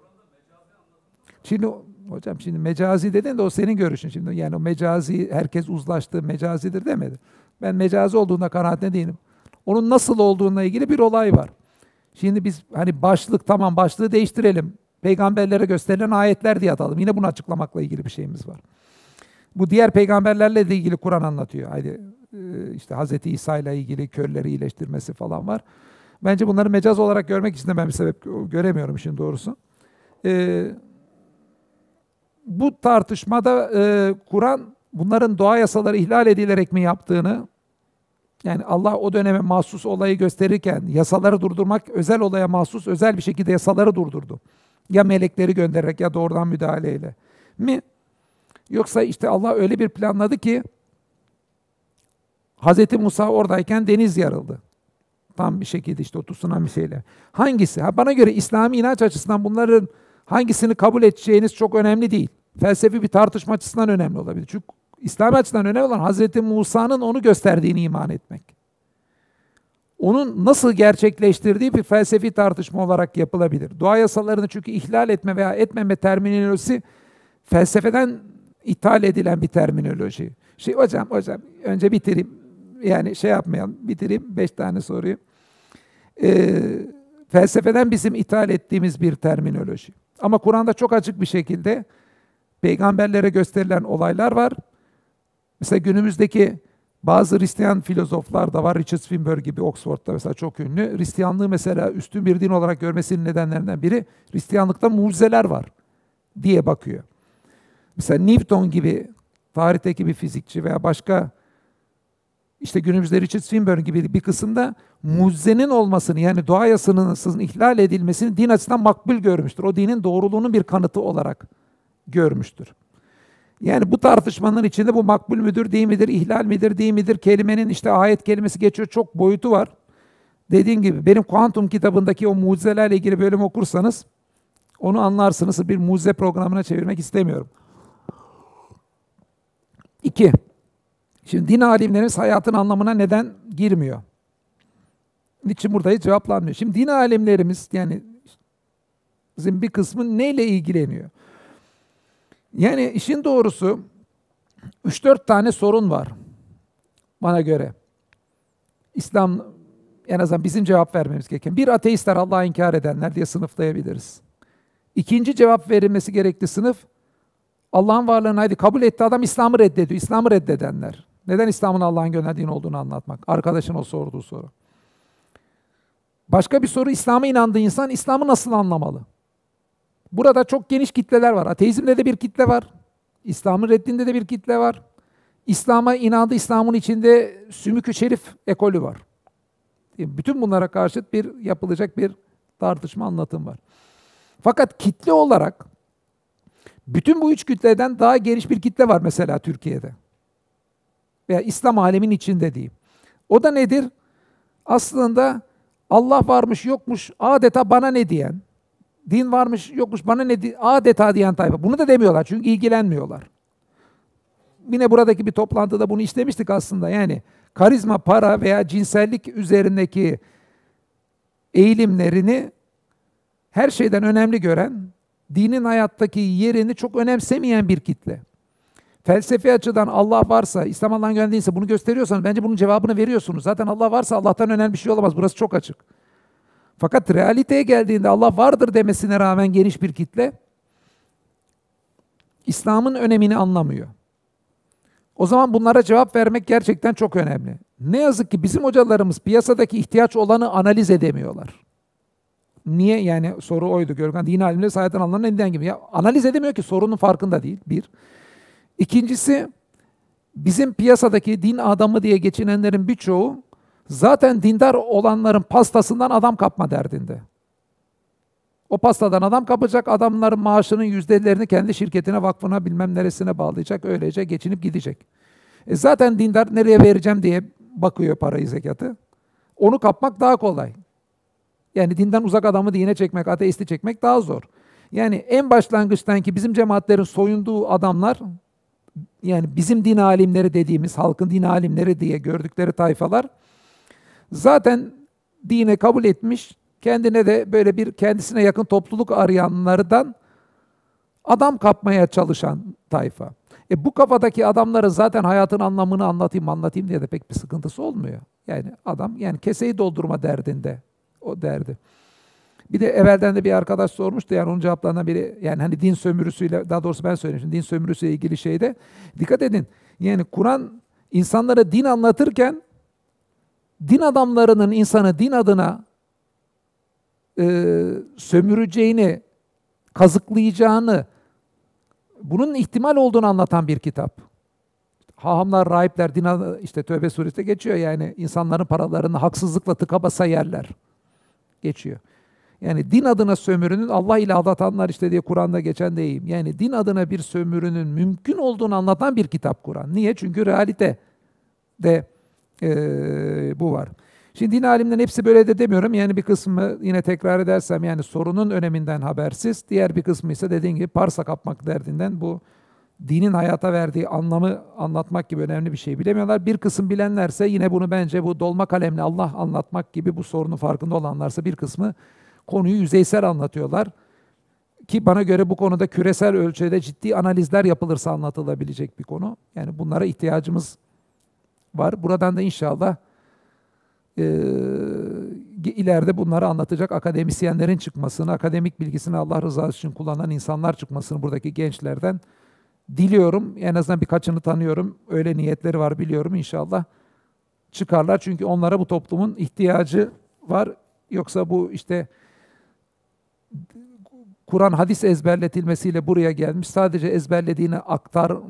Şimdi hocam şimdi mecazi dedin de o senin görüşün şimdi. Yani o mecazi herkes uzlaştığı mecazidir demedi. Ben mecazi olduğunda kanaatine değilim. Onun nasıl olduğuna ilgili bir olay var. Şimdi biz hani başlık tamam başlığı değiştirelim. Peygamberlere gösterilen ayetler diye atalım. Yine bunu açıklamakla ilgili bir şeyimiz var. Bu diğer peygamberlerle de ilgili Kur'an anlatıyor. Haydi e, işte Hz. İsa ile ilgili körleri iyileştirmesi falan var. Bence bunları mecaz olarak görmek için de ben bir sebep göremiyorum işin doğrusu. Ee, bu tartışmada e, Kur'an bunların doğa yasaları ihlal edilerek mi yaptığını, yani Allah o döneme mahsus olayı gösterirken yasaları durdurmak özel olaya mahsus özel bir şekilde yasaları durdurdu. Ya melekleri göndererek ya doğrudan müdahaleyle mi? Yoksa işte Allah öyle bir planladı ki Hz. Musa oradayken deniz yarıldı. Tam bir şekilde işte o tsunami şeyle. Hangisi? Ha, bana göre İslami inanç açısından bunların hangisini kabul edeceğiniz çok önemli değil. Felsefi bir tartışma açısından önemli olabilir. Çünkü İslam açısından önemli olan Hz. Musa'nın onu gösterdiğini iman etmek. Onun nasıl gerçekleştirdiği bir felsefi tartışma olarak yapılabilir. Doğa yasalarını çünkü ihlal etme veya etmeme terminolojisi felsefeden ithal edilen bir terminoloji. Şey hocam hocam önce bitireyim. Yani şey yapmayalım. Bitireyim beş tane soruyu. Ee, felsefeden bizim ithal ettiğimiz bir terminoloji. Ama Kur'an'da çok açık bir şekilde peygamberlere gösterilen olaylar var. Mesela günümüzdeki bazı Hristiyan filozoflar da var. Richard Swinburne gibi Oxford'da mesela çok ünlü. Hristiyanlığı mesela üstün bir din olarak görmesinin nedenlerinden biri Hristiyanlıkta mucizeler var diye bakıyor. Mesela Newton gibi tarihteki bir fizikçi veya başka işte günümüzde Richard Swinburne gibi bir kısımda mucizenin olmasını yani doğa yasasının ihlal edilmesini din açısından makbul görmüştür. O dinin doğruluğunun bir kanıtı olarak görmüştür. Yani bu tartışmanın içinde bu makbul müdür değil midir, ihlal midir değil midir, kelimenin işte ayet kelimesi geçiyor çok boyutu var. Dediğim gibi benim kuantum kitabındaki o mucizelerle ilgili bölüm okursanız onu anlarsınız. Bir mucize programına çevirmek istemiyorum. İki, şimdi din alimlerimiz hayatın anlamına neden girmiyor? Niçin burada hiç cevaplanmıyor? Şimdi din alimlerimiz yani bizim bir kısmı neyle ilgileniyor? Yani işin doğrusu 3-4 tane sorun var bana göre. İslam en azından bizim cevap vermemiz gereken. Bir ateistler Allah'ı inkar edenler diye sınıflayabiliriz. İkinci cevap verilmesi gerekli sınıf Allah'ın varlığını hadi kabul etti adam İslam'ı reddediyor. İslam'ı reddedenler. Neden İslam'ın Allah'ın gönderdiğini olduğunu anlatmak. Arkadaşın o sorduğu soru. Başka bir soru İslam'a inandığı insan İslam'ı nasıl anlamalı? Burada çok geniş kitleler var. Ateizmde de bir kitle var. İslam'ın reddinde de bir kitle var. İslam'a inandı, İslam'ın içinde sümükü şerif ekolü var. Bütün bunlara karşıt bir yapılacak bir tartışma anlatım var. Fakat kitle olarak bütün bu üç kütleden daha geniş bir kitle var mesela Türkiye'de. Veya İslam alemin içinde diyeyim. O da nedir? Aslında Allah varmış yokmuş adeta bana ne diyen, din varmış yokmuş bana ne di adeta diyen tayfa. Bunu da demiyorlar çünkü ilgilenmiyorlar. Yine buradaki bir toplantıda bunu işlemiştik aslında. Yani karizma, para veya cinsellik üzerindeki eğilimlerini her şeyden önemli gören, dinin hayattaki yerini çok önemsemeyen bir kitle. Felsefi açıdan Allah varsa, İslam Allah'ın gönderdiğinse bunu gösteriyorsanız bence bunun cevabını veriyorsunuz. Zaten Allah varsa Allah'tan önemli bir şey olamaz. Burası çok açık. Fakat realiteye geldiğinde Allah vardır demesine rağmen geniş bir kitle İslam'ın önemini anlamıyor. O zaman bunlara cevap vermek gerçekten çok önemli. Ne yazık ki bizim hocalarımız piyasadaki ihtiyaç olanı analiz edemiyorlar. Niye? Yani soru oydu Görkan. Din alimleri sayeden alınan elinden gibi. Ya, analiz edemiyor ki sorunun farkında değil. Bir. İkincisi bizim piyasadaki din adamı diye geçinenlerin birçoğu zaten dindar olanların pastasından adam kapma derdinde. O pastadan adam kapacak, adamların maaşının yüzdelerini kendi şirketine, vakfına, bilmem neresine bağlayacak, öylece geçinip gidecek. E zaten dindar nereye vereceğim diye bakıyor parayı, zekatı. Onu kapmak daha kolay. Yani dinden uzak adamı dine çekmek, ateisti çekmek daha zor. Yani en başlangıçtan ki bizim cemaatlerin soyunduğu adamlar, yani bizim din alimleri dediğimiz, halkın din alimleri diye gördükleri tayfalar, zaten dine kabul etmiş, kendine de böyle bir kendisine yakın topluluk arayanlardan adam kapmaya çalışan tayfa. E bu kafadaki adamların zaten hayatın anlamını anlatayım anlatayım diye de pek bir sıkıntısı olmuyor. Yani adam yani keseyi doldurma derdinde o derdi. Bir de evvelden de bir arkadaş sormuştu yani onun cevaplarından biri yani hani din sömürüsüyle daha doğrusu ben söyleyeyim din sömürüsüyle ilgili şeyde dikkat edin. Yani Kur'an insanlara din anlatırken din adamlarının insanı din adına e, sömüreceğini, kazıklayacağını, bunun ihtimal olduğunu anlatan bir kitap. Hahamlar, rahipler, din işte Tövbe suresinde geçiyor yani insanların paralarını haksızlıkla tıka basa yerler. Geçiyor. Yani din adına sömürünün Allah ile aldatanlar işte diye Kur'an'da geçen deyim. Yani din adına bir sömürünün mümkün olduğunu anlatan bir kitap Kur'an. Niye? Çünkü realite de e, bu var. Şimdi din alimlerin hepsi böyle de demiyorum. Yani bir kısmı yine tekrar edersem yani sorunun öneminden habersiz. Diğer bir kısmı ise dediğim gibi parsa kapmak derdinden bu dinin hayata verdiği anlamı anlatmak gibi önemli bir şey bilemiyorlar. Bir kısım bilenlerse yine bunu bence bu dolma kalemle Allah anlatmak gibi bu sorunun farkında olanlarsa bir kısmı konuyu yüzeysel anlatıyorlar. Ki bana göre bu konuda küresel ölçüde ciddi analizler yapılırsa anlatılabilecek bir konu. Yani bunlara ihtiyacımız var. Buradan da inşallah e, ileride bunları anlatacak akademisyenlerin çıkmasını, akademik bilgisini Allah rızası için kullanan insanlar çıkmasını buradaki gençlerden diliyorum. En azından birkaçını tanıyorum. Öyle niyetleri var biliyorum inşallah çıkarlar. Çünkü onlara bu toplumun ihtiyacı var. Yoksa bu işte Kur'an hadis ezberletilmesiyle buraya gelmiş. Sadece ezberlediğini aktarmak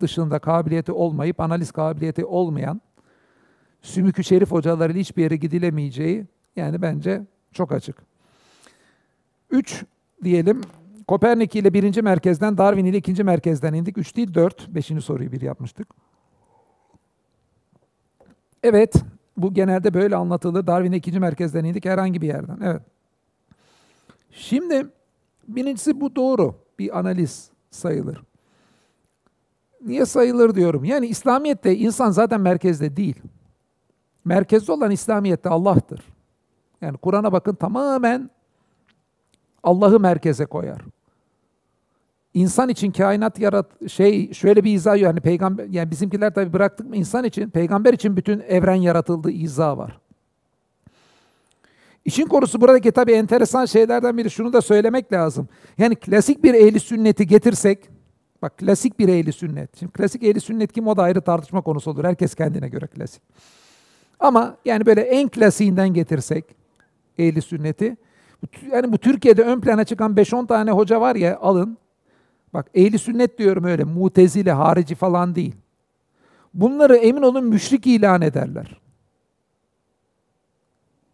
dışında kabiliyeti olmayıp analiz kabiliyeti olmayan Sümükü Şerif hocalarıyla hiçbir yere gidilemeyeceği yani bence çok açık. Üç diyelim Kopernik ile birinci merkezden, Darwin ile ikinci merkezden indik. Üç değil dört. Beşinci soruyu bir yapmıştık. Evet, Bu genelde böyle anlatılır. Darwin'e ikinci merkezden indik herhangi bir yerden. Evet. Şimdi birincisi bu doğru bir analiz sayılır. Niye sayılır diyorum. Yani İslamiyet'te insan zaten merkezde değil. Merkezde olan İslamiyet'te Allah'tır. Yani Kur'an'a bakın tamamen Allah'ı merkeze koyar. İnsan için kainat yarat şey şöyle bir izah yani peygamber yani bizimkiler tabi bıraktık mı insan için peygamber için bütün evren yaratıldığı izah var. İşin konusu buradaki tabi enteresan şeylerden biri şunu da söylemek lazım. Yani klasik bir ehli sünneti getirsek bak klasik bir ehli sünnet. Şimdi klasik ehli sünnet kim o da ayrı tartışma konusu olur. Herkes kendine göre klasik. Ama yani böyle en klasiğinden getirsek ehli sünneti yani bu Türkiye'de ön plana çıkan 5-10 tane hoca var ya alın. Bak ehli sünnet diyorum öyle mutezile, harici falan değil. Bunları emin olun müşrik ilan ederler.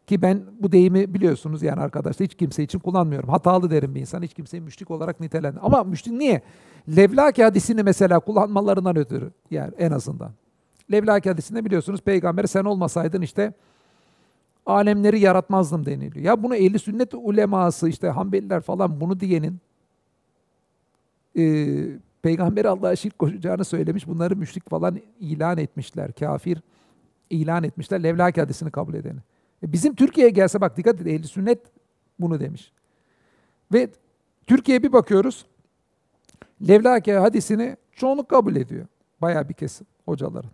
Ki ben bu deyimi biliyorsunuz yani arkadaşlar hiç kimse için kullanmıyorum. Hatalı derim bir insan. Hiç kimseyi müşrik olarak nitelendir. Ama müşrik niye? Levlaki hadisini mesela kullanmalarından ötürü yani en azından. Levlaki hadisinde biliyorsunuz peygamber sen olmasaydın işte alemleri yaratmazdım deniliyor. Ya bunu ehli sünnet uleması işte Hanbeliler falan bunu diyenin e, peygamber Allah'a şirk koşacağını söylemiş. Bunları müşrik falan ilan etmişler. Kafir ilan etmişler. Levlaki hadisini kabul edeni. E bizim Türkiye'ye gelse bak dikkat et ehli sünnet bunu demiş. Ve Türkiye'ye bir bakıyoruz. Levlaki hadisini çoğunluk kabul ediyor. Bayağı bir kesim hocaların.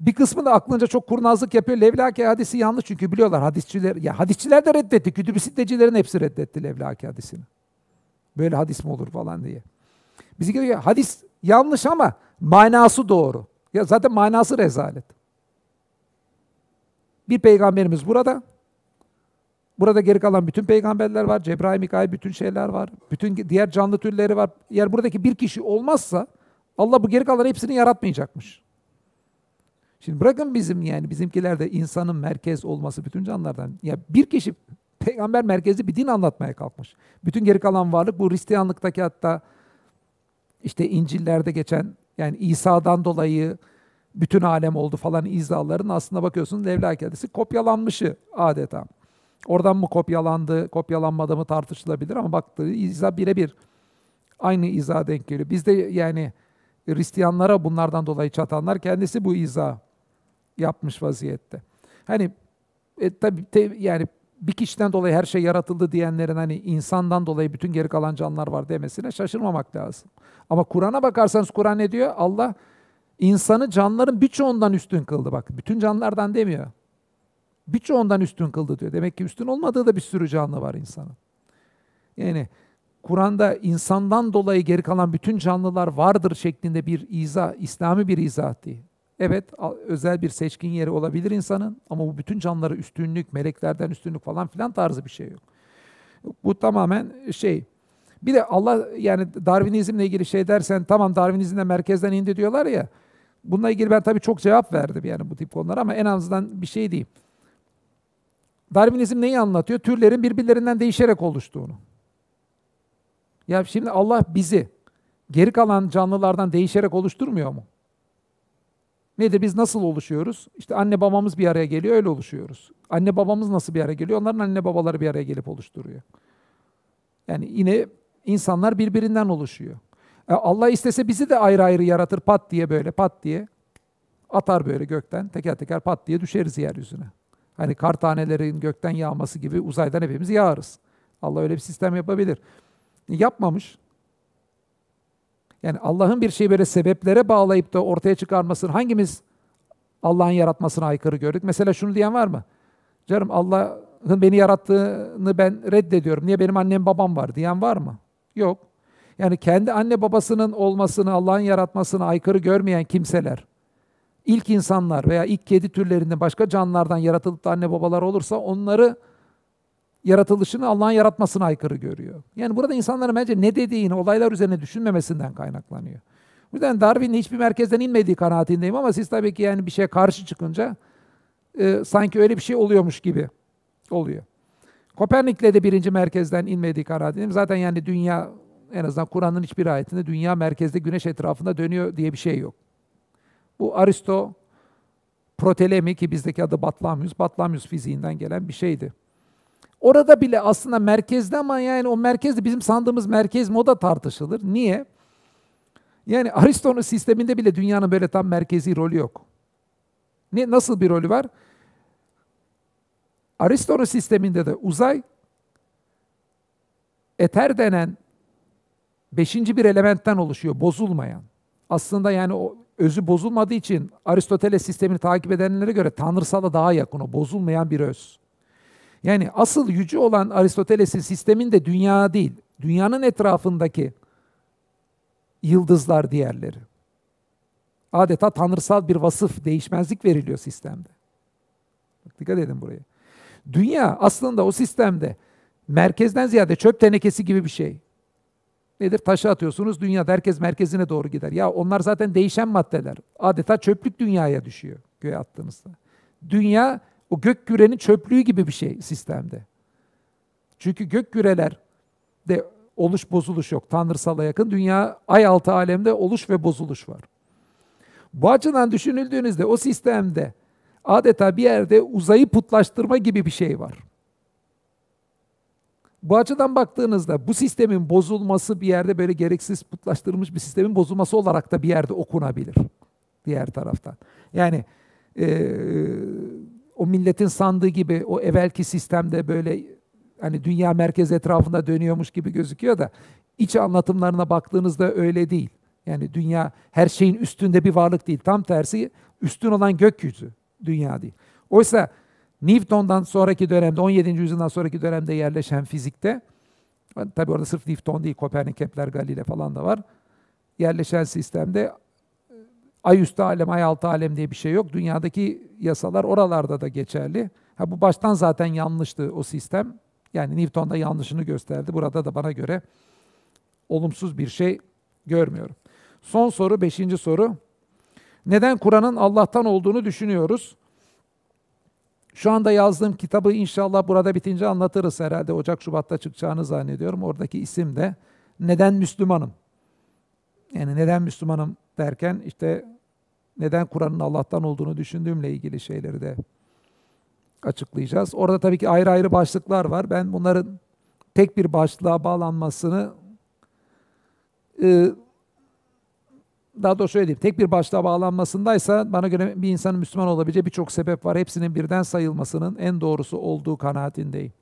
Bir kısmı da aklınca çok kurnazlık yapıyor. Levlaki hadisi yanlış çünkü biliyorlar hadisçiler. Ya hadisçiler de reddetti. Kütüb-i hepsi reddetti Levlaki hadisini. Böyle hadis mi olur falan diye. Bizi diyor hadis yanlış ama manası doğru. Ya zaten manası rezalet. Bir peygamberimiz burada. Burada geri kalan bütün peygamberler var. Cebrail, Mikail bütün şeyler var. Bütün diğer canlı türleri var. Eğer buradaki bir kişi olmazsa Allah bu geri kalan hepsini yaratmayacakmış. Şimdi bırakın bizim yani bizimkilerde insanın merkez olması bütün canlılardan. Ya bir kişi peygamber merkezli bir din anlatmaya kalkmış. Bütün geri kalan varlık bu Hristiyanlıktaki hatta işte İncil'lerde geçen yani İsa'dan dolayı bütün alem oldu falan izahların aslında bakıyorsunuz Levlaki hadisi kopyalanmışı adeta. Oradan mı kopyalandı, kopyalanmadı mı tartışılabilir ama baktığı izah birebir aynı izah denk geliyor. Bizde yani Hristiyanlara bunlardan dolayı çatanlar kendisi bu izah yapmış vaziyette. Hani e, tabii te, yani bir kişiden dolayı her şey yaratıldı diyenlerin hani insandan dolayı bütün geri kalan canlılar var demesine şaşırmamak lazım. Ama Kur'an'a bakarsanız Kur'an ne diyor? Allah insanı canlıların birçoğundan üstün kıldı. Bak bütün canlılardan demiyor. Birçoğundan üstün kıldı diyor. Demek ki üstün olmadığı da bir sürü canlı var insanın. Yani Kur'an'da insandan dolayı geri kalan bütün canlılar vardır şeklinde bir izah, İslami bir izah değil. Evet özel bir seçkin yeri olabilir insanın ama bu bütün canlılara üstünlük, meleklerden üstünlük falan filan tarzı bir şey yok. Bu tamamen şey. Bir de Allah yani Darwinizmle ilgili şey dersen tamam Darwinizm de merkezden indi diyorlar ya. Bununla ilgili ben tabii çok cevap verdim yani bu tip konulara ama en azından bir şey diyeyim. Darwinizm neyi anlatıyor? Türlerin birbirlerinden değişerek oluştuğunu. Ya şimdi Allah bizi geri kalan canlılardan değişerek oluşturmuyor mu? Nedir? Biz nasıl oluşuyoruz? İşte anne babamız bir araya geliyor, öyle oluşuyoruz. Anne babamız nasıl bir araya geliyor? Onların anne babaları bir araya gelip oluşturuyor. Yani yine insanlar birbirinden oluşuyor. E Allah istese bizi de ayrı ayrı yaratır pat diye böyle pat diye atar böyle gökten teker teker pat diye düşeriz yeryüzüne. Hani kar tanelerin gökten yağması gibi uzaydan hepimiz yağarız. Allah öyle bir sistem yapabilir. Yapmamış. Yani Allah'ın bir şeyi böyle sebeplere bağlayıp da ortaya çıkarmasını hangimiz Allah'ın yaratmasına aykırı gördük? Mesela şunu diyen var mı? Canım Allah'ın beni yarattığını ben reddediyorum. Niye benim annem babam var diyen var mı? Yok. Yani kendi anne babasının olmasını, Allah'ın yaratmasına aykırı görmeyen kimseler, ilk insanlar veya ilk kedi türlerinde başka canlılardan yaratılıp da anne babalar olursa onları yaratılışını Allah'ın yaratmasına aykırı görüyor. Yani burada insanların bence ne dediğini olaylar üzerine düşünmemesinden kaynaklanıyor. Bu yüzden Darwin'in hiçbir merkezden inmediği kanaatindeyim ama siz tabii ki yani bir şeye karşı çıkınca e, sanki öyle bir şey oluyormuş gibi oluyor. Kopernik'le de birinci merkezden inmediği kanaatindeyim. Zaten yani dünya en azından Kur'an'ın hiçbir ayetinde dünya merkezde güneş etrafında dönüyor diye bir şey yok. Bu Aristo Protelemi ki bizdeki adı Batlamyus, Batlamyus fiziğinden gelen bir şeydi. Orada bile aslında merkezde ama yani o merkezde bizim sandığımız merkez moda tartışılır. Niye? Yani Aristo'nun sisteminde bile dünyanın böyle tam merkezi rolü yok. Ne, nasıl bir rolü var? Aristo'nun sisteminde de uzay eter denen beşinci bir elementten oluşuyor, bozulmayan. Aslında yani o özü bozulmadığı için Aristoteles sistemini takip edenlere göre tanrısala daha yakın o, bozulmayan bir öz. Yani asıl yüce olan Aristoteles'in sisteminde dünya değil, dünyanın etrafındaki yıldızlar diğerleri. Adeta tanrısal bir vasıf, değişmezlik veriliyor sistemde. Dikkat edin buraya. Dünya aslında o sistemde merkezden ziyade çöp tenekesi gibi bir şey. Nedir? Taşı atıyorsunuz, dünya herkes merkezine doğru gider. Ya onlar zaten değişen maddeler. Adeta çöplük dünyaya düşüyor göğe attığınızda. Dünya o gök kürenin çöplüğü gibi bir şey sistemde. Çünkü gök küreler de oluş bozuluş yok. Tanrısala yakın. Dünya ay altı alemde oluş ve bozuluş var. Bu açıdan düşünüldüğünüzde o sistemde adeta bir yerde uzayı putlaştırma gibi bir şey var. Bu açıdan baktığınızda bu sistemin bozulması bir yerde böyle gereksiz putlaştırılmış bir sistemin bozulması olarak da bir yerde okunabilir diğer taraftan. Yani e, o milletin sandığı gibi o evvelki sistemde böyle hani dünya merkez etrafında dönüyormuş gibi gözüküyor da iç anlatımlarına baktığınızda öyle değil. Yani dünya her şeyin üstünde bir varlık değil. Tam tersi üstün olan gökyüzü dünya değil. Oysa Newton'dan sonraki dönemde, 17. yüzyıldan sonraki dönemde yerleşen fizikte, tabi orada sırf Newton değil, Kopernik, Kepler, Galile falan da var. Yerleşen sistemde ay üstü alem, ay altı alem diye bir şey yok. Dünyadaki yasalar oralarda da geçerli. Ha, bu baştan zaten yanlıştı o sistem. Yani Newton da yanlışını gösterdi. Burada da bana göre olumsuz bir şey görmüyorum. Son soru, beşinci soru. Neden Kur'an'ın Allah'tan olduğunu düşünüyoruz? Şu anda yazdığım kitabı inşallah burada bitince anlatırız herhalde. Ocak, Şubat'ta çıkacağını zannediyorum. Oradaki isim de Neden Müslümanım? Yani neden Müslümanım derken işte neden Kur'an'ın Allah'tan olduğunu düşündüğümle ilgili şeyleri de açıklayacağız. Orada tabii ki ayrı ayrı başlıklar var. Ben bunların tek bir başlığa bağlanmasını e, daha doğrusu şöyle diyeyim, tek bir başlığa bağlanmasındaysa bana göre bir insanın Müslüman olabileceği birçok sebep var. Hepsinin birden sayılmasının en doğrusu olduğu kanaatindeyim.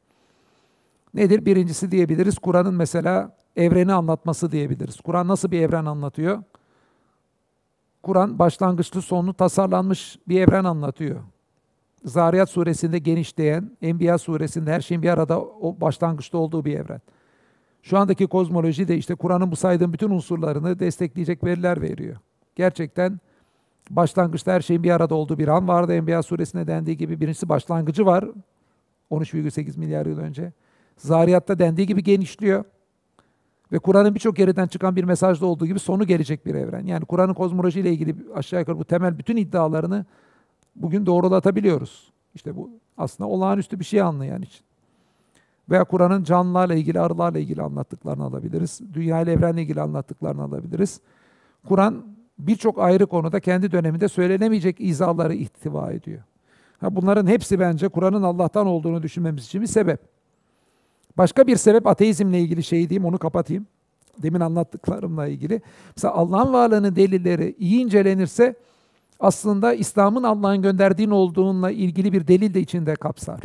Nedir? Birincisi diyebiliriz, Kur'an'ın mesela evreni anlatması diyebiliriz. Kur'an nasıl bir evren anlatıyor? Kur'an başlangıçlı sonlu tasarlanmış bir evren anlatıyor. Zariyat suresinde genişleyen, Enbiya suresinde her şeyin bir arada o başlangıçta olduğu bir evren. Şu andaki kozmoloji de işte Kur'an'ın bu saydığım bütün unsurlarını destekleyecek veriler veriyor. Gerçekten başlangıçta her şeyin bir arada olduğu bir an vardı. Enbiya suresinde dendiği gibi birincisi başlangıcı var. 13,8 milyar yıl önce. Zariyat'ta dendiği gibi genişliyor. Ve Kur'an'ın birçok yerden çıkan bir mesajda olduğu gibi sonu gelecek bir evren. Yani Kur'an'ın kozmoloji ile ilgili aşağı yukarı bu temel bütün iddialarını bugün doğrulatabiliyoruz. İşte bu aslında olağanüstü bir şey anlayan için. Veya Kur'an'ın canlılarla ilgili, arılarla ilgili anlattıklarını alabiliriz. Dünya ile evrenle ilgili anlattıklarını alabiliriz. Kur'an birçok ayrı konuda kendi döneminde söylenemeyecek izahları ihtiva ediyor. Ha bunların hepsi bence Kur'an'ın Allah'tan olduğunu düşünmemiz için bir sebep. Başka bir sebep ateizmle ilgili şey diyeyim, onu kapatayım. Demin anlattıklarımla ilgili. Mesela Allah'ın varlığının delilleri iyi incelenirse aslında İslam'ın Allah'ın gönderdiğin olduğunla ilgili bir delil de içinde kapsar.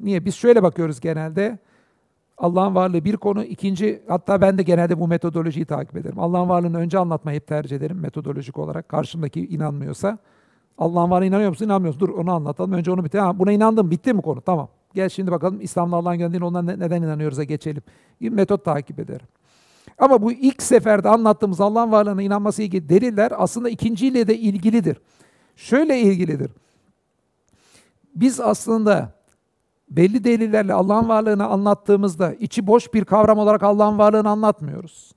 Niye? Biz şöyle bakıyoruz genelde. Allah'ın varlığı bir konu. ikinci hatta ben de genelde bu metodolojiyi takip ederim. Allah'ın varlığını önce anlatmayı hep tercih ederim metodolojik olarak. Karşımdaki inanmıyorsa. Allah'ın varlığına inanıyor musun? İnanmıyorsun. Dur onu anlatalım. Önce onu bitir. Ha, buna inandım. Bitti mi konu? Tamam. Gel şimdi bakalım İslam'la Allah'ın gönderdiğine ondan neden inanıyoruz'a geçelim. Bir metot takip ederim. Ama bu ilk seferde anlattığımız Allah'ın varlığına inanması ilgili deliller aslında ikinciyle de ilgilidir. Şöyle ilgilidir. Biz aslında belli delillerle Allah'ın varlığını anlattığımızda içi boş bir kavram olarak Allah'ın varlığını anlatmıyoruz.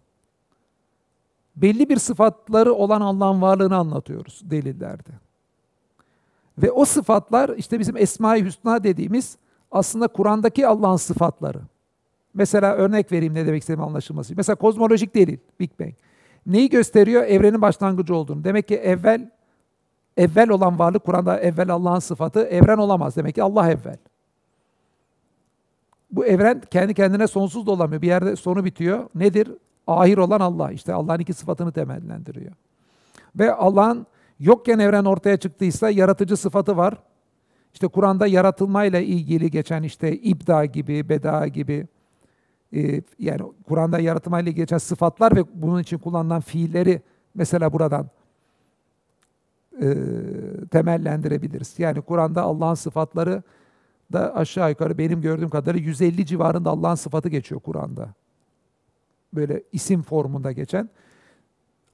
Belli bir sıfatları olan Allah'ın varlığını anlatıyoruz delillerde. Ve o sıfatlar işte bizim Esma-i Hüsna dediğimiz aslında Kur'an'daki Allah'ın sıfatları. Mesela örnek vereyim ne demek istediğim anlaşılması. Mesela kozmolojik delil, Big Bang. Neyi gösteriyor? Evrenin başlangıcı olduğunu. Demek ki evvel evvel olan varlık Kur'an'da evvel Allah'ın sıfatı evren olamaz. Demek ki Allah evvel. Bu evren kendi kendine sonsuz da olamıyor. Bir yerde sonu bitiyor. Nedir? Ahir olan Allah. İşte Allah'ın iki sıfatını temellendiriyor. Ve Allah'ın yokken evren ortaya çıktıysa yaratıcı sıfatı var. İşte Kur'an'da yaratılmayla ilgili geçen işte ibda gibi, beda gibi e, yani Kur'an'da yaratılmayla ilgili geçen sıfatlar ve bunun için kullanılan fiilleri mesela buradan e, temellendirebiliriz. Yani Kur'an'da Allah'ın sıfatları da aşağı yukarı benim gördüğüm kadarıyla 150 civarında Allah'ın sıfatı geçiyor Kur'an'da. Böyle isim formunda geçen.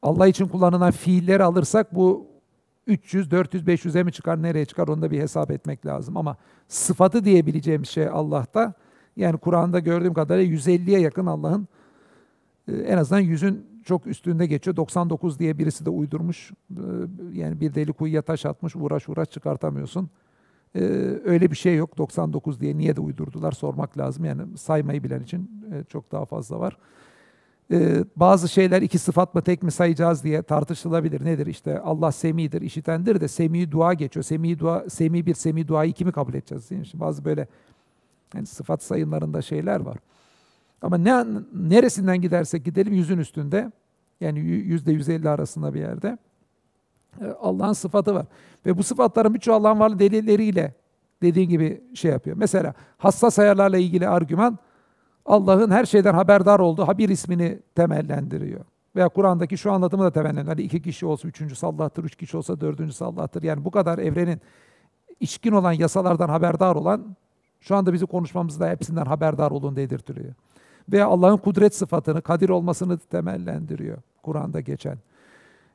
Allah için kullanılan fiilleri alırsak bu 300, 400, 500'e mi çıkar, nereye çıkar onu da bir hesap etmek lazım. Ama sıfatı diyebileceğimiz şey Allah'ta yani Kur'an'da gördüğüm kadarıyla 150'ye yakın Allah'ın e, en azından yüzün çok üstünde geçiyor. 99 diye birisi de uydurmuş. E, Yani bir deli kuyuya taş atmış, uğraş uğraş çıkartamıyorsun. E, Öyle bir şey yok 99 diye. Niye de uydurdular sormak lazım. Yani saymayı bilen için çok daha fazla var. E, Bazı şeyler iki sıfat mı tek mi sayacağız diye tartışılabilir. Nedir işte Allah semidir, işitendir de semi dua geçiyor. Semi dua, semi bir semi duayı kimi kabul edeceğiz? Değil mi? Şimdi bazı böyle yani sıfat sayımlarında şeyler var. Ama ne neresinden gidersek gidelim yüzün üstünde yani yü- yüzde 150 arasında bir yerde e, Allah'ın sıfatı var. Ve bu sıfatların birçoğu Allah'ın varlığı delilleriyle dediğin gibi şey yapıyor. Mesela hassas ayarlarla ilgili argüman Allah'ın her şeyden haberdar olduğu habir ismini temellendiriyor. Veya Kur'an'daki şu anlatımı da temellendiriyor. Hani iki kişi olsa üçüncüsü Allah'tır, üç kişi olsa dördüncüsü Allah'tır. Yani bu kadar evrenin içkin olan yasalardan haberdar olan şu anda bizi konuşmamızda hepsinden haberdar olun dedirtiliyor. Veya Allah'ın kudret sıfatını, kadir olmasını temellendiriyor Kur'an'da geçen.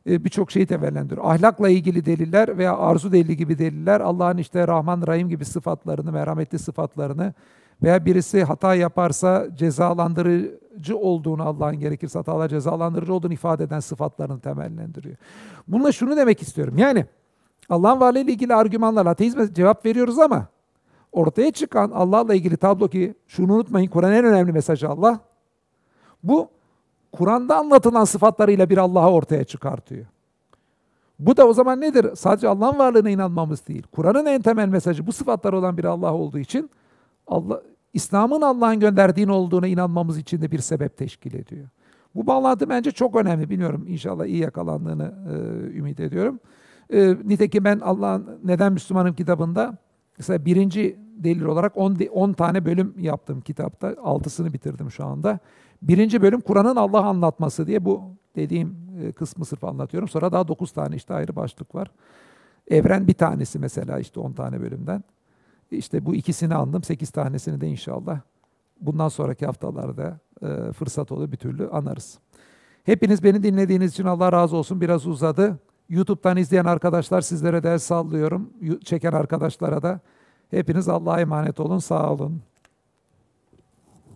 Ee, Birçok şeyi temellendiriyor. Ahlakla ilgili deliller veya arzu delili gibi deliller Allah'ın işte Rahman, Rahim gibi sıfatlarını, merhametli sıfatlarını veya birisi hata yaparsa cezalandırıcı olduğunu Allah'ın gerekirse hatalar cezalandırıcı olduğunu ifade eden sıfatlarını temellendiriyor. Bununla şunu demek istiyorum. Yani Allah'ın varlığı ile ilgili argümanlarla ateizme cevap veriyoruz ama ortaya çıkan Allah'la ilgili tablo ki şunu unutmayın Kur'an'ın en önemli mesajı Allah. Bu Kur'an'da anlatılan sıfatlarıyla bir Allah'ı ortaya çıkartıyor. Bu da o zaman nedir? Sadece Allah'ın varlığına inanmamız değil. Kur'an'ın en temel mesajı bu sıfatlar olan bir Allah olduğu için Allah İslam'ın Allah'ın gönderdiğin olduğuna inanmamız için de bir sebep teşkil ediyor. Bu bağlantı bence çok önemli. Bilmiyorum inşallah iyi yakalandığını e, ümit ediyorum. E, nitekim ben Allah'ın Neden Müslümanım kitabında mesela birinci delil olarak 10 tane bölüm yaptım kitapta. Altısını bitirdim şu anda. Birinci bölüm Kur'an'ın Allah anlatması diye bu dediğim e, kısmı sırf anlatıyorum. Sonra daha 9 tane işte ayrı başlık var. Evren bir tanesi mesela işte 10 tane bölümden. İşte bu ikisini andım. 8 tanesini de inşallah bundan sonraki haftalarda e, fırsat olur bir türlü anarız. Hepiniz beni dinlediğiniz için Allah razı olsun. Biraz uzadı. YouTube'dan izleyen arkadaşlar sizlere de el sallıyorum. Çeken arkadaşlara da. Hepiniz Allah'a emanet olun. Sağ olun.